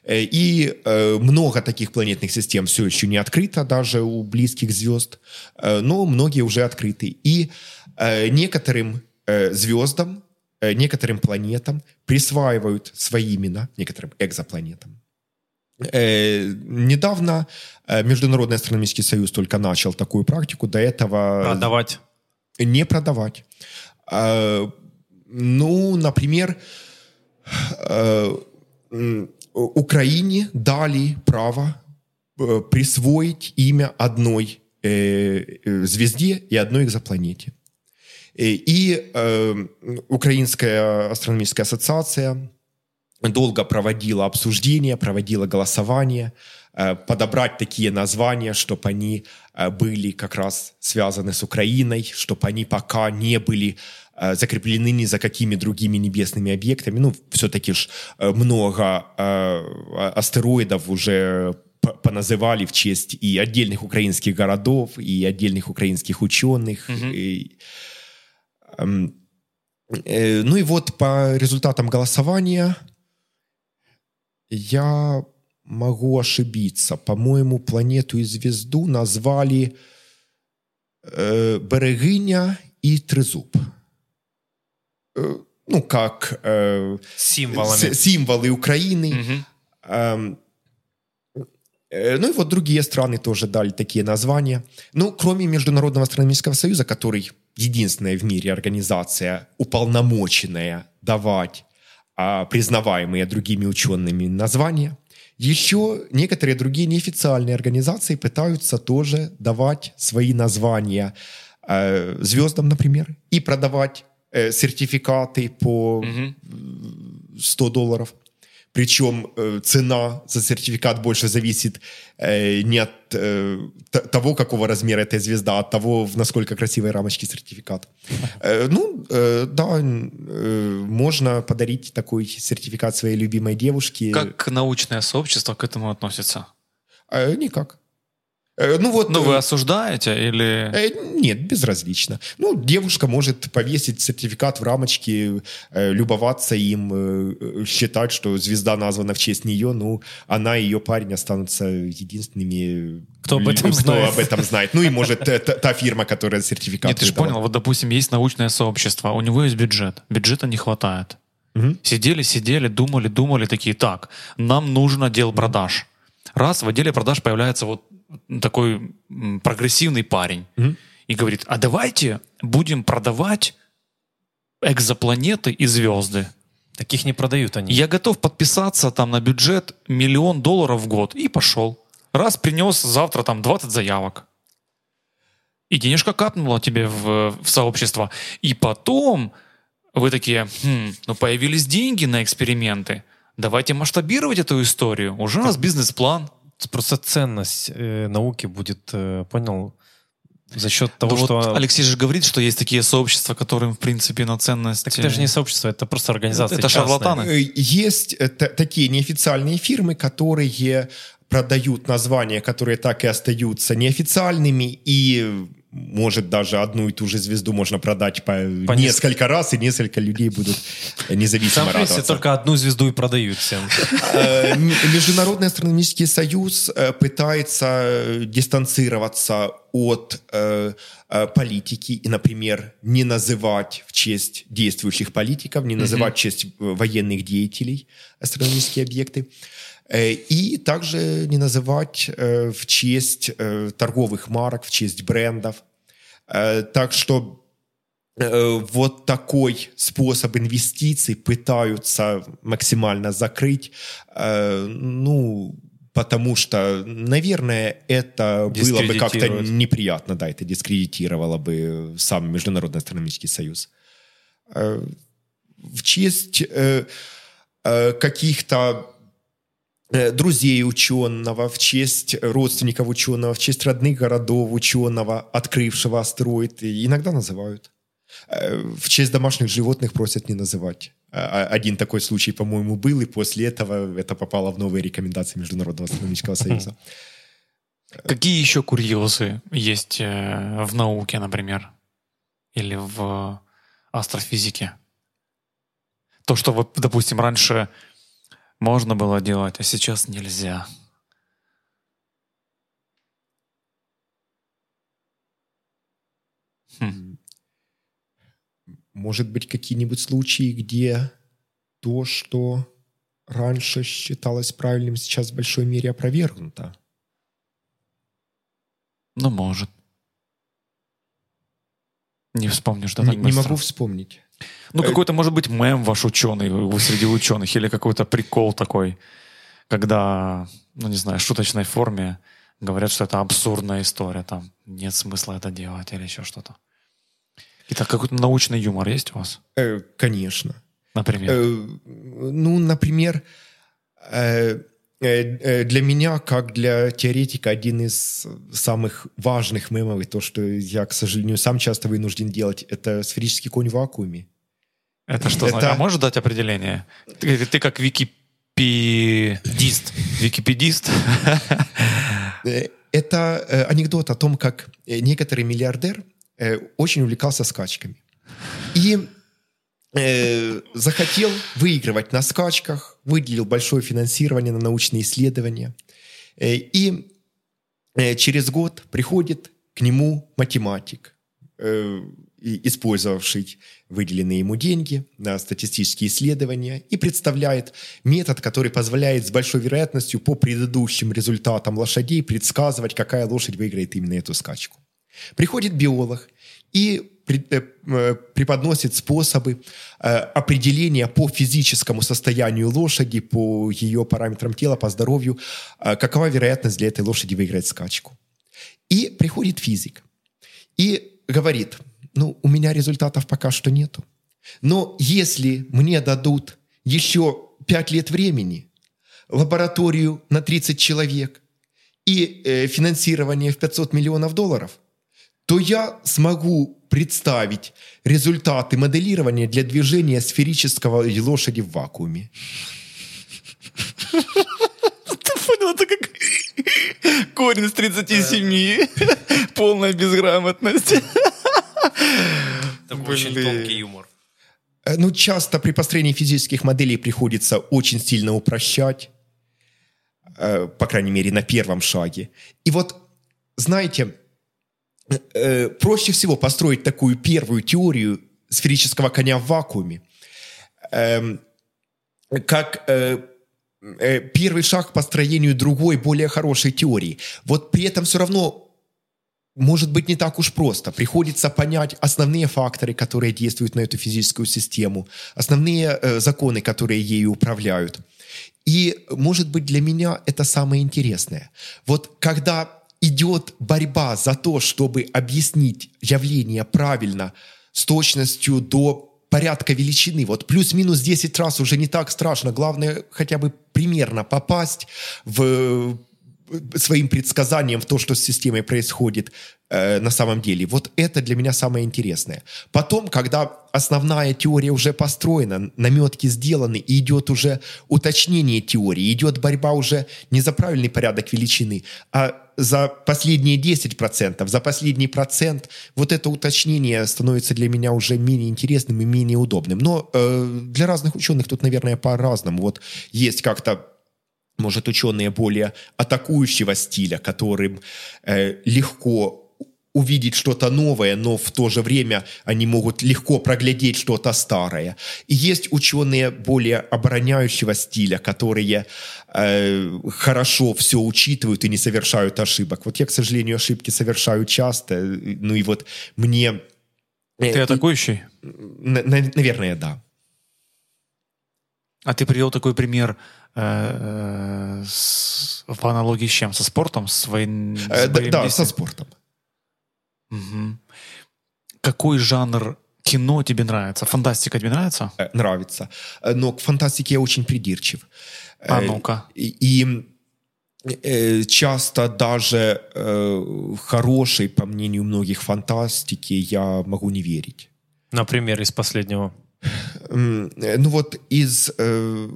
Э, И э, много таких планетных систем все еще не открыто, даже у близких звезд, э, но многие уже открыты. И некоторым звездам, некоторым планетам присваивают свои имена, некоторым экзопланетам. Э, недавно Международный астрономический союз только начал такую практику, до этого Продавать. не продавать. Ну, например, э, Украине дали право э, присвоить имя одной э, э, звезде и одной экзопланете. Э, И э, Украинская астрономическая ассоциация долго проводила обсуждения, проводила голосование, э, подобрать такие названия, чтобы они э, были как раз связаны с Украиной, чтобы они пока не были э, закреплены ни за какими другими небесными объектами. Ну, все-таки ж э, много э, астероидов уже поназывали в честь и отдельных украинских городов, и отдельных украинских ученых. И, эм, э, ну и вот по результатам голосования я могу ошибиться. По-моему, планету и звезду назвали э, Берегиня и Трезуб. Ну, как э, Символами. символы Украины. Эм, э, Ну и вот другие страны тоже дали такие названия. Ну, кроме Международного астрономического союза, который единственная в мире организация, уполномоченная давать а, признаваемые другими учеными названия, еще некоторые другие неофициальные организации пытаются тоже давать свои названия э, звездам, например, и продавать э, сертификаты по Мгм. 100 долларов. Причем э, цена за сертификат больше зависит э, не от э, того, какого размера эта звезда, а от того, в насколько красивой рамочке сертификат. Э, ну, э, да, э, можно подарить такой сертификат своей любимой девушке. Как научное сообщество к этому относится? Э, никак. Э, ну вот... Э, вы осуждаете или... Э, Нет, безразлично. Ну, девушка может повесить сертификат в рамочке, э, любоваться им, э, считать, что звезда названа в честь нее, ну, она и ее парень останутся единственными, Кто об этом кто знает. об этом знает. Ну, и может э, та, фирма, которая сертификат Нет, ты же понял, вот, допустим, есть научное сообщество, у него есть бюджет, бюджета не хватает. Сидели, сидели, думали, думали, такие, так, нам нужно отдел продаж. раз в отделе продаж появляется вот такой прогрессивный парень и говорит, а давайте будем продавать экзопланеты и звезды. Таких не продают они. Я готов подписаться там на бюджет миллион долларов в год. И пошел. Раз принес, завтра там 20 заявок. И денежка капнула тебе в, в сообщество. И потом вы такие, «Хм, ну появились деньги на эксперименты. Давайте масштабировать эту историю. Уже у нас бизнес-план. Просто ценность э, науки будет, э, понял, за счет того, Да вот что... Алексей же говорит, что есть такие сообщества, которым, в принципе, на ценность... Так это же не сообщество, это просто организация Это частная. шарлатаны. Э, Есть э, та- такие неофициальные фирмы, которые продают названия, которые так и остаются неофициальными, и может даже одну и ту же звезду можно продать по, неск- несколько раз, и несколько людей будут независимо принципе, радоваться. только одну звезду и продают всем. Э, Международный астрономический союз э, пытается э, дистанцироваться от политики и, например, не называть в честь действующих политиков, не называть в честь военных деятелей астрономические объекты. Э, И также не называть э, в честь э, торговых марок, в честь брендов. Так что вот такой способ инвестиций пытаются максимально закрыть. Ну, потому что, наверное, это было бы как-то неприятно, да, это дискредитировало бы сам Международный астрономический союз. В честь каких-то друзей ученого, в честь родственников ученого, в честь родных городов ученого, открывшего астероид, иногда называют. Э, В честь домашних животных просят не называть. А- а- Один такой случай, по-моему, был, и после этого это попало в новые рекомендации Международного астрономического союза. Какие еще курьезы есть э, в науке, например? Или в астрофизике? То, что, допустим, раньше можно было делать, а сейчас нельзя. Хм. Может быть, какие-нибудь случаи, где то, что раньше считалось правильным, сейчас в большой мере опровергнуто. Ну, может. Не да, Не, так не быстро? могу вспомнить. Ну, Э, какой-то, может быть, мем ваш ученый среди ученых, или какой-то прикол такой, когда, ну, не знаю, в шуточной форме говорят, что это абсурдная история, там нет смысла это делать или еще что-то. Итак, какой-то научный юмор есть у вас, Э, конечно. например? Э, ну, например, э, э, э, для меня, как для теоретика, один из самых важных мемов, и то, что я, к сожалению, сам часто вынужден делать, это сферический конь в вакууме. Это что это- значит? А можешь дать определение? Ты, ты как википедист. Википедист? Э, Это э, анекдот о том, как э, некоторый миллиардер очень увлекался скачками. И э, захотел выигрывать на скачках, выделил большое финансирование на научные исследования. Э, и э, через год приходит к нему математик, э, использовавший выделенные ему деньги на статистические исследования, и представляет метод, который позволяет с большой вероятностью по предыдущим результатам лошадей предсказывать, какая лошадь выиграет именно эту скачку. Приходит биолог и э, э, преподносит способы э, определения по физическому состоянию лошади, по ее параметрам тела, по здоровью, какова вероятность для этой лошади выиграть скачку. И приходит физик и говорит, ну, у меня результатов пока что нету. Но если мне дадут еще 5 лет времени, лабораторию на 30 человек и э, финансирование в 500 миллионов долларов, то я смогу представить результаты моделирования для движения сферического лошади в вакууме. Ты понял, это как корень из 37. Полная безграмотность. Такой очень тонкий юмор. Э, Ну, часто при построении физических моделей приходится очень сильно упрощать, э, по крайней мере, на первом шаге. И вот, знаете, э, проще всего построить такую первую теорию сферического коня в вакууме, эм, как первый шаг к построению другой, более хорошей теории. Вот при этом все равно может быть не так уж просто. Приходится понять основные факторы, которые действуют на эту физическую систему, основные э, законы, которые ею управляют. И, может быть, для меня это самое интересное. Вот когда идет борьба за то, чтобы объяснить явление правильно, с точностью до порядка величины. Вот плюс-минус 10 раз уже не так страшно. Главное хотя бы примерно попасть в своим предсказанием в то, что с системой происходит э, на самом деле. Вот это для меня самое интересное. Потом, когда основная теория уже построена, наметки сделаны, и идет уже уточнение теории, идет борьба уже не за правильный порядок величины, а за последние 10%, за последний процент, вот это уточнение становится для меня уже менее интересным и менее удобным. Но э, для разных ученых тут, наверное, по-разному. Вот есть как-то может, ученые более атакующего стиля, которым э, легко увидеть что-то новое, но в то же время они могут легко проглядеть что-то старое. И есть ученые более обороняющего стиля, которые э, хорошо все учитывают и не совершают ошибок. Вот я, к сожалению, ошибки совершаю часто. Ну и вот мне... Э, ты атакующий? На, на, наверное, да. А ты привел такой пример Э, с, в аналогии с чем? Со спортом? С воен... Э, да, да, со спортом. Угу. Какой жанр кино тебе нравится? Фантастика тебе нравится? Э, нравится. Но к фантастике я очень придирчив. А ну-ка. И, и часто даже э, хорошей, по мнению многих, фантастики я могу не верить. Например, из последнего? Ну вот из... Э,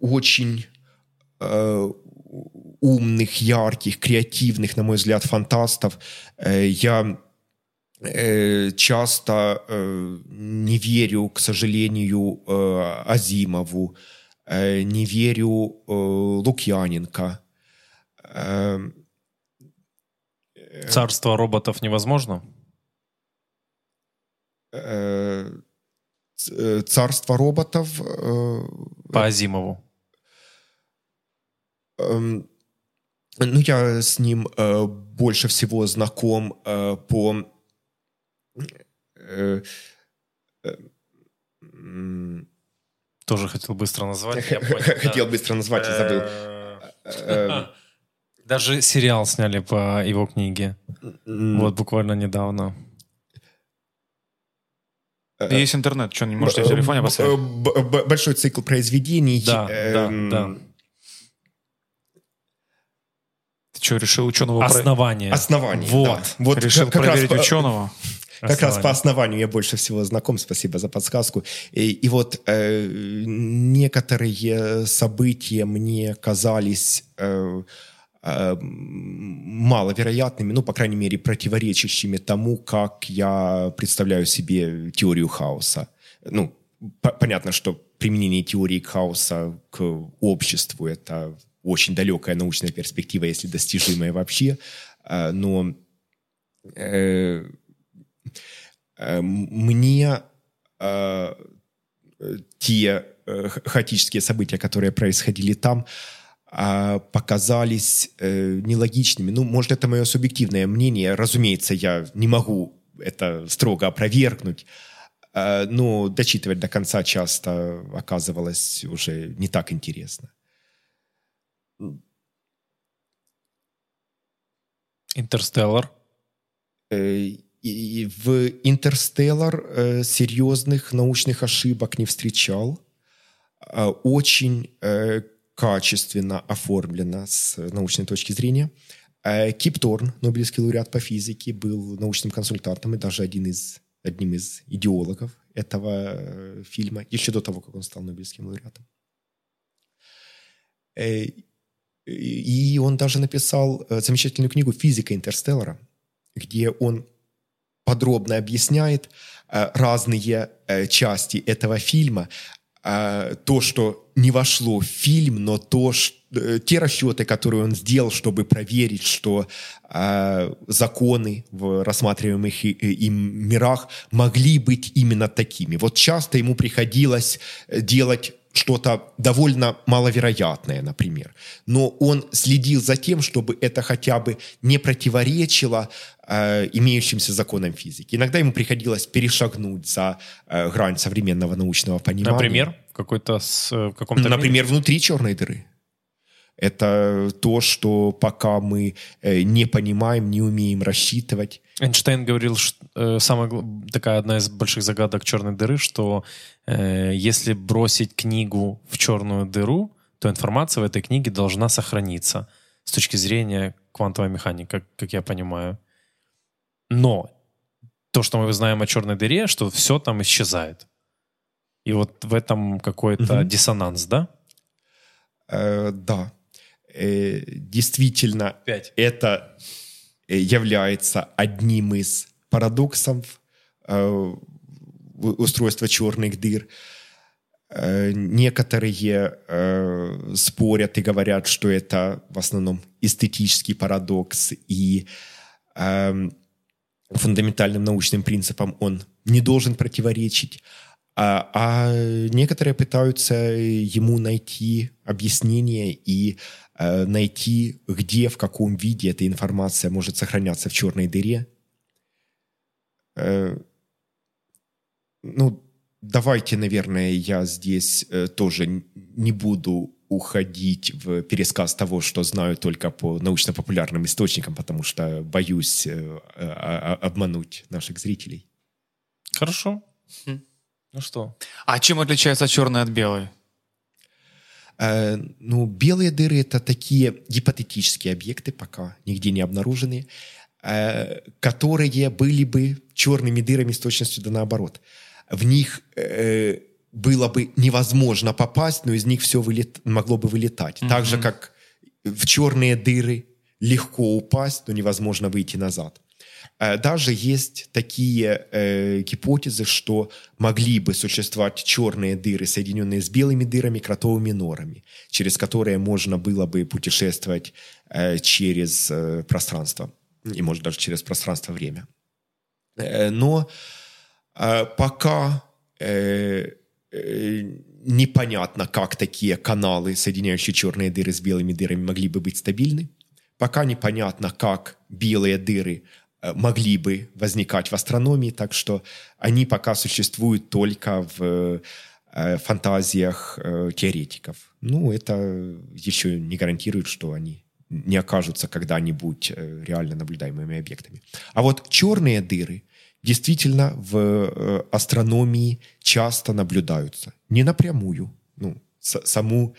очень э, умных, ярких, креативных, на мой взгляд, фантастов. Э, я э, часто не верю, к сожалению, Азимову, не верю Лукьяненко. Царство роботов невозможно? Э, царство роботов. Э, По Азимову. Эм, ну, я с ним э, больше всего знаком по... Тоже хотел быстро назвать. Хотел быстро назвать и забыл. Даже сериал сняли по его книге. Вот буквально недавно. Э, Есть интернет, что не можете в телефоне поставить? Большой цикл произведений. Да, да, эм, да. Ты что, решил ученого... Основание. Основание, Вот. Да. вот решил как проверить раз ученого. Как Основание. раз по основанию я больше всего знаком, спасибо за подсказку. И, и вот э, некоторые события мне казались... Э, маловероятными, ну, по крайней мере, противоречащими тому, как я представляю себе теорию хаоса. Ну, понятно, что применение теории хаоса к обществу – это очень далекая научная перспектива, если достижимая вообще, э, но э, э, мне э, те хаотические события, которые происходили там, э, а, показались э, нелогичными. Ну, может, это мое субъективное мнение. Разумеется, я не могу это строго опровергнуть. Э, но дочитывать до конца часто оказывалось уже не так интересно. Интерстеллар. Э, и в Интерстеллар э, серьезных научных ошибок не встречал. Э, очень качественно оформлено с научной точки зрения. Э, Кип Торн, Нобелевский лауреат по физике, был научным консультантом и даже один из, одним из идеологов этого э, фильма, еще до того, как он стал Нобелевским лауреатом. Э, и он даже написал замечательную книгу «Физика Интерстеллара», где он подробно объясняет разные части этого фильма, а, то, что не вошло в фильм, но то, что, э, те расчеты, которые он сделал, чтобы проверить, что э, законы в рассматриваемых им мирах могли быть именно такими. Вот часто ему приходилось делать что-то довольно маловероятное, например. Но он следил за тем, чтобы это хотя бы не противоречило э, имеющимся законам физики. Иногда ему приходилось перешагнуть за э, грань современного научного понимания. Например, какой-то с э, в каком-то Например, внутри черной дыры. Это то, что пока мы э, не понимаем, не умеем рассчитывать. Эйнштейн говорил, что э, самая такая одна из больших загадок черной дыры, что э, если бросить книгу в черную дыру, то информация в этой книге должна сохраниться с точки зрения квантовой механики, как, как я понимаю. Но то, что мы знаем о черной дыре, что все там исчезает. И вот в этом какой-то Мгм. диссонанс, да? Э, да, Э, действительно, Пять. это является одним из парадоксов э, устройства черных дыр. Э, Некоторые э, спорят и говорят, что это в основном эстетический парадокс и эм, фундаментальным научным принципам он не должен противоречить. А, а некоторые пытаются ему найти объяснение и э, найти, где, в каком виде эта информация может сохраняться в черной дыре. Э, ну, давайте, наверное, я здесь э, тоже не буду уходить в пересказ того, что знаю только по научно-популярным источникам, потому что боюсь э, а- а- обмануть наших зрителей. Хорошо. Хм. Ну что? А чем отличается черная от белой? Э, ну, белые дыры это такие гипотетические объекты, пока нигде не обнаруженные, э, которые были бы черными дырами с точностью да наоборот. В них э, было бы невозможно попасть, но из них все вылет- могло бы вылетать. Так же, как в черные дыры легко упасть, но невозможно выйти назад. Э, Даже есть такие э, гипотезы, что могли бы существовать черные дыры, соединенные с белыми дырами, кротовыми норами, через которые можно было бы путешествовать э, через э, пространство, и, может, даже через пространство-время. Э, но э, пока э, э, непонятно, как такие каналы, соединяющие черные дыры с белыми дырами, могли бы быть стабильны. Пока непонятно, как белые дыры могли бы возникать в астрономии, так что они пока существуют только в э, фантазиях э, теоретиков. Ну, это еще не гарантирует, что они не окажутся когда-нибудь э, реально наблюдаемыми объектами. А вот черные дыры действительно в э, астрономии часто наблюдаются. Не напрямую. Ну, саму э,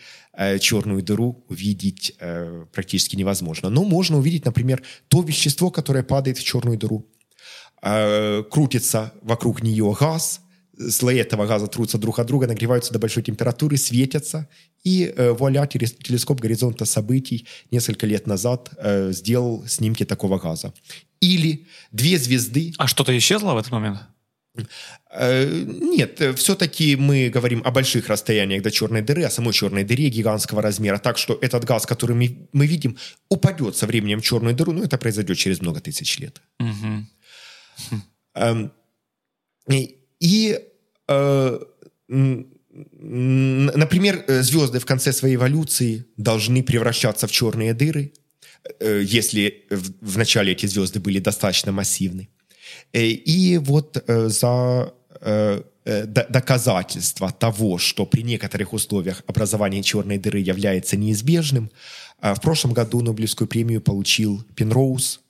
черную дыру увидеть э, практически невозможно. Но можно увидеть, например, то вещество, которое падает в черную дыру. Э, крутится вокруг нее газ, слои этого газа трутся друг от друга, нагреваются до большой температуры, светятся, и э, вуаля, телес- телескоп горизонта событий несколько лет назад э, сделал снимки такого газа. Или две звезды А что-то исчезло в этот момент? Э, Нет, все-таки мы говорим о больших расстояниях до черной дыры, о самой черной дыре гигантского размера, так что этот газ, который мы, мы видим, упадет со временем в черную дыру, но это произойдет через много тысяч лет. Эм, И, и, э, например, э, звезды в конце своей эволюции должны превращаться в черные дыры, э, если в, в начале эти звезды были достаточно массивны. Э, И вот э, за э, до- доказательство того, что при некоторых условиях образование черной дыры является неизбежным, в прошлом году Нобелевскую премию получил Пенроуз,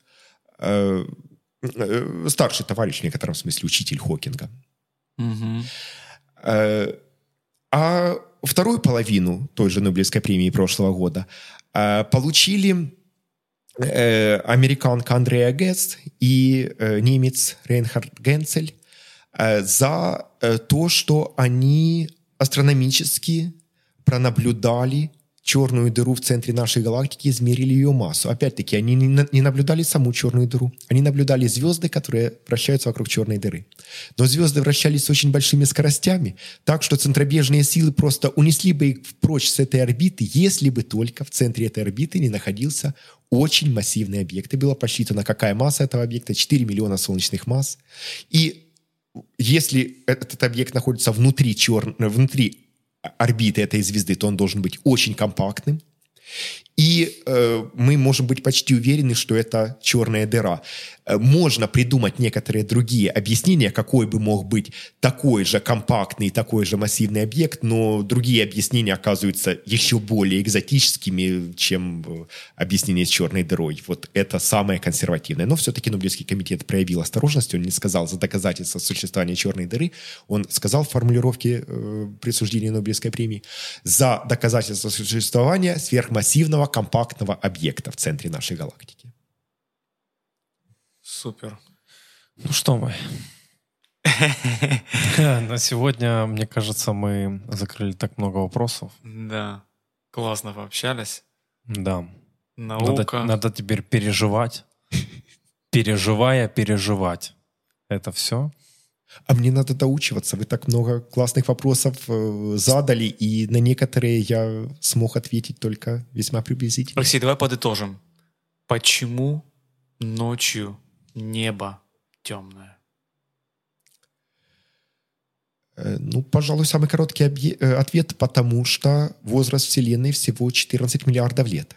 старший товарищ, в некотором смысле учитель Хокинга. Э, А вторую половину той же Нобелевской премии прошлого года получили американка Андреа Гесс и э, немец Рейнхард Генцель э, за э, то, что они астрономически пронаблюдали черную дыру в центре нашей галактики, измерили ее массу. Опять-таки, они не наблюдали саму черную дыру. Они наблюдали звезды, которые вращаются вокруг черной дыры. Но звезды вращались с очень большими скоростями, так что центробежные силы просто унесли бы их прочь с этой орбиты, если бы только в центре этой орбиты не находился очень массивный объект. И было посчитано, какая масса этого объекта, 4 миллиона солнечных масс. И если этот объект находится внутри, чер... внутри орбиты этой звезды, то он должен быть очень компактным. И э, мы можем быть почти уверены, что это черная дыра. Э, можно придумать некоторые другие объяснения, какой бы мог быть такой же компактный, такой же массивный объект, но другие объяснения оказываются еще более экзотическими, чем э, объяснение с черной дырой. Вот это самое консервативное. Но все-таки Нобелевский комитет проявил осторожность, он не сказал за доказательство существования черной дыры, он сказал в формулировке э, присуждения Нобелевской премии за доказательство существования сверхмассивного компактного объекта в центре нашей галактики. Супер. Ну что мы? На сегодня, мне кажется, мы закрыли так много вопросов. Да. Классно пообщались. Да. Наука. Надо, надо теперь переживать. Переживая, переживать. Это все. А мне надо доучиваться. Вы так много классных вопросов э, задали, и на некоторые я смог ответить только весьма приблизительно. Алексей, давай подытожим. Почему ночью небо темное? Э, Ну, пожалуй, самый короткий э, ответ, потому что возраст Вселенной всего 14 миллиардов лет.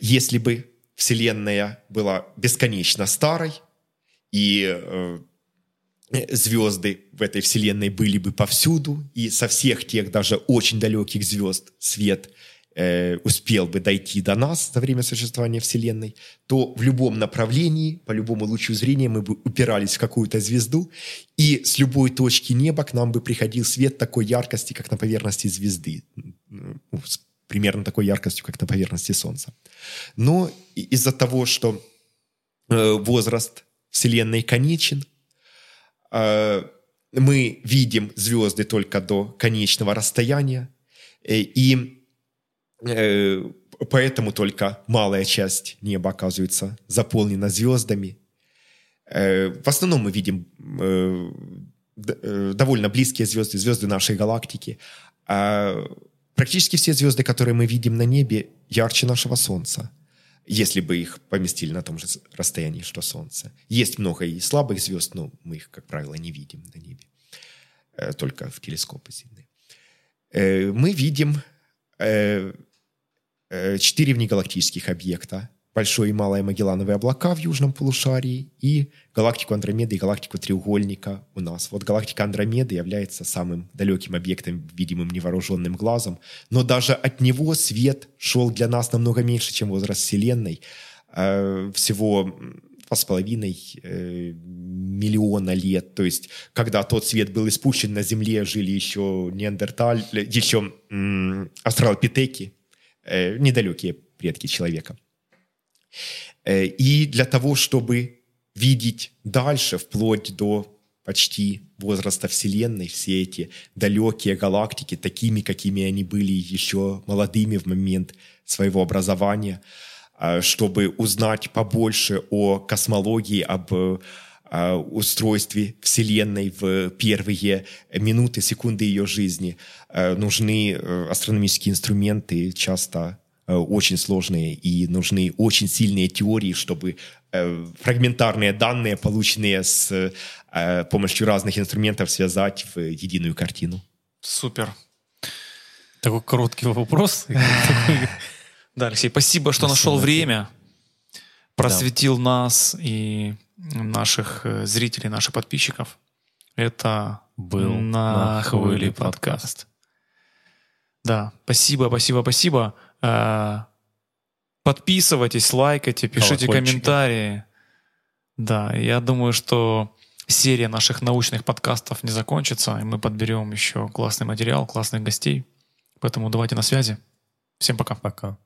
Если бы Вселенная была бесконечно старой, и звезды в этой Вселенной были бы повсюду, и со всех тех даже очень далеких звезд свет э, успел бы дойти до нас за время существования Вселенной, то в любом направлении, по любому лучу зрения мы бы упирались в какую-то звезду, и с любой точки неба к нам бы приходил свет такой яркости, как на поверхности звезды. С примерно такой яркостью, как на поверхности Солнца. Но из-за того, что э, возраст Вселенной конечен, э, мы видим звезды только до конечного расстояния, э, и э, поэтому только малая часть неба оказывается заполнена звездами. Э, В основном мы видим э, э, довольно близкие звезды, звезды нашей галактики. А Практически все звезды, которые мы видим на небе, ярче нашего Солнца, если бы их поместили на том же расстоянии, что Солнце. Есть много и слабых звезд, но мы их, как правило, не видим на небе, Э, только в телескопы сильные. Э, Мы видим э, четыре внегалактических объекта. Большое и малое Магеллановые облака в южном полушарии и галактику Андромеды и галактику Треугольника у нас. Вот галактика Андромеды является самым далеким объектом, видимым невооруженным глазом, но даже от него свет шел для нас намного меньше, чем возраст Вселенной. Э, Всего два с половиной э, миллиона лет. То есть, когда тот свет был испущен на Земле, жили еще неандерталь, еще м, э, недалекие предки человека. Э, И для того, чтобы видеть дальше, вплоть до почти возраста Вселенной, все эти далекие галактики, такими, какими они были еще молодыми в момент своего образования, э, чтобы узнать побольше о космологии, об э, устройстве Вселенной в первые минуты, секунды ее жизни, нужны астрономические инструменты, часто очень сложные, и нужны очень сильные теории, чтобы э, фрагментарные данные, полученные с э, помощью разных инструментов, связать в единую картину. Супер. Такой короткий вопрос. Да, Алексей, спасибо, что нашел время, просветил нас и наших э, зрителей, наших подписчиков. Это Был на подкаст. Да, спасибо, спасибо, спасибо. Э, Подписывайтесь, лайкайте, пишите комментарии. Да, я думаю, что серия наших научных подкастов не закончится, и мы подберем еще классный материал, классных гостей. Поэтому давайте на связи. Всем пока. Пока.